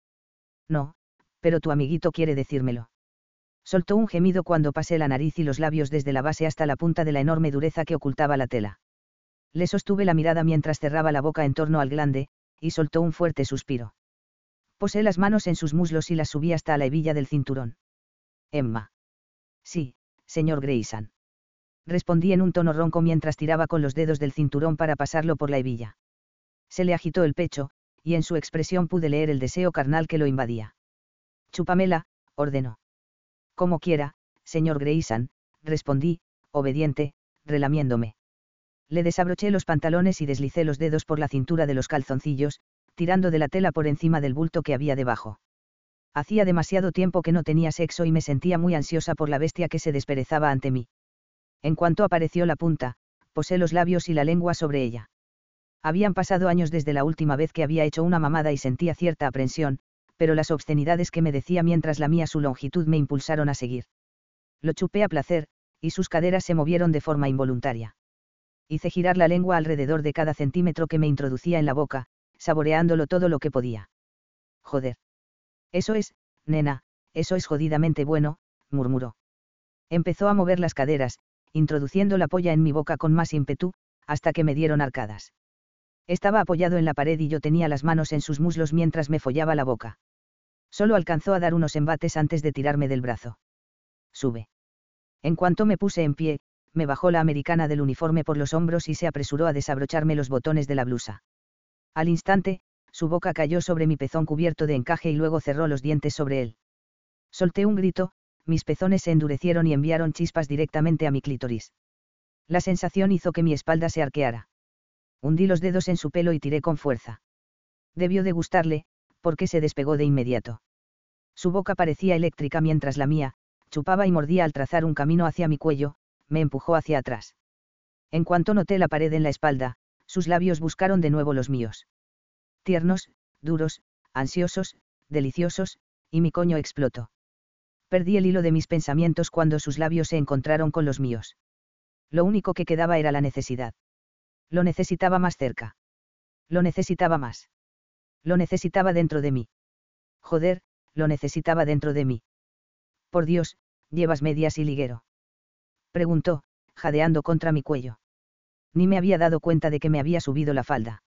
No, pero tu amiguito quiere decírmelo. Soltó un gemido cuando pasé la nariz y los labios desde la base hasta la punta de la enorme dureza que ocultaba la tela. Le sostuve la mirada mientras cerraba la boca en torno al glande, y soltó un fuerte suspiro. Posé las manos en sus muslos y las subí hasta la hebilla del cinturón. Emma. Sí, señor Grayson. Respondí en un tono ronco mientras tiraba con los dedos del cinturón para pasarlo por la hebilla. Se le agitó el pecho, y en su expresión pude leer el deseo carnal que lo invadía. Chúpamela, ordenó. Como quiera, señor Grayson, respondí, obediente, relamiéndome. Le desabroché los pantalones y deslicé los dedos por la cintura de los calzoncillos, tirando de la tela por encima del bulto que había debajo. Hacía demasiado tiempo que no tenía sexo y me sentía muy ansiosa por la bestia que se desperezaba ante mí. En cuanto apareció la punta, posé los labios y la lengua sobre ella. Habían pasado años desde la última vez que había hecho una mamada y sentía cierta aprensión, pero las obscenidades que me decía mientras lamía su longitud me impulsaron a seguir. Lo chupé a placer, y sus caderas se movieron de forma involuntaria. Hice girar la lengua alrededor de cada centímetro que me introducía en la boca, saboreándolo todo lo que podía. Joder. Eso es, nena, eso es jodidamente bueno, murmuró. Empezó a mover las caderas, introduciendo la polla en mi boca con más ímpetu, hasta que me dieron arcadas. Estaba apoyado en la pared y yo tenía las manos en sus muslos mientras me follaba la boca. Solo alcanzó a dar unos embates antes de tirarme del brazo. Sube. En cuanto me puse en pie, me bajó la americana del uniforme por los hombros y se apresuró a desabrocharme los botones de la blusa. Al instante, su boca cayó sobre mi pezón cubierto de encaje y luego cerró los dientes sobre él. Solté un grito, mis pezones se endurecieron y enviaron chispas directamente a mi clítoris. La sensación hizo que mi espalda se arqueara. Hundí los dedos en su pelo y tiré con fuerza. Debió de gustarle, porque se despegó de inmediato. Su boca parecía eléctrica mientras la mía, chupaba y mordía al trazar un camino hacia mi cuello, me empujó hacia atrás. En cuanto noté la pared en la espalda, sus labios buscaron de nuevo los míos tiernos, duros, ansiosos, deliciosos, y mi coño explotó. Perdí el hilo de mis pensamientos cuando sus labios se encontraron con los míos. Lo único que quedaba era la necesidad. Lo necesitaba más cerca. Lo necesitaba más. Lo necesitaba dentro de mí. Joder, lo necesitaba dentro de mí. Por Dios, llevas medias y liguero. Preguntó, jadeando contra mi cuello. Ni me había dado cuenta de que me había subido la falda.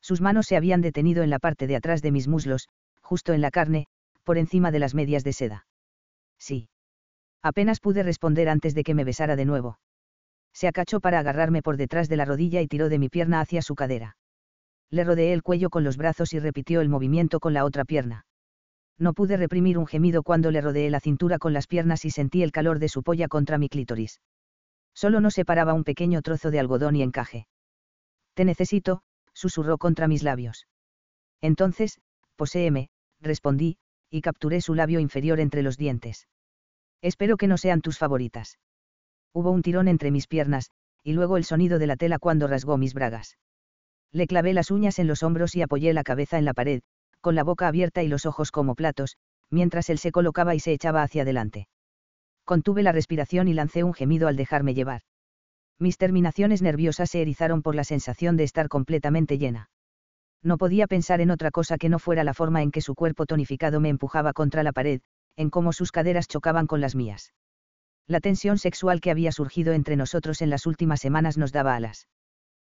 Sus manos se habían detenido en la parte de atrás de mis muslos, justo en la carne, por encima de las medias de seda. Sí. Apenas pude responder antes de que me besara de nuevo. Se acachó para agarrarme por detrás de la rodilla y tiró de mi pierna hacia su cadera. Le rodeé el cuello con los brazos y repitió el movimiento con la otra pierna. No pude reprimir un gemido cuando le rodeé la cintura con las piernas y sentí el calor de su polla contra mi clítoris. Solo nos separaba un pequeño trozo de algodón y encaje. Te necesito, susurró contra mis labios. Entonces, poséeme, respondí, y capturé su labio inferior entre los dientes. Espero que no sean tus favoritas. Hubo un tirón entre mis piernas, y luego el sonido de la tela cuando rasgó mis bragas. Le clavé las uñas en los hombros y apoyé la cabeza en la pared, con la boca abierta y los ojos como platos, mientras él se colocaba y se echaba hacia adelante. Contuve la respiración y lancé un gemido al dejarme llevar. Mis terminaciones nerviosas se erizaron por la sensación de estar completamente llena. No podía pensar en otra cosa que no fuera la forma en que su cuerpo tonificado me empujaba contra la pared, en cómo sus caderas chocaban con las mías. La tensión sexual que había surgido entre nosotros en las últimas semanas nos daba alas.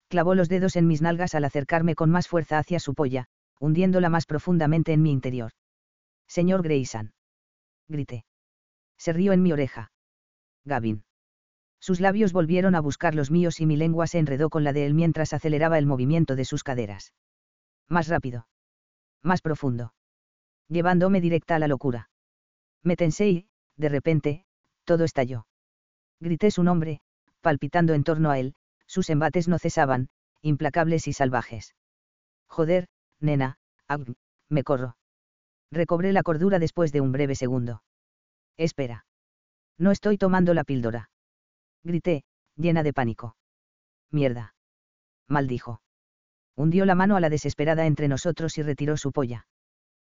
Clavó los dedos en mis nalgas al acercarme con más fuerza hacia su polla, hundiéndola más profundamente en mi interior. Señor Grayson. Grité. Se rió en mi oreja. Gavin. Sus labios volvieron a buscar los míos y mi lengua se enredó con la de él mientras aceleraba el movimiento de sus caderas. Más rápido. Más profundo. Llevándome directa a la locura. Me tensé y, de repente, todo estalló. Grité su nombre, palpitando en torno a él, sus embates no cesaban, implacables y salvajes. Joder, nena, me corro. Recobré la cordura después de un breve segundo. Espera. No estoy tomando la píldora. Grité, llena de pánico. Mierda. Maldijo. Hundió la mano a la desesperada entre nosotros y retiró su polla.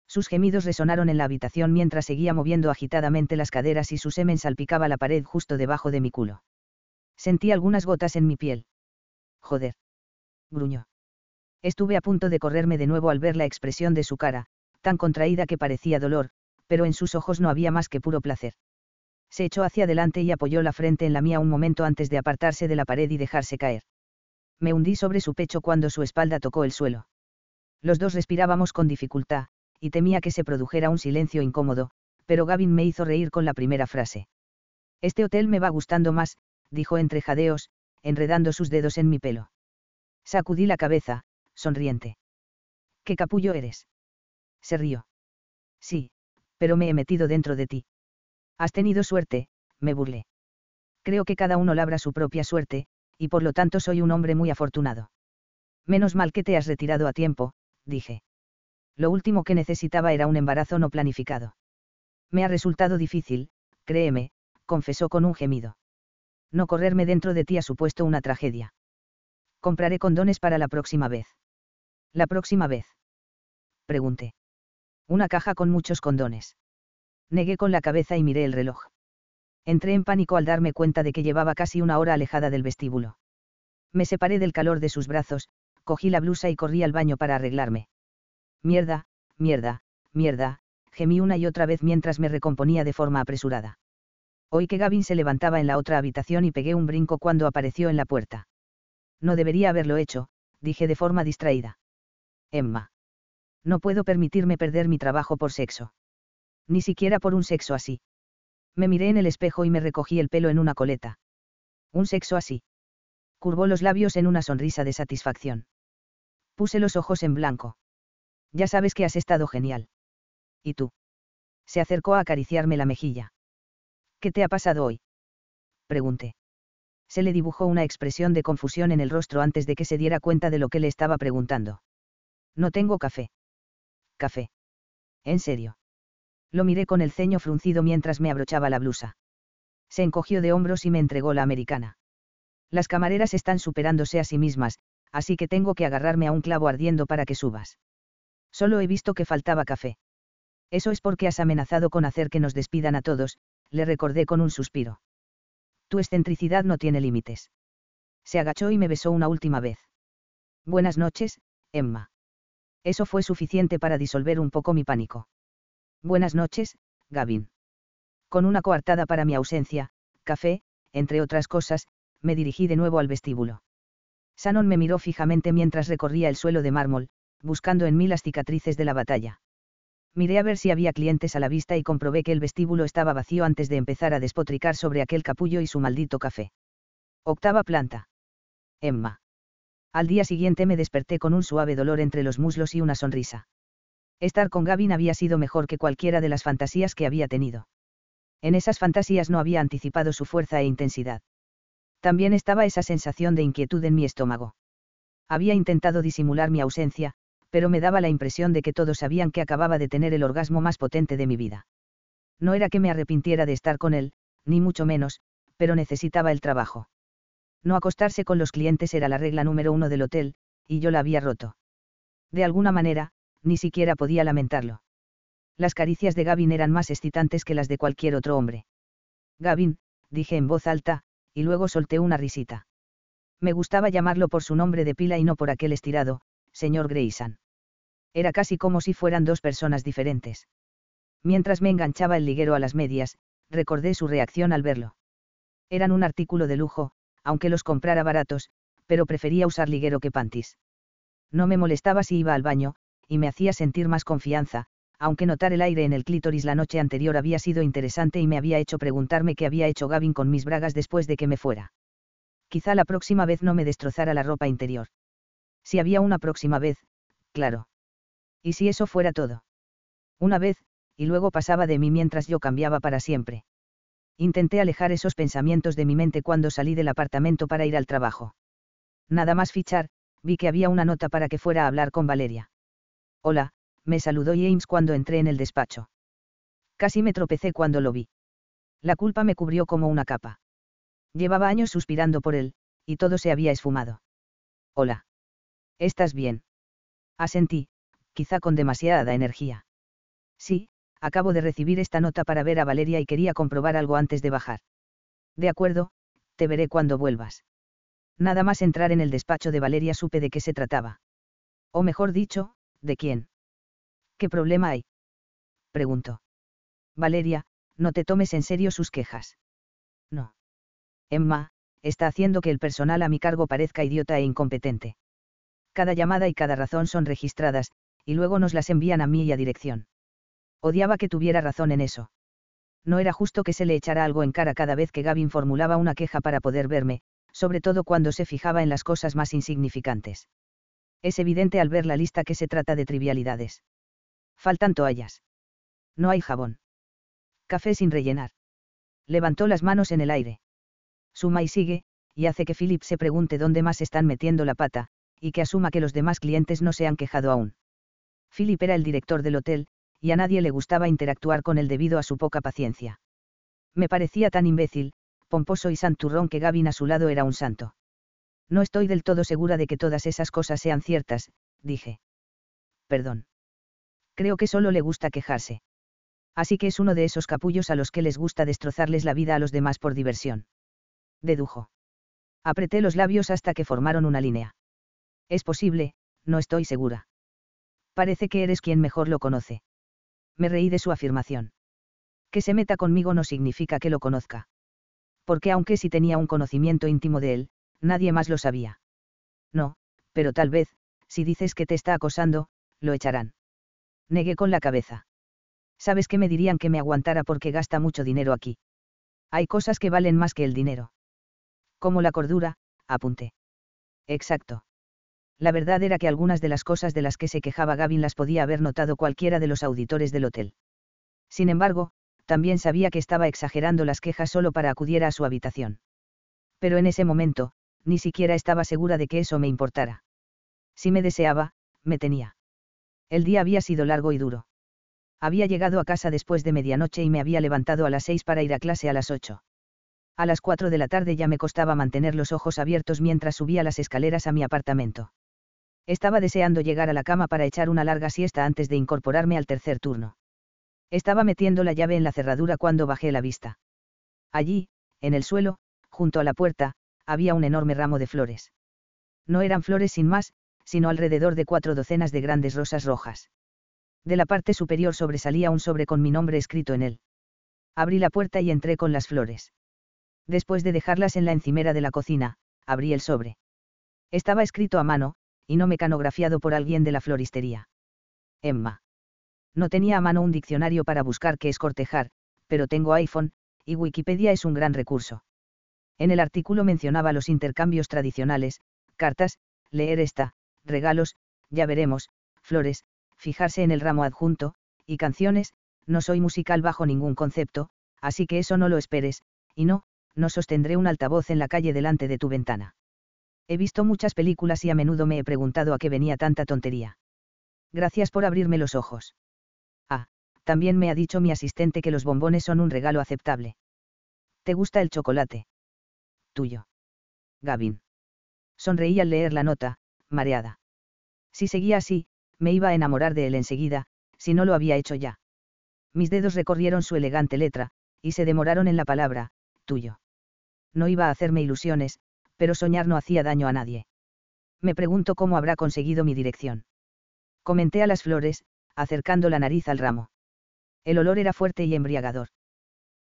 Sus gemidos resonaron en la habitación mientras seguía moviendo agitadamente las caderas y su semen salpicaba la pared justo debajo de mi culo. Sentí algunas gotas en mi piel. Joder. Gruñó. Estuve a punto de correrme de nuevo al ver la expresión de su cara, tan contraída que parecía dolor, pero en sus ojos no había más que puro placer. Se echó hacia adelante y apoyó la frente en la mía un momento antes de apartarse de la pared y dejarse caer. Me hundí sobre su pecho cuando su espalda tocó el suelo. Los dos respirábamos con dificultad, y temía que se produjera un silencio incómodo, pero Gavin me hizo reír con la primera frase. Este hotel me va gustando más, dijo entre jadeos, enredando sus dedos en mi pelo. Sacudí la cabeza, sonriente. ¿Qué capullo eres? Se rió. Sí, pero me he metido dentro de ti. Has tenido suerte, me burlé. Creo que cada uno labra su propia suerte, y por lo tanto soy un hombre muy afortunado. Menos mal que te has retirado a tiempo, dije. Lo último que necesitaba era un embarazo no planificado. Me ha resultado difícil, créeme, confesó con un gemido. No correrme dentro de ti ha supuesto una tragedia. Compraré condones para la próxima vez. ¿La próxima vez? Pregunté. Una caja con muchos condones. Negué con la cabeza y miré el reloj. Entré en pánico al darme cuenta de que llevaba casi una hora alejada del vestíbulo. Me separé del calor de sus brazos, cogí la blusa y corrí al baño para arreglarme. Mierda, mierda, mierda, gemí una y otra vez mientras me recomponía de forma apresurada. Oí que Gavin se levantaba en la otra habitación y pegué un brinco cuando apareció en la puerta. No debería haberlo hecho, dije de forma distraída. Emma. No puedo permitirme perder mi trabajo por sexo. Ni siquiera por un sexo así. Me miré en el espejo y me recogí el pelo en una coleta. Un sexo así. Curvó los labios en una sonrisa de satisfacción. Puse los ojos en blanco. Ya sabes que has estado genial. ¿Y tú? Se acercó a acariciarme la mejilla. ¿Qué te ha pasado hoy? Pregunté. Se le dibujó una expresión de confusión en el rostro antes de que se diera cuenta de lo que le estaba preguntando. No tengo café. Café. ¿En serio? Lo miré con el ceño fruncido mientras me abrochaba la blusa. Se encogió de hombros y me entregó la americana. Las camareras están superándose a sí mismas, así que tengo que agarrarme a un clavo ardiendo para que subas. Solo he visto que faltaba café. Eso es porque has amenazado con hacer que nos despidan a todos, le recordé con un suspiro. Tu excentricidad no tiene límites. Se agachó y me besó una última vez. Buenas noches, Emma. Eso fue suficiente para disolver un poco mi pánico. Buenas noches, Gavin. Con una coartada para mi ausencia, café, entre otras cosas, me dirigí de nuevo al vestíbulo. Shannon me miró fijamente mientras recorría el suelo de mármol, buscando en mí las cicatrices de la batalla. Miré a ver si había clientes a la vista y comprobé que el vestíbulo estaba vacío antes de empezar a despotricar sobre aquel capullo y su maldito café. Octava planta. Emma. Al día siguiente me desperté con un suave dolor entre los muslos y una sonrisa. Estar con Gavin había sido mejor que cualquiera de las fantasías que había tenido. En esas fantasías no había anticipado su fuerza e intensidad. También estaba esa sensación de inquietud en mi estómago. Había intentado disimular mi ausencia, pero me daba la impresión de que todos sabían que acababa de tener el orgasmo más potente de mi vida. No era que me arrepintiera de estar con él, ni mucho menos, pero necesitaba el trabajo. No acostarse con los clientes era la regla número uno del hotel, y yo la había roto. De alguna manera, ni siquiera podía lamentarlo. Las caricias de Gavin eran más excitantes que las de cualquier otro hombre. Gavin, dije en voz alta, y luego solté una risita. Me gustaba llamarlo por su nombre de pila y no por aquel estirado, señor Grayson. Era casi como si fueran dos personas diferentes. Mientras me enganchaba el liguero a las medias, recordé su reacción al verlo. Eran un artículo de lujo, aunque los comprara baratos, pero prefería usar liguero que pantis. No me molestaba si iba al baño, y me hacía sentir más confianza, aunque notar el aire en el clítoris la noche anterior había sido interesante y me había hecho preguntarme qué había hecho Gavin con mis bragas después de que me fuera. Quizá la próxima vez no me destrozara la ropa interior. Si había una próxima vez, claro. ¿Y si eso fuera todo? Una vez, y luego pasaba de mí mientras yo cambiaba para siempre. Intenté alejar esos pensamientos de mi mente cuando salí del apartamento para ir al trabajo. Nada más fichar, vi que había una nota para que fuera a hablar con Valeria. Hola, me saludó James cuando entré en el despacho. Casi me tropecé cuando lo vi. La culpa me cubrió como una capa. Llevaba años suspirando por él, y todo se había esfumado. Hola. ¿Estás bien? Asentí, quizá con demasiada energía. Sí, acabo de recibir esta nota para ver a Valeria y quería comprobar algo antes de bajar. De acuerdo, te veré cuando vuelvas. Nada más entrar en el despacho de Valeria supe de qué se trataba. O mejor dicho, de quién. ¿Qué problema hay? Preguntó. Valeria, no te tomes en serio sus quejas. No. Emma, está haciendo que el personal a mi cargo parezca idiota e incompetente. Cada llamada y cada razón son registradas, y luego nos las envían a mí y a dirección. Odiaba que tuviera razón en eso. No era justo que se le echara algo en cara cada vez que Gavin formulaba una queja para poder verme, sobre todo cuando se fijaba en las cosas más insignificantes. Es evidente al ver la lista que se trata de trivialidades. Faltan toallas. No hay jabón. Café sin rellenar. Levantó las manos en el aire. Suma y sigue, y hace que Philip se pregunte dónde más están metiendo la pata, y que asuma que los demás clientes no se han quejado aún. Philip era el director del hotel, y a nadie le gustaba interactuar con él debido a su poca paciencia. Me parecía tan imbécil, pomposo y santurrón que Gavin a su lado era un santo. No estoy del todo segura de que todas esas cosas sean ciertas, dije. Perdón creo que solo le gusta quejarse. Así que es uno de esos capullos a los que les gusta destrozarles la vida a los demás por diversión. Dedujo. Apreté los labios hasta que formaron una línea. Es posible, no estoy segura. Parece que eres quien mejor lo conoce. Me reí de su afirmación. Que se meta conmigo no significa que lo conozca. Porque aunque sí tenía un conocimiento íntimo de él, nadie más lo sabía. No, pero tal vez, si dices que te está acosando, lo echarán negué con la cabeza. ¿Sabes qué me dirían que me aguantara porque gasta mucho dinero aquí? Hay cosas que valen más que el dinero. Como la cordura, apunté. Exacto. La verdad era que algunas de las cosas de las que se quejaba Gavin las podía haber notado cualquiera de los auditores del hotel. Sin embargo, también sabía que estaba exagerando las quejas solo para acudiera a su habitación. Pero en ese momento, ni siquiera estaba segura de que eso me importara. Si me deseaba, me tenía. El día había sido largo y duro. Había llegado a casa después de medianoche y me había levantado a las seis para ir a clase a las ocho. A las cuatro de la tarde ya me costaba mantener los ojos abiertos mientras subía las escaleras a mi apartamento. Estaba deseando llegar a la cama para echar una larga siesta antes de incorporarme al tercer turno. Estaba metiendo la llave en la cerradura cuando bajé la vista. Allí, en el suelo, junto a la puerta, había un enorme ramo de flores. No eran flores sin más, sino alrededor de cuatro docenas de grandes rosas rojas. De la parte superior sobresalía un sobre con mi nombre escrito en él. Abrí la puerta y entré con las flores. Después de dejarlas en la encimera de la cocina, abrí el sobre. Estaba escrito a mano, y no mecanografiado por alguien de la floristería. Emma. No tenía a mano un diccionario para buscar qué es cortejar, pero tengo iPhone, y Wikipedia es un gran recurso. En el artículo mencionaba los intercambios tradicionales, cartas, leer esta, regalos, ya veremos, flores, fijarse en el ramo adjunto, y canciones, no soy musical bajo ningún concepto, así que eso no lo esperes, y no, no sostendré un altavoz en la calle delante de tu ventana. He visto muchas películas y a menudo me he preguntado a qué venía tanta tontería. Gracias por abrirme los ojos. Ah, también me ha dicho mi asistente que los bombones son un regalo aceptable. ¿Te gusta el chocolate? Tuyo. Gavin. Sonreí al leer la nota, mareada. Si seguía así, me iba a enamorar de él enseguida, si no lo había hecho ya. Mis dedos recorrieron su elegante letra, y se demoraron en la palabra, tuyo. No iba a hacerme ilusiones, pero soñar no hacía daño a nadie. Me pregunto cómo habrá conseguido mi dirección. Comenté a las flores, acercando la nariz al ramo. El olor era fuerte y embriagador.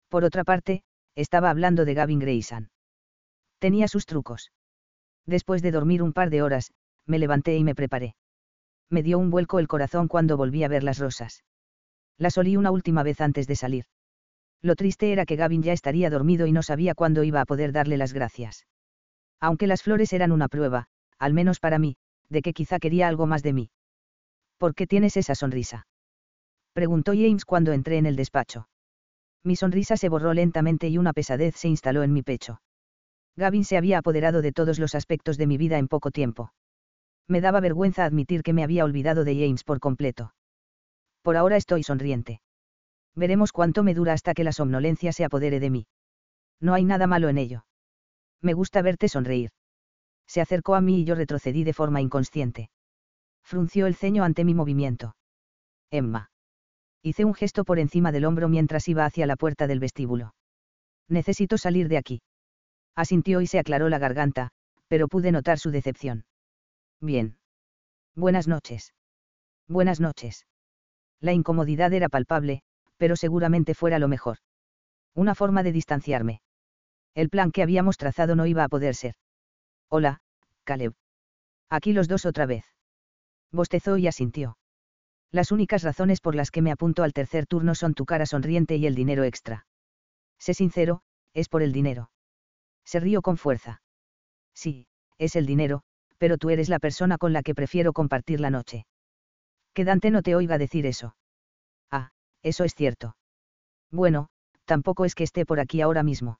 Por otra parte, estaba hablando de Gavin Grayson. Tenía sus trucos. Después de dormir un par de horas, me levanté y me preparé. Me dio un vuelco el corazón cuando volví a ver las rosas. Las olí una última vez antes de salir. Lo triste era que Gavin ya estaría dormido y no sabía cuándo iba a poder darle las gracias. Aunque las flores eran una prueba, al menos para mí, de que quizá quería algo más de mí. ¿Por qué tienes esa sonrisa? Preguntó James cuando entré en el despacho. Mi sonrisa se borró lentamente y una pesadez se instaló en mi pecho. Gavin se había apoderado de todos los aspectos de mi vida en poco tiempo. Me daba vergüenza admitir que me había olvidado de James por completo. Por ahora estoy sonriente. Veremos cuánto me dura hasta que la somnolencia se apodere de mí. No hay nada malo en ello. Me gusta verte sonreír. Se acercó a mí y yo retrocedí de forma inconsciente. Frunció el ceño ante mi movimiento. Emma. Hice un gesto por encima del hombro mientras iba hacia la puerta del vestíbulo. Necesito salir de aquí. Asintió y se aclaró la garganta, pero pude notar su decepción. Bien. Buenas noches. Buenas noches. La incomodidad era palpable, pero seguramente fuera lo mejor. Una forma de distanciarme. El plan que habíamos trazado no iba a poder ser. Hola, Caleb. Aquí los dos otra vez. Bostezó y asintió. Las únicas razones por las que me apunto al tercer turno son tu cara sonriente y el dinero extra. Sé sincero, es por el dinero. Se rió con fuerza. Sí, es el dinero, pero tú eres la persona con la que prefiero compartir la noche. Que Dante no te oiga decir eso. Ah, eso es cierto. Bueno, tampoco es que esté por aquí ahora mismo.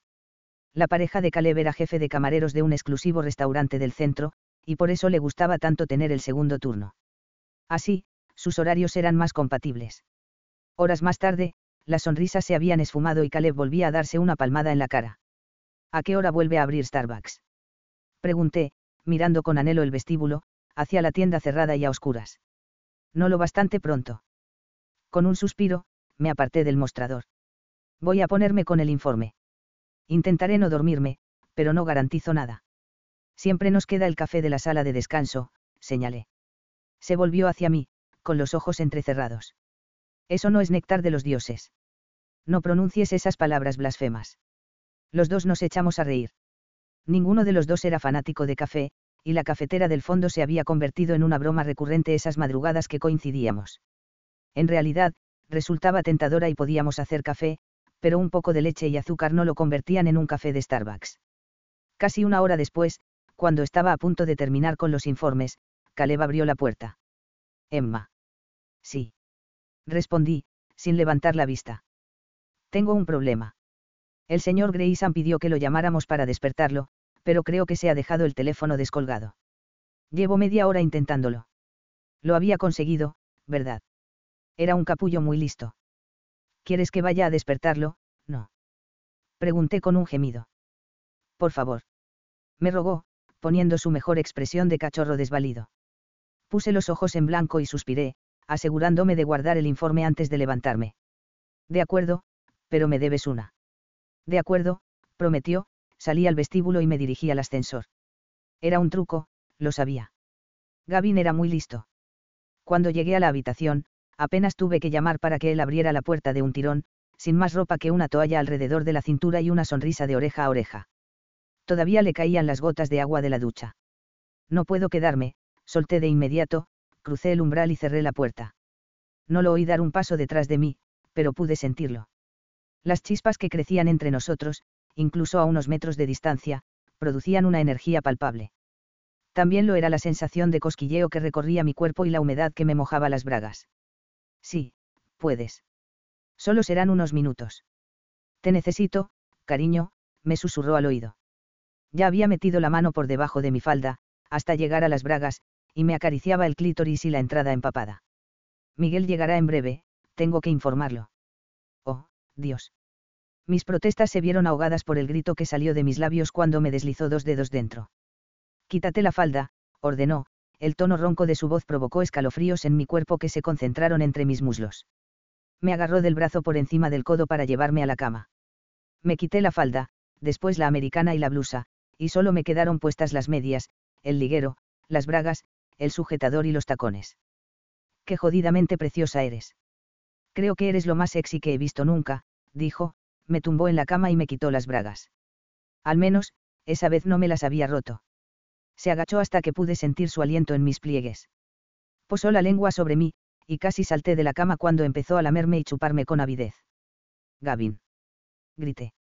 La pareja de Caleb era jefe de camareros de un exclusivo restaurante del centro, y por eso le gustaba tanto tener el segundo turno. Así, sus horarios eran más compatibles. Horas más tarde, las sonrisas se habían esfumado y Caleb volvía a darse una palmada en la cara. ¿A qué hora vuelve a abrir Starbucks? Pregunté, mirando con anhelo el vestíbulo, hacia la tienda cerrada y a oscuras. No lo bastante pronto. Con un suspiro, me aparté del mostrador. Voy a ponerme con el informe. Intentaré no dormirme, pero no garantizo nada. Siempre nos queda el café de la sala de descanso, señalé. Se volvió hacia mí, con los ojos entrecerrados. Eso no es néctar de los dioses. No pronuncies esas palabras blasfemas. Los dos nos echamos a reír. Ninguno de los dos era fanático de café, y la cafetera del fondo se había convertido en una broma recurrente esas madrugadas que coincidíamos. En realidad, resultaba tentadora y podíamos hacer café, pero un poco de leche y azúcar no lo convertían en un café de Starbucks. Casi una hora después, cuando estaba a punto de terminar con los informes, Caleb abrió la puerta. Emma. Sí. Respondí, sin levantar la vista. Tengo un problema. El señor Grayson pidió que lo llamáramos para despertarlo, pero creo que se ha dejado el teléfono descolgado. Llevo media hora intentándolo. Lo había conseguido, ¿verdad? Era un capullo muy listo. ¿Quieres que vaya a despertarlo? No. Pregunté con un gemido. Por favor. Me rogó, poniendo su mejor expresión de cachorro desvalido. Puse los ojos en blanco y suspiré, asegurándome de guardar el informe antes de levantarme. De acuerdo, pero me debes una. De acuerdo, prometió, salí al vestíbulo y me dirigí al ascensor. Era un truco, lo sabía. Gavin era muy listo. Cuando llegué a la habitación, apenas tuve que llamar para que él abriera la puerta de un tirón, sin más ropa que una toalla alrededor de la cintura y una sonrisa de oreja a oreja. Todavía le caían las gotas de agua de la ducha. No puedo quedarme, solté de inmediato, crucé el umbral y cerré la puerta. No lo oí dar un paso detrás de mí, pero pude sentirlo. Las chispas que crecían entre nosotros, incluso a unos metros de distancia, producían una energía palpable. También lo era la sensación de cosquilleo que recorría mi cuerpo y la humedad que me mojaba las bragas. Sí, puedes. Solo serán unos minutos. Te necesito, cariño, me susurró al oído. Ya había metido la mano por debajo de mi falda, hasta llegar a las bragas, y me acariciaba el clítoris y la entrada empapada. Miguel llegará en breve, tengo que informarlo. Oh, Dios. Mis protestas se vieron ahogadas por el grito que salió de mis labios cuando me deslizó dos dedos dentro. Quítate la falda, ordenó, el tono ronco de su voz provocó escalofríos en mi cuerpo que se concentraron entre mis muslos. Me agarró del brazo por encima del codo para llevarme a la cama. Me quité la falda, después la americana y la blusa, y solo me quedaron puestas las medias, el liguero, las bragas, el sujetador y los tacones. Qué jodidamente preciosa eres. Creo que eres lo más sexy que he visto nunca, dijo, me tumbó en la cama y me quitó las bragas. Al menos, esa vez no me las había roto. Se agachó hasta que pude sentir su aliento en mis pliegues. Posó la lengua sobre mí, y casi salté de la cama cuando empezó a lamerme y chuparme con avidez. Gavin. Grité.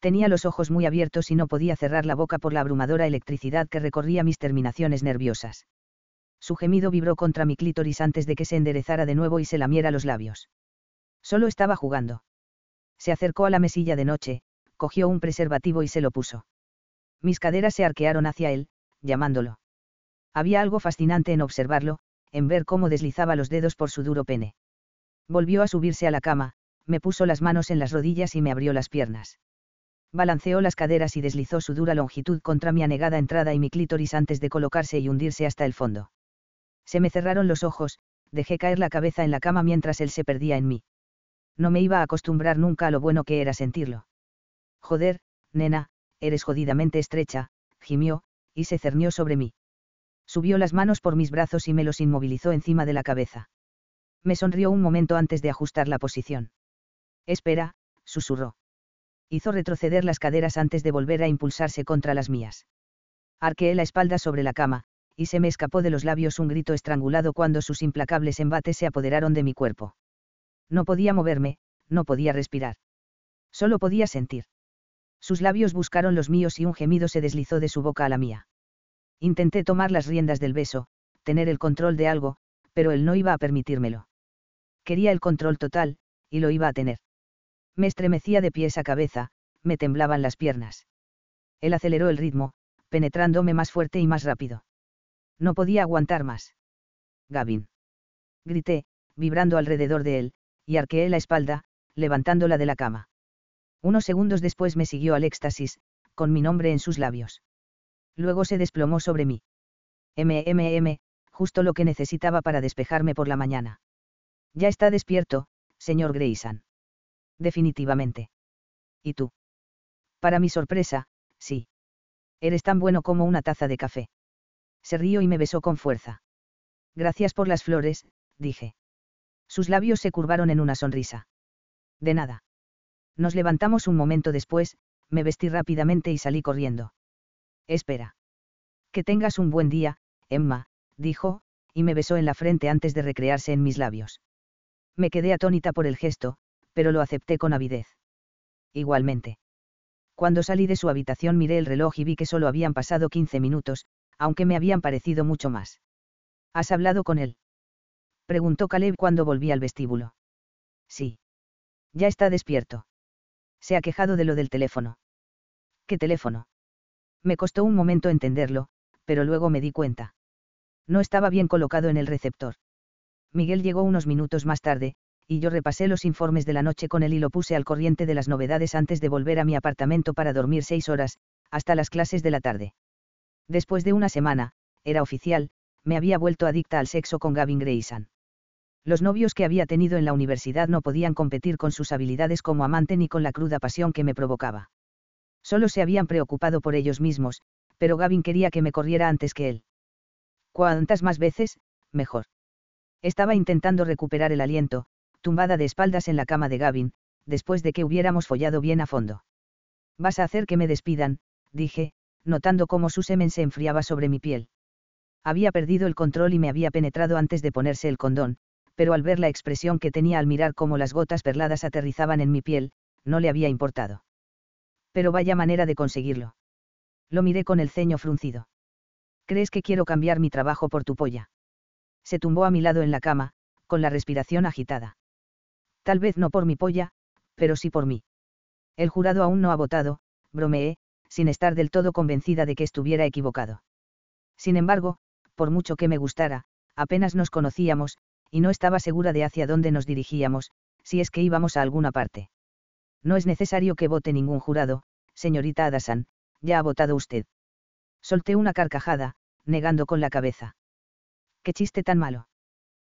Tenía los ojos muy abiertos y no podía cerrar la boca por la abrumadora electricidad que recorría mis terminaciones nerviosas. Su gemido vibró contra mi clítoris antes de que se enderezara de nuevo y se lamiera los labios. Solo estaba jugando. Se acercó a la mesilla de noche, cogió un preservativo y se lo puso. Mis caderas se arquearon hacia él, llamándolo. Había algo fascinante en observarlo, en ver cómo deslizaba los dedos por su duro pene. Volvió a subirse a la cama, me puso las manos en las rodillas y me abrió las piernas balanceó las caderas y deslizó su dura longitud contra mi anegada entrada y mi clítoris antes de colocarse y hundirse hasta el fondo. Se me cerraron los ojos, dejé caer la cabeza en la cama mientras él se perdía en mí. No me iba a acostumbrar nunca a lo bueno que era sentirlo. Joder, nena, eres jodidamente estrecha, gimió, y se cernió sobre mí. Subió las manos por mis brazos y me los inmovilizó encima de la cabeza. Me sonrió un momento antes de ajustar la posición. Espera, susurró hizo retroceder las caderas antes de volver a impulsarse contra las mías. Arqueé la espalda sobre la cama, y se me escapó de los labios un grito estrangulado cuando sus implacables embates se apoderaron de mi cuerpo. No podía moverme, no podía respirar. Solo podía sentir. Sus labios buscaron los míos y un gemido se deslizó de su boca a la mía. Intenté tomar las riendas del beso, tener el control de algo, pero él no iba a permitírmelo. Quería el control total, y lo iba a tener. Me estremecía de pies a cabeza, me temblaban las piernas. Él aceleró el ritmo, penetrándome más fuerte y más rápido. No podía aguantar más. Gavin. Grité, vibrando alrededor de él, y arqueé la espalda, levantándola de la cama. Unos segundos después me siguió al éxtasis, con mi nombre en sus labios. Luego se desplomó sobre mí. MMM, justo lo que necesitaba para despejarme por la mañana. Ya está despierto, señor Grayson. Definitivamente. ¿Y tú? Para mi sorpresa, sí. Eres tan bueno como una taza de café. Se rió y me besó con fuerza. Gracias por las flores, dije. Sus labios se curvaron en una sonrisa. De nada. Nos levantamos un momento después, me vestí rápidamente y salí corriendo. Espera. Que tengas un buen día, Emma, dijo, y me besó en la frente antes de recrearse en mis labios. Me quedé atónita por el gesto, pero lo acepté con avidez. Igualmente. Cuando salí de su habitación miré el reloj y vi que solo habían pasado 15 minutos, aunque me habían parecido mucho más. ¿Has hablado con él? Preguntó Caleb cuando volví al vestíbulo. Sí. Ya está despierto. Se ha quejado de lo del teléfono. ¿Qué teléfono? Me costó un momento entenderlo, pero luego me di cuenta. No estaba bien colocado en el receptor. Miguel llegó unos minutos más tarde, y yo repasé los informes de la noche con él y lo puse al corriente de las novedades antes de volver a mi apartamento para dormir seis horas, hasta las clases de la tarde. Después de una semana, era oficial, me había vuelto adicta al sexo con Gavin Grayson. Los novios que había tenido en la universidad no podían competir con sus habilidades como amante ni con la cruda pasión que me provocaba. Solo se habían preocupado por ellos mismos, pero Gavin quería que me corriera antes que él. Cuantas más veces, mejor. Estaba intentando recuperar el aliento, tumbada de espaldas en la cama de Gavin, después de que hubiéramos follado bien a fondo. Vas a hacer que me despidan, dije, notando cómo su semen se enfriaba sobre mi piel. Había perdido el control y me había penetrado antes de ponerse el condón, pero al ver la expresión que tenía al mirar cómo las gotas perladas aterrizaban en mi piel, no le había importado. Pero vaya manera de conseguirlo. Lo miré con el ceño fruncido. ¿Crees que quiero cambiar mi trabajo por tu polla? Se tumbó a mi lado en la cama, con la respiración agitada. Tal vez no por mi polla, pero sí por mí. El jurado aún no ha votado, bromeé, sin estar del todo convencida de que estuviera equivocado. Sin embargo, por mucho que me gustara, apenas nos conocíamos, y no estaba segura de hacia dónde nos dirigíamos, si es que íbamos a alguna parte. No es necesario que vote ningún jurado, señorita Adasan, ya ha votado usted. Solté una carcajada, negando con la cabeza. Qué chiste tan malo.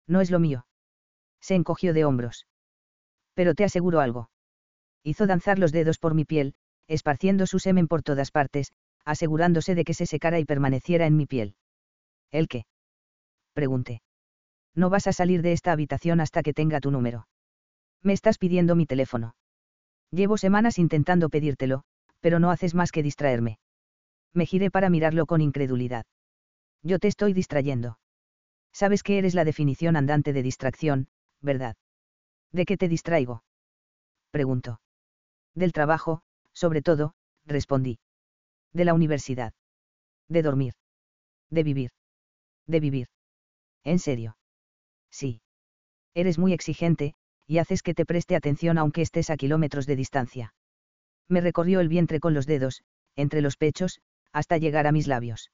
No es lo mío. Se encogió de hombros. Pero te aseguro algo. Hizo danzar los dedos por mi piel, esparciendo su semen por todas partes, asegurándose de que se secara y permaneciera en mi piel. ¿El qué? Pregunté. No vas a salir de esta habitación hasta que tenga tu número. Me estás pidiendo mi teléfono. Llevo semanas intentando pedírtelo, pero no haces más que distraerme. Me giré para mirarlo con incredulidad. Yo te estoy distrayendo. Sabes que eres la definición andante de distracción, ¿verdad? ¿De qué te distraigo? Preguntó. Del trabajo, sobre todo, respondí. De la universidad. De dormir. De vivir. De vivir. ¿En serio? Sí. Eres muy exigente, y haces que te preste atención aunque estés a kilómetros de distancia. Me recorrió el vientre con los dedos, entre los pechos, hasta llegar a mis labios.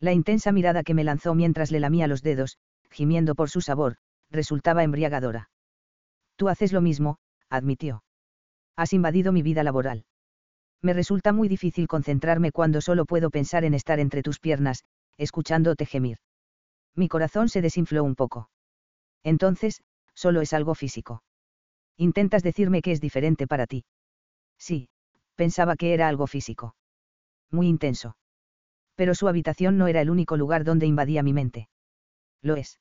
La intensa mirada que me lanzó mientras le lamía los dedos, gimiendo por su sabor, resultaba embriagadora. Tú haces lo mismo, admitió. Has invadido mi vida laboral. Me resulta muy difícil concentrarme cuando solo puedo pensar en estar entre tus piernas, escuchándote gemir. Mi corazón se desinfló un poco. Entonces, solo es algo físico. Intentas decirme que es diferente para ti. Sí, pensaba que era algo físico. Muy intenso. Pero su habitación no era el único lugar donde invadía mi mente. Lo es.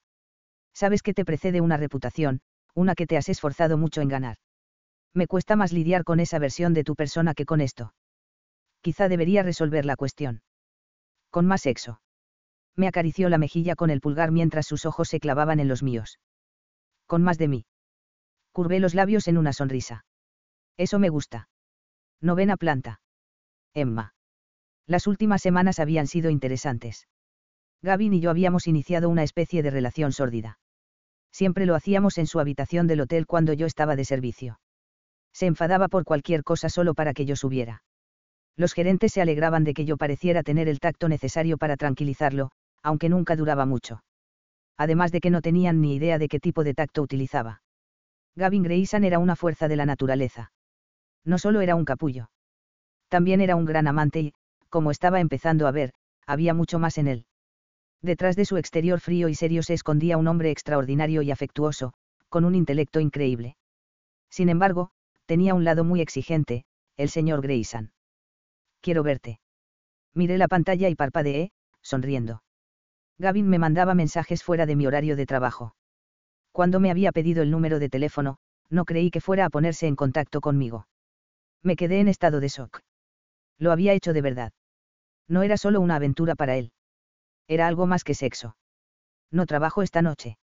Sabes que te precede una reputación, una que te has esforzado mucho en ganar. Me cuesta más lidiar con esa versión de tu persona que con esto. Quizá debería resolver la cuestión. Con más sexo. Me acarició la mejilla con el pulgar mientras sus ojos se clavaban en los míos. Con más de mí. Curvé los labios en una sonrisa. Eso me gusta. Novena planta. Emma. Las últimas semanas habían sido interesantes. Gavin y yo habíamos iniciado una especie de relación sórdida. Siempre lo hacíamos en su habitación del hotel cuando yo estaba de servicio. Se enfadaba por cualquier cosa solo para que yo subiera. Los gerentes se alegraban de que yo pareciera tener el tacto necesario para tranquilizarlo, aunque nunca duraba mucho. Además de que no tenían ni idea de qué tipo de tacto utilizaba. Gavin Grayson era una fuerza de la naturaleza. No solo era un capullo. También era un gran amante y, como estaba empezando a ver, había mucho más en él. Detrás de su exterior frío y serio se escondía un hombre extraordinario y afectuoso, con un intelecto increíble. Sin embargo, tenía un lado muy exigente, el señor Grayson. Quiero verte. Miré la pantalla y parpadeé, sonriendo. Gavin me mandaba mensajes fuera de mi horario de trabajo. Cuando me había pedido el número de teléfono, no creí que fuera a ponerse en contacto conmigo. Me quedé en estado de shock. Lo había hecho de verdad. No era solo una aventura para él. Era algo más que sexo. No trabajo esta noche.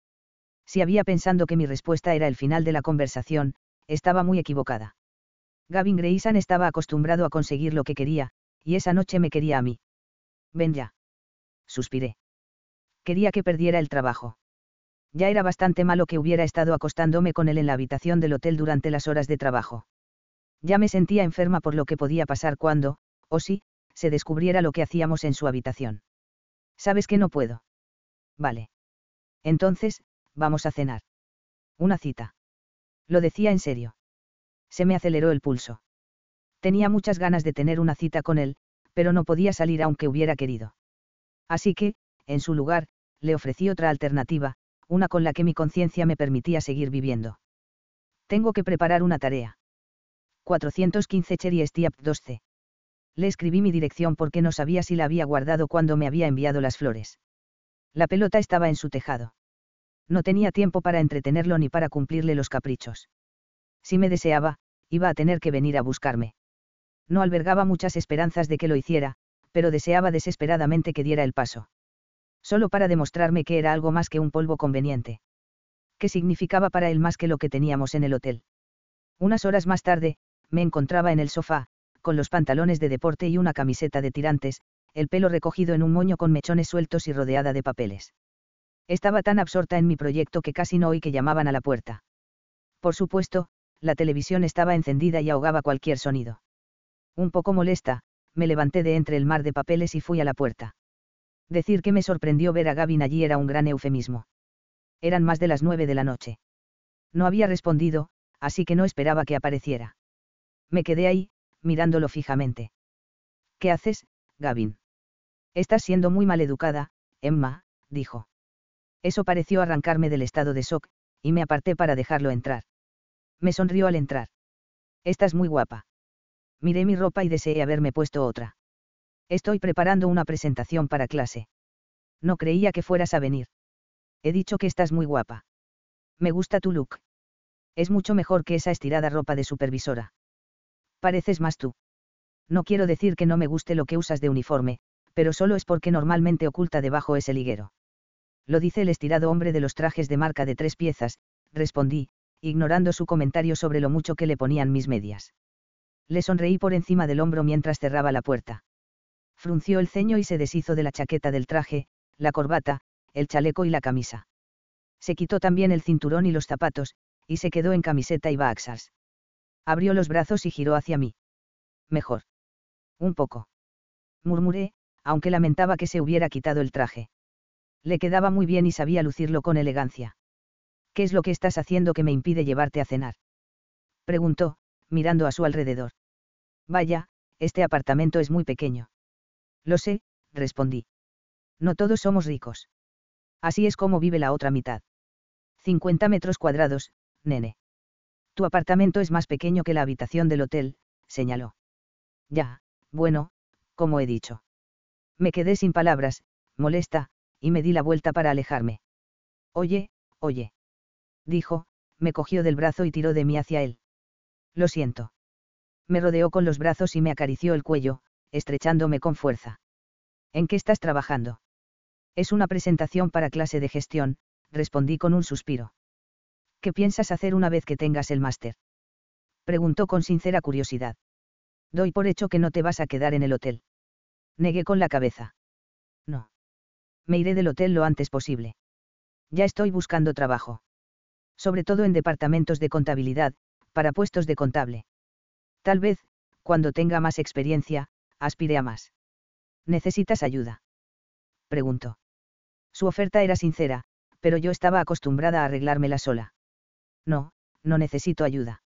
Si había pensando que mi respuesta era el final de la conversación, estaba muy equivocada. Gavin Grayson estaba acostumbrado a conseguir lo que quería, y esa noche me quería a mí. Ven ya. Suspiré. Quería que perdiera el trabajo. Ya era bastante malo que hubiera estado acostándome con él en la habitación del hotel durante las horas de trabajo. Ya me sentía enferma por lo que podía pasar cuando, o si, se descubriera lo que hacíamos en su habitación. Sabes que no puedo. Vale. Entonces, vamos a cenar. Una cita. Lo decía en serio. Se me aceleró el pulso. Tenía muchas ganas de tener una cita con él, pero no podía salir aunque hubiera querido. Así que, en su lugar, le ofrecí otra alternativa, una con la que mi conciencia me permitía seguir viviendo. Tengo que preparar una tarea. 415 Cherry Stiap 12. Le escribí mi dirección porque no sabía si la había guardado cuando me había enviado las flores. La pelota estaba en su tejado. No tenía tiempo para entretenerlo ni para cumplirle los caprichos. Si me deseaba, iba a tener que venir a buscarme. No albergaba muchas esperanzas de que lo hiciera, pero deseaba desesperadamente que diera el paso. Solo para demostrarme que era algo más que un polvo conveniente. ¿Qué significaba para él más que lo que teníamos en el hotel? Unas horas más tarde, me encontraba en el sofá, con los pantalones de deporte y una camiseta de tirantes, el pelo recogido en un moño con mechones sueltos y rodeada de papeles. Estaba tan absorta en mi proyecto que casi no oí que llamaban a la puerta. Por supuesto, la televisión estaba encendida y ahogaba cualquier sonido. Un poco molesta, me levanté de entre el mar de papeles y fui a la puerta. Decir que me sorprendió ver a Gavin allí era un gran eufemismo. Eran más de las nueve de la noche. No había respondido, así que no esperaba que apareciera. Me quedé ahí, mirándolo fijamente. ¿Qué haces, Gavin? Estás siendo muy maleducada, Emma, dijo. Eso pareció arrancarme del estado de shock, y me aparté para dejarlo entrar. Me sonrió al entrar. Estás muy guapa. Miré mi ropa y deseé haberme puesto otra. Estoy preparando una presentación para clase. No creía que fueras a venir. He dicho que estás muy guapa. Me gusta tu look. Es mucho mejor que esa estirada ropa de supervisora. Pareces más tú. No quiero decir que no me guste lo que usas de uniforme, pero solo es porque normalmente oculta debajo ese liguero. Lo dice el estirado hombre de los trajes de marca de tres piezas, respondí, ignorando su comentario sobre lo mucho que le ponían mis medias. Le sonreí por encima del hombro mientras cerraba la puerta. Frunció el ceño y se deshizo de la chaqueta del traje, la corbata, el chaleco y la camisa. Se quitó también el cinturón y los zapatos, y se quedó en camiseta y baxas. Abrió los brazos y giró hacia mí. Mejor. Un poco. Murmuré, aunque lamentaba que se hubiera quitado el traje. Le quedaba muy bien y sabía lucirlo con elegancia. ¿Qué es lo que estás haciendo que me impide llevarte a cenar? Preguntó, mirando a su alrededor. Vaya, este apartamento es muy pequeño. Lo sé, respondí. No todos somos ricos. Así es como vive la otra mitad. 50 metros cuadrados, nene. Tu apartamento es más pequeño que la habitación del hotel, señaló. Ya, bueno, como he dicho. Me quedé sin palabras, molesta, y me di la vuelta para alejarme. Oye, oye. Dijo, me cogió del brazo y tiró de mí hacia él. Lo siento. Me rodeó con los brazos y me acarició el cuello, estrechándome con fuerza. ¿En qué estás trabajando? Es una presentación para clase de gestión, respondí con un suspiro. ¿Qué piensas hacer una vez que tengas el máster? Preguntó con sincera curiosidad. Doy por hecho que no te vas a quedar en el hotel. Negué con la cabeza. No. Me iré del hotel lo antes posible. Ya estoy buscando trabajo. Sobre todo en departamentos de contabilidad, para puestos de contable. Tal vez, cuando tenga más experiencia, aspire a más. ¿Necesitas ayuda? Preguntó. Su oferta era sincera, pero yo estaba acostumbrada a arreglármela sola. No, no necesito ayuda.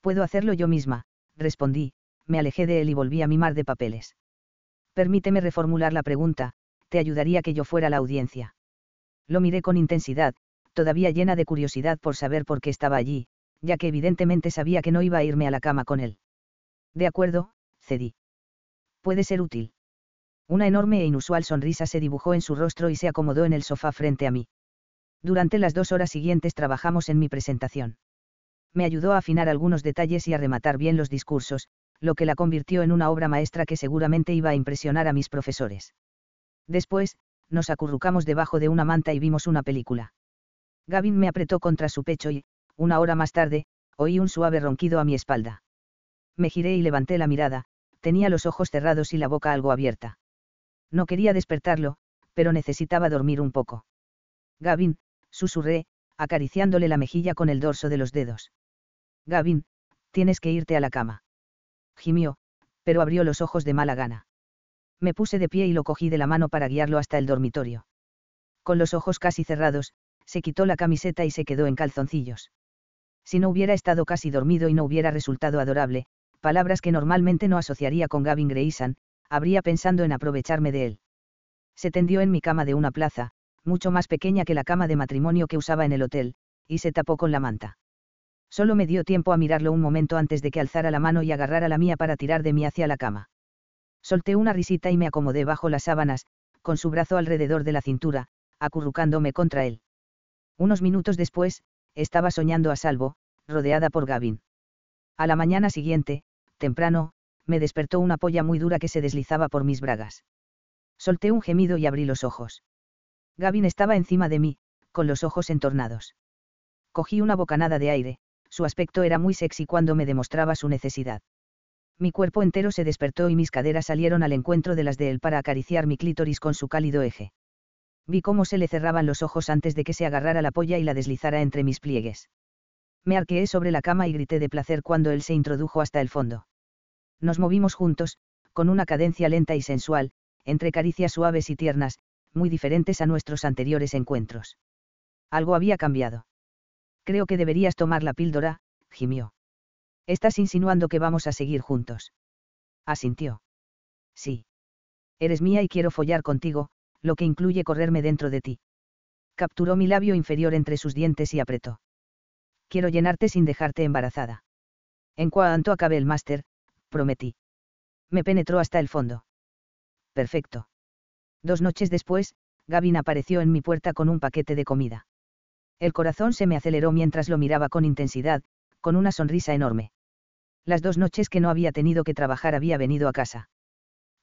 Puedo hacerlo yo misma, respondí, me alejé de él y volví a mi mar de papeles. Permíteme reformular la pregunta, ¿te ayudaría que yo fuera la audiencia? Lo miré con intensidad, todavía llena de curiosidad por saber por qué estaba allí, ya que evidentemente sabía que no iba a irme a la cama con él. De acuerdo, cedí. Puede ser útil. Una enorme e inusual sonrisa se dibujó en su rostro y se acomodó en el sofá frente a mí. Durante las dos horas siguientes trabajamos en mi presentación. Me ayudó a afinar algunos detalles y a rematar bien los discursos, lo que la convirtió en una obra maestra que seguramente iba a impresionar a mis profesores. Después, nos acurrucamos debajo de una manta y vimos una película. Gavin me apretó contra su pecho y, una hora más tarde, oí un suave ronquido a mi espalda. Me giré y levanté la mirada, tenía los ojos cerrados y la boca algo abierta. No quería despertarlo, pero necesitaba dormir un poco. Gavin, susurré, acariciándole la mejilla con el dorso de los dedos. Gavin, tienes que irte a la cama gimió, pero abrió los ojos de mala gana. Me puse de pie y lo cogí de la mano para guiarlo hasta el dormitorio. Con los ojos casi cerrados, se quitó la camiseta y se quedó en calzoncillos. Si no hubiera estado casi dormido y no hubiera resultado adorable, palabras que normalmente no asociaría con Gavin Grayson, habría pensando en aprovecharme de él. Se tendió en mi cama de una plaza, mucho más pequeña que la cama de matrimonio que usaba en el hotel, y se tapó con la manta. Solo me dio tiempo a mirarlo un momento antes de que alzara la mano y agarrara la mía para tirar de mí hacia la cama. Solté una risita y me acomodé bajo las sábanas, con su brazo alrededor de la cintura, acurrucándome contra él. Unos minutos después, estaba soñando a salvo, rodeada por Gavin. A la mañana siguiente, temprano, me despertó una polla muy dura que se deslizaba por mis bragas. Solté un gemido y abrí los ojos. Gavin estaba encima de mí, con los ojos entornados. Cogí una bocanada de aire, su aspecto era muy sexy cuando me demostraba su necesidad. Mi cuerpo entero se despertó y mis caderas salieron al encuentro de las de él para acariciar mi clítoris con su cálido eje. Vi cómo se le cerraban los ojos antes de que se agarrara la polla y la deslizara entre mis pliegues. Me arqueé sobre la cama y grité de placer cuando él se introdujo hasta el fondo. Nos movimos juntos, con una cadencia lenta y sensual, entre caricias suaves y tiernas, muy diferentes a nuestros anteriores encuentros. Algo había cambiado. Creo que deberías tomar la píldora, gimió. Estás insinuando que vamos a seguir juntos. Asintió. Sí. Eres mía y quiero follar contigo, lo que incluye correrme dentro de ti. Capturó mi labio inferior entre sus dientes y apretó. Quiero llenarte sin dejarte embarazada. En cuanto acabe el máster, prometí. Me penetró hasta el fondo. perfecto. Dos noches después, Gavin apareció en mi puerta con un paquete de comida. El corazón se me aceleró mientras lo miraba con intensidad, con una sonrisa enorme. Las dos noches que no había tenido que trabajar había venido a casa.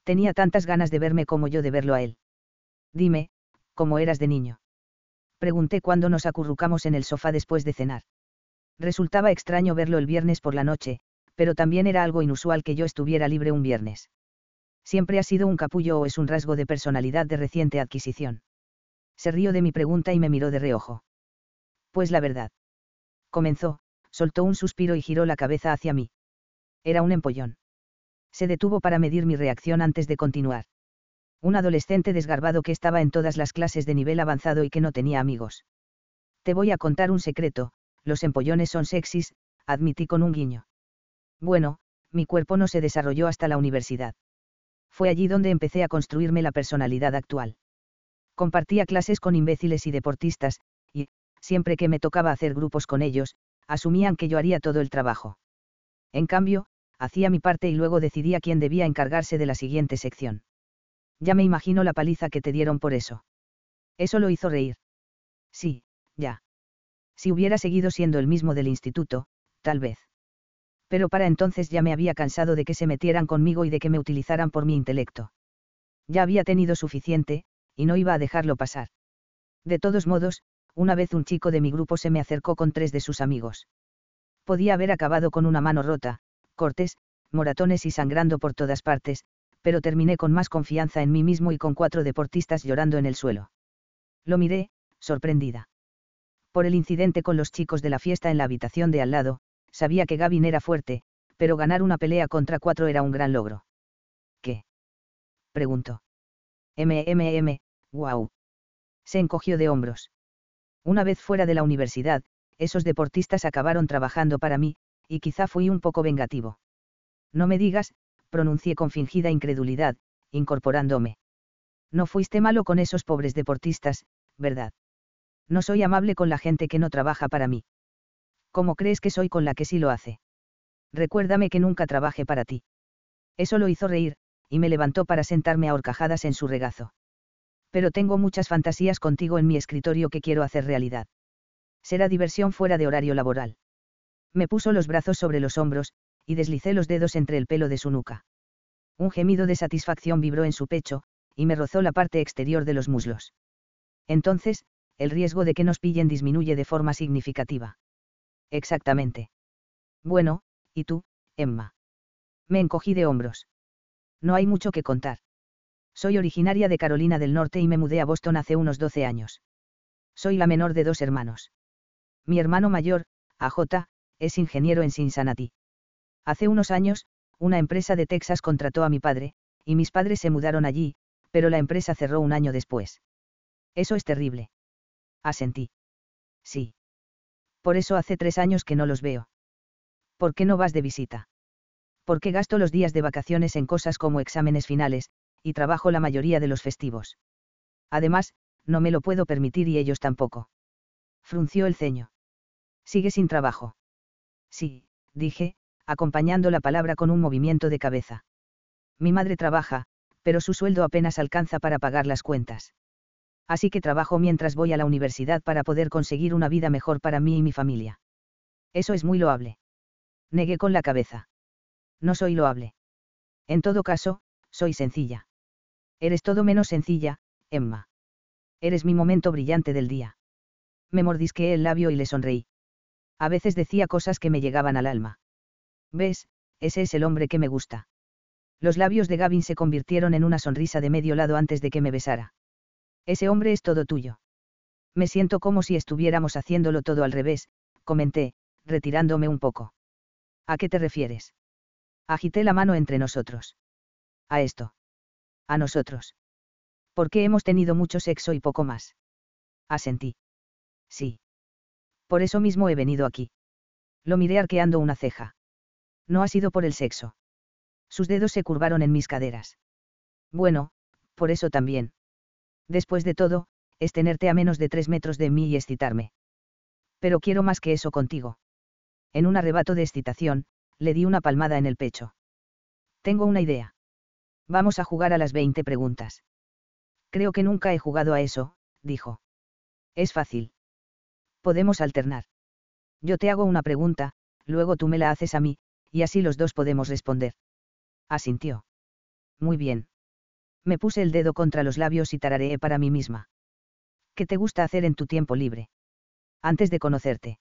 Tenía tantas ganas de verme como yo de verlo a él. Dime, ¿cómo eras de niño? Pregunté cuando nos acurrucamos en el sofá después de cenar. Resultaba extraño verlo el viernes por la noche, pero también era algo inusual que yo estuviera libre un viernes. Siempre ha sido un capullo o es un rasgo de personalidad de reciente adquisición. Se rió de mi pregunta y me miró de reojo. Pues la verdad. Comenzó, soltó un suspiro y giró la cabeza hacia mí. Era un empollón. Se detuvo para medir mi reacción antes de continuar. Un adolescente desgarbado que estaba en todas las clases de nivel avanzado y que no tenía amigos. Te voy a contar un secreto, los empollones son sexys, admití con un guiño. Bueno, mi cuerpo no se desarrolló hasta la universidad. Fue allí donde empecé a construirme la personalidad actual. Compartía clases con imbéciles y deportistas, y, siempre que me tocaba hacer grupos con ellos, asumían que yo haría todo el trabajo. En cambio, hacía mi parte y luego decidía quién debía encargarse de la siguiente sección. Ya me imagino la paliza que te dieron por eso. Eso lo hizo reír. Sí, ya. Si hubiera seguido siendo el mismo del instituto, tal vez. Pero para entonces ya me había cansado de que se metieran conmigo y de que me utilizaran por mi intelecto. Ya había tenido suficiente, y no iba a dejarlo pasar. De todos modos, una vez un chico de mi grupo se me acercó con tres de sus amigos. Podía haber acabado con una mano rota, cortes, moratones y sangrando por todas partes, pero terminé con más confianza en mí mismo y con cuatro deportistas llorando en el suelo. Lo miré, sorprendida. Por el incidente con los chicos de la fiesta en la habitación de al lado, sabía que Gavin era fuerte, pero ganar una pelea contra cuatro era un gran logro. ¿Qué? preguntó. MMM, wow. Se encogió de hombros. Una vez fuera de la universidad, esos deportistas acabaron trabajando para mí, y quizá fui un poco vengativo. No me digas, pronuncié con fingida incredulidad, incorporándome. No fuiste malo con esos pobres deportistas, ¿verdad? No soy amable con la gente que no trabaja para mí. ¿Cómo crees que soy con la que sí lo hace? Recuérdame que nunca trabaje para ti. Eso lo hizo reír, y me levantó para sentarme a horcajadas en su regazo pero tengo muchas fantasías contigo en mi escritorio que quiero hacer realidad. Será diversión fuera de horario laboral. Me puso los brazos sobre los hombros, y deslicé los dedos entre el pelo de su nuca. Un gemido de satisfacción vibró en su pecho, y me rozó la parte exterior de los muslos. Entonces, el riesgo de que nos pillen disminuye de forma significativa. Exactamente. Bueno, ¿y tú, Emma? Me encogí de hombros. No hay mucho que contar. Soy originaria de Carolina del Norte y me mudé a Boston hace unos 12 años. Soy la menor de dos hermanos. Mi hermano mayor, AJ, es ingeniero en Cincinnati. Hace unos años, una empresa de Texas contrató a mi padre, y mis padres se mudaron allí, pero la empresa cerró un año después. Eso es terrible. Asentí. Sí. Por eso hace tres años que no los veo. ¿Por qué no vas de visita? ¿Por qué gasto los días de vacaciones en cosas como exámenes finales, y trabajo la mayoría de los festivos. Además, no me lo puedo permitir y ellos tampoco. Frunció el ceño. ¿Sigue sin trabajo? Sí, dije, acompañando la palabra con un movimiento de cabeza. Mi madre trabaja, pero su sueldo apenas alcanza para pagar las cuentas. Así que trabajo mientras voy a la universidad para poder conseguir una vida mejor para mí y mi familia. Eso es muy loable. Negué con la cabeza. No soy loable. En todo caso, soy sencilla. Eres todo menos sencilla, Emma. Eres mi momento brillante del día. Me mordisqué el labio y le sonreí. A veces decía cosas que me llegaban al alma. ¿Ves? Ese es el hombre que me gusta. Los labios de Gavin se convirtieron en una sonrisa de medio lado antes de que me besara. Ese hombre es todo tuyo. Me siento como si estuviéramos haciéndolo todo al revés, comenté, retirándome un poco. ¿A qué te refieres? Agité la mano entre nosotros. A esto a nosotros. Porque hemos tenido mucho sexo y poco más. Asentí. Sí. Por eso mismo he venido aquí. Lo miré arqueando una ceja. No ha sido por el sexo. Sus dedos se curvaron en mis caderas. Bueno, por eso también. Después de todo, es tenerte a menos de tres metros de mí y excitarme. Pero quiero más que eso contigo. En un arrebato de excitación, le di una palmada en el pecho. Tengo una idea. Vamos a jugar a las 20 preguntas. Creo que nunca he jugado a eso, dijo. Es fácil. Podemos alternar. Yo te hago una pregunta, luego tú me la haces a mí, y así los dos podemos responder. Asintió. Muy bien. Me puse el dedo contra los labios y tarareé para mí misma. ¿Qué te gusta hacer en tu tiempo libre? Antes de conocerte.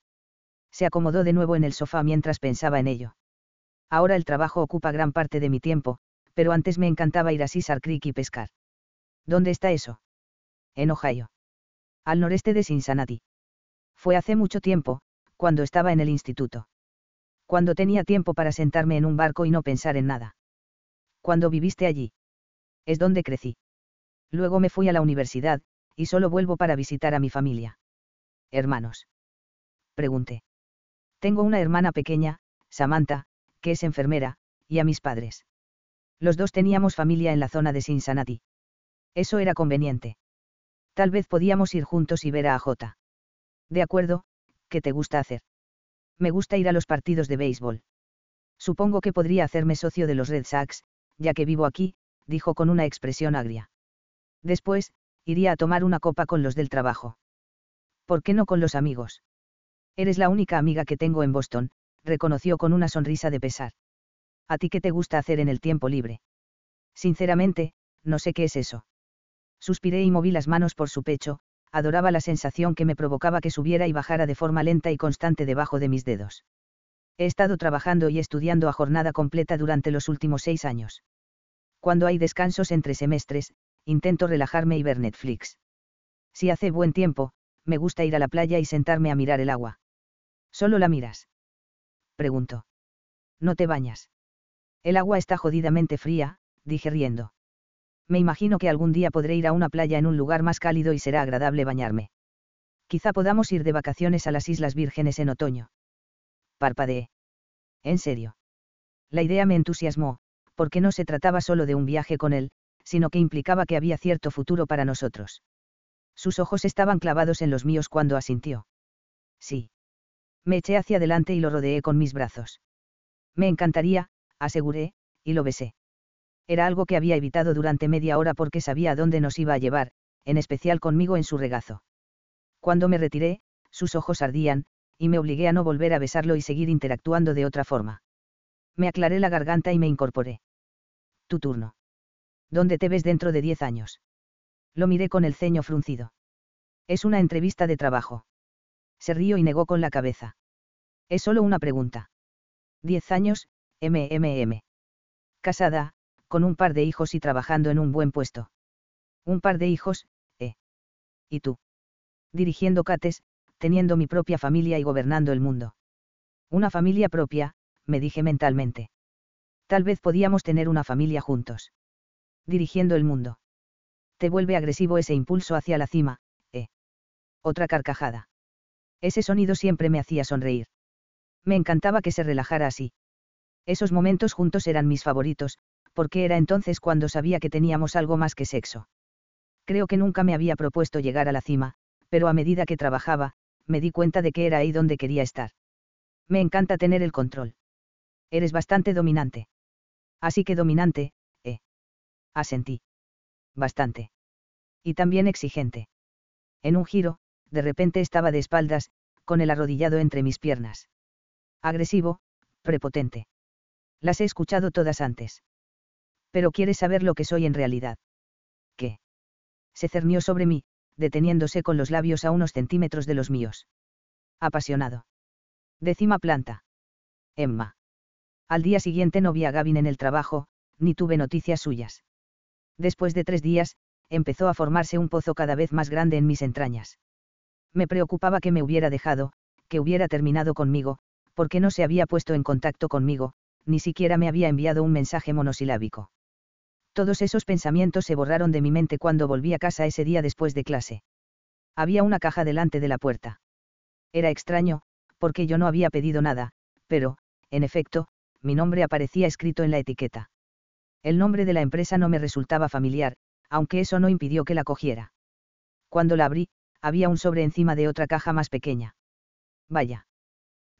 Se acomodó de nuevo en el sofá mientras pensaba en ello. Ahora el trabajo ocupa gran parte de mi tiempo, pero antes me encantaba ir a Cesar Creek y pescar. ¿Dónde está eso? En Ohio. Al noreste de Cincinnati. Fue hace mucho tiempo, cuando estaba en el instituto. Cuando tenía tiempo para sentarme en un barco y no pensar en nada. Cuando viviste allí. Es donde crecí. Luego me fui a la universidad, y solo vuelvo para visitar a mi familia. Hermanos. Pregunté. Tengo una hermana pequeña, Samantha, que es enfermera, y a mis padres. Los dos teníamos familia en la zona de Cincinnati. Eso era conveniente. Tal vez podíamos ir juntos y ver a J. De acuerdo, ¿qué te gusta hacer? Me gusta ir a los partidos de béisbol. Supongo que podría hacerme socio de los Red Sox, ya que vivo aquí, dijo con una expresión agria. Después, iría a tomar una copa con los del trabajo. ¿Por qué no con los amigos? Eres la única amiga que tengo en Boston, reconoció con una sonrisa de pesar. ¿A ti qué te gusta hacer en el tiempo libre? Sinceramente, no sé qué es eso. Suspiré y moví las manos por su pecho, adoraba la sensación que me provocaba que subiera y bajara de forma lenta y constante debajo de mis dedos. He estado trabajando y estudiando a jornada completa durante los últimos seis años. Cuando hay descansos entre semestres, intento relajarme y ver Netflix. Si hace buen tiempo, me gusta ir a la playa y sentarme a mirar el agua. ¿Solo la miras? Preguntó. ¿No te bañas? El agua está jodidamente fría, dije riendo. Me imagino que algún día podré ir a una playa en un lugar más cálido y será agradable bañarme. Quizá podamos ir de vacaciones a las Islas Vírgenes en otoño. Parpadeé. En serio. La idea me entusiasmó, porque no se trataba solo de un viaje con él, sino que implicaba que había cierto futuro para nosotros. Sus ojos estaban clavados en los míos cuando asintió. Sí. Me eché hacia adelante y lo rodeé con mis brazos. Me encantaría, aseguré, y lo besé. Era algo que había evitado durante media hora porque sabía a dónde nos iba a llevar, en especial conmigo en su regazo. Cuando me retiré, sus ojos ardían, y me obligué a no volver a besarlo y seguir interactuando de otra forma. Me aclaré la garganta y me incorporé. Tu turno. ¿Dónde te ves dentro de diez años? Lo miré con el ceño fruncido. Es una entrevista de trabajo. Se rió y negó con la cabeza. Es solo una pregunta. Diez años, MMM. Casada, con un par de hijos y trabajando en un buen puesto. Un par de hijos, ¿eh? ¿Y tú? Dirigiendo cates, teniendo mi propia familia y gobernando el mundo. Una familia propia, me dije mentalmente. Tal vez podíamos tener una familia juntos. Dirigiendo el mundo. Te vuelve agresivo ese impulso hacia la cima, ¿eh? Otra carcajada. Ese sonido siempre me hacía sonreír. Me encantaba que se relajara así. Esos momentos juntos eran mis favoritos, porque era entonces cuando sabía que teníamos algo más que sexo. Creo que nunca me había propuesto llegar a la cima, pero a medida que trabajaba, me di cuenta de que era ahí donde quería estar. Me encanta tener el control. Eres bastante dominante. Así que dominante, eh. Asentí. Bastante. Y también exigente. En un giro, de repente estaba de espaldas, con el arrodillado entre mis piernas. Agresivo, prepotente. Las he escuchado todas antes. Pero quieres saber lo que soy en realidad. ¿Qué? Se cernió sobre mí, deteniéndose con los labios a unos centímetros de los míos. Apasionado. Décima planta. Emma. Al día siguiente no vi a Gavin en el trabajo, ni tuve noticias suyas. Después de tres días, empezó a formarse un pozo cada vez más grande en mis entrañas. Me preocupaba que me hubiera dejado, que hubiera terminado conmigo, porque no se había puesto en contacto conmigo, ni siquiera me había enviado un mensaje monosilábico. Todos esos pensamientos se borraron de mi mente cuando volví a casa ese día después de clase. Había una caja delante de la puerta. Era extraño, porque yo no había pedido nada, pero, en efecto, mi nombre aparecía escrito en la etiqueta. El nombre de la empresa no me resultaba familiar, aunque eso no impidió que la cogiera. Cuando la abrí, había un sobre encima de otra caja más pequeña. Vaya.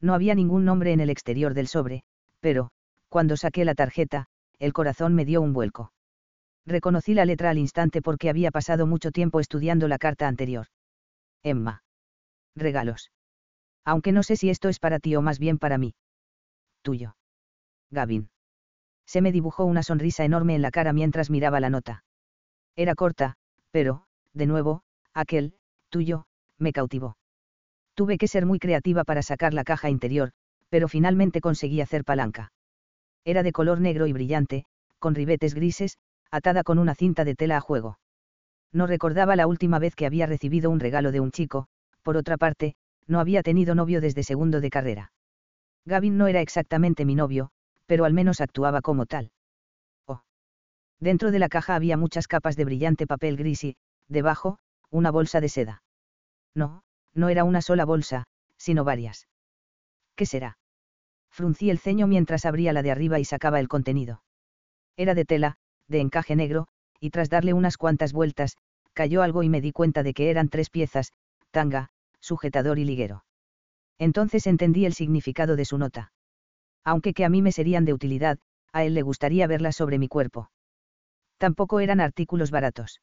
No había ningún nombre en el exterior del sobre, pero, cuando saqué la tarjeta, el corazón me dio un vuelco. Reconocí la letra al instante porque había pasado mucho tiempo estudiando la carta anterior. Emma. Regalos. Aunque no sé si esto es para ti o más bien para mí. Tuyo. Gavin. Se me dibujó una sonrisa enorme en la cara mientras miraba la nota. Era corta, pero, de nuevo, aquel, tuyo, me cautivó. Tuve que ser muy creativa para sacar la caja interior, pero finalmente conseguí hacer palanca. Era de color negro y brillante, con ribetes grises, atada con una cinta de tela a juego. No recordaba la última vez que había recibido un regalo de un chico, por otra parte, no había tenido novio desde segundo de carrera. Gavin no era exactamente mi novio, pero al menos actuaba como tal. Oh. Dentro de la caja había muchas capas de brillante papel gris y, debajo, una bolsa de seda. No, no era una sola bolsa, sino varias. ¿Qué será? Fruncí el ceño mientras abría la de arriba y sacaba el contenido. Era de tela, de encaje negro, y tras darle unas cuantas vueltas, cayó algo y me di cuenta de que eran tres piezas, tanga, sujetador y liguero. Entonces entendí el significado de su nota. Aunque que a mí me serían de utilidad, a él le gustaría verlas sobre mi cuerpo. Tampoco eran artículos baratos.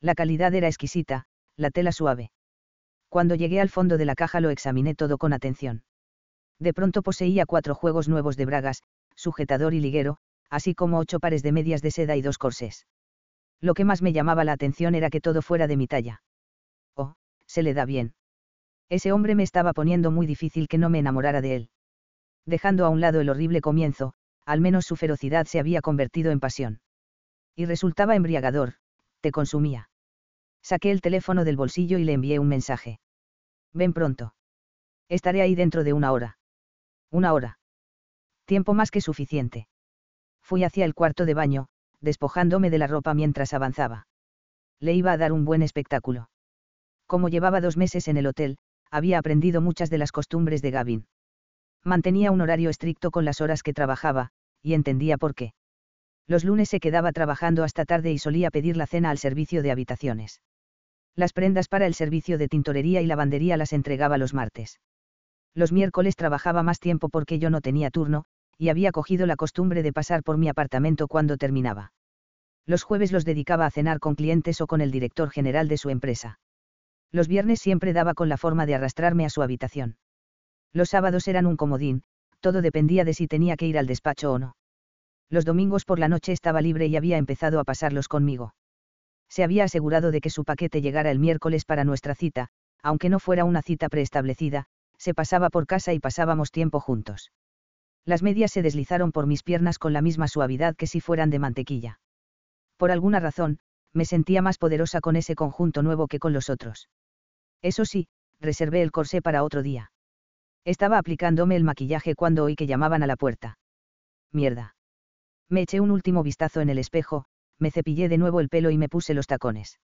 La calidad era exquisita, la tela suave. Cuando llegué al fondo de la caja lo examiné todo con atención. De pronto poseía cuatro juegos nuevos de bragas, sujetador y liguero, así como ocho pares de medias de seda y dos corsés. Lo que más me llamaba la atención era que todo fuera de mi talla. Oh, se le da bien. Ese hombre me estaba poniendo muy difícil que no me enamorara de él. Dejando a un lado el horrible comienzo, al menos su ferocidad se había convertido en pasión. Y resultaba embriagador, te consumía. Saqué el teléfono del bolsillo y le envié un mensaje. Ven pronto. Estaré ahí dentro de una hora. Una hora. Tiempo más que suficiente. Fui hacia el cuarto de baño, despojándome de la ropa mientras avanzaba. Le iba a dar un buen espectáculo. Como llevaba dos meses en el hotel, había aprendido muchas de las costumbres de Gavin. Mantenía un horario estricto con las horas que trabajaba, y entendía por qué. Los lunes se quedaba trabajando hasta tarde y solía pedir la cena al servicio de habitaciones. Las prendas para el servicio de tintorería y lavandería las entregaba los martes. Los miércoles trabajaba más tiempo porque yo no tenía turno, y había cogido la costumbre de pasar por mi apartamento cuando terminaba. Los jueves los dedicaba a cenar con clientes o con el director general de su empresa. Los viernes siempre daba con la forma de arrastrarme a su habitación. Los sábados eran un comodín, todo dependía de si tenía que ir al despacho o no. Los domingos por la noche estaba libre y había empezado a pasarlos conmigo. Se había asegurado de que su paquete llegara el miércoles para nuestra cita, aunque no fuera una cita preestablecida, se pasaba por casa y pasábamos tiempo juntos. Las medias se deslizaron por mis piernas con la misma suavidad que si fueran de mantequilla. Por alguna razón, me sentía más poderosa con ese conjunto nuevo que con los otros. Eso sí, reservé el corsé para otro día. Estaba aplicándome el maquillaje cuando oí que llamaban a la puerta. Mierda. Me eché un último vistazo en el espejo, me cepillé de nuevo el pelo y me puse los tacones.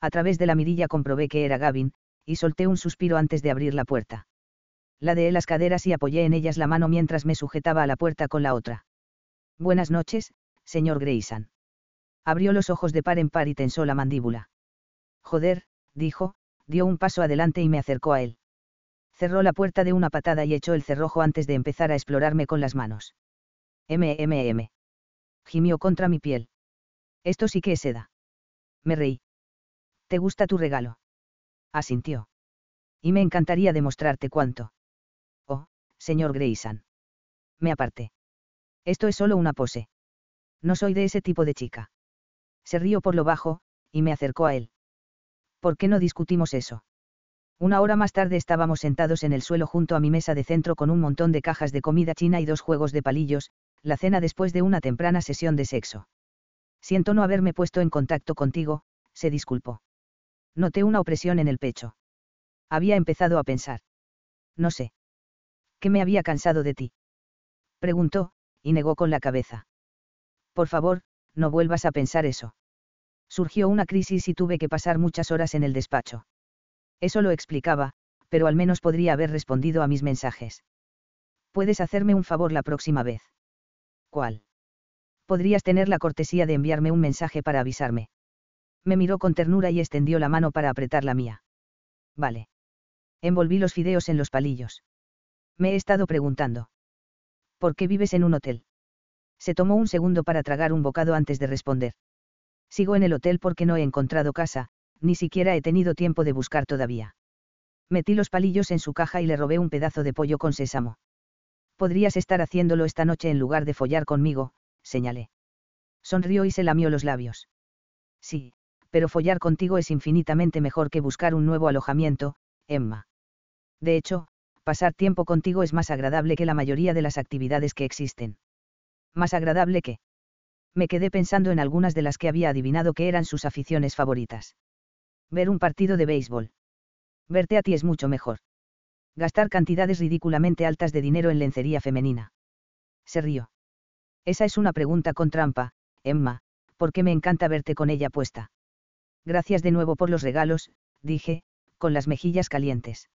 A través de la mirilla comprobé que era Gavin, y solté un suspiro antes de abrir la puerta. Ladeé las caderas y apoyé en ellas la mano mientras me sujetaba a la puerta con la otra. Buenas noches, señor Grayson. Abrió los ojos de par en par y tensó la mandíbula. Joder, dijo, dio un paso adelante y me acercó a él. Cerró la puerta de una patada y echó el cerrojo antes de empezar a explorarme con las manos. MMM. Gimió contra mi piel. Esto sí que es seda. Me reí. ¿Te gusta tu regalo? Asintió. Y me encantaría demostrarte cuánto. Oh, señor Grayson. Me aparté. Esto es solo una pose. No soy de ese tipo de chica. Se rió por lo bajo, y me acercó a él. ¿Por qué no discutimos eso? Una hora más tarde estábamos sentados en el suelo junto a mi mesa de centro con un montón de cajas de comida china y dos juegos de palillos, la cena después de una temprana sesión de sexo. Siento no haberme puesto en contacto contigo, se disculpó. Noté una opresión en el pecho. Había empezado a pensar. No sé. ¿Qué me había cansado de ti? Preguntó, y negó con la cabeza. Por favor, no vuelvas a pensar eso. Surgió una crisis y tuve que pasar muchas horas en el despacho. Eso lo explicaba, pero al menos podría haber respondido a mis mensajes. Puedes hacerme un favor la próxima vez. ¿Cuál? Podrías tener la cortesía de enviarme un mensaje para avisarme. Me miró con ternura y extendió la mano para apretar la mía. Vale. Envolví los fideos en los palillos. Me he estado preguntando. ¿Por qué vives en un hotel? Se tomó un segundo para tragar un bocado antes de responder. Sigo en el hotel porque no he encontrado casa, ni siquiera he tenido tiempo de buscar todavía. Metí los palillos en su caja y le robé un pedazo de pollo con sésamo. Podrías estar haciéndolo esta noche en lugar de follar conmigo, señalé. Sonrió y se lamió los labios. Sí, pero follar contigo es infinitamente mejor que buscar un nuevo alojamiento, Emma. De hecho, pasar tiempo contigo es más agradable que la mayoría de las actividades que existen. Más agradable que... Me quedé pensando en algunas de las que había adivinado que eran sus aficiones favoritas. Ver un partido de béisbol. Verte a ti es mucho mejor. Gastar cantidades ridículamente altas de dinero en lencería femenina. Se rió. Esa es una pregunta con trampa, Emma, porque me encanta verte con ella puesta. Gracias de nuevo por los regalos, dije, con las mejillas calientes.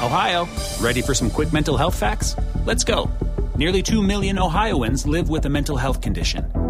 Ohio, ready for some quick mental health facts? Let's go. Nearly 2 million Ohioans live with a mental health condition.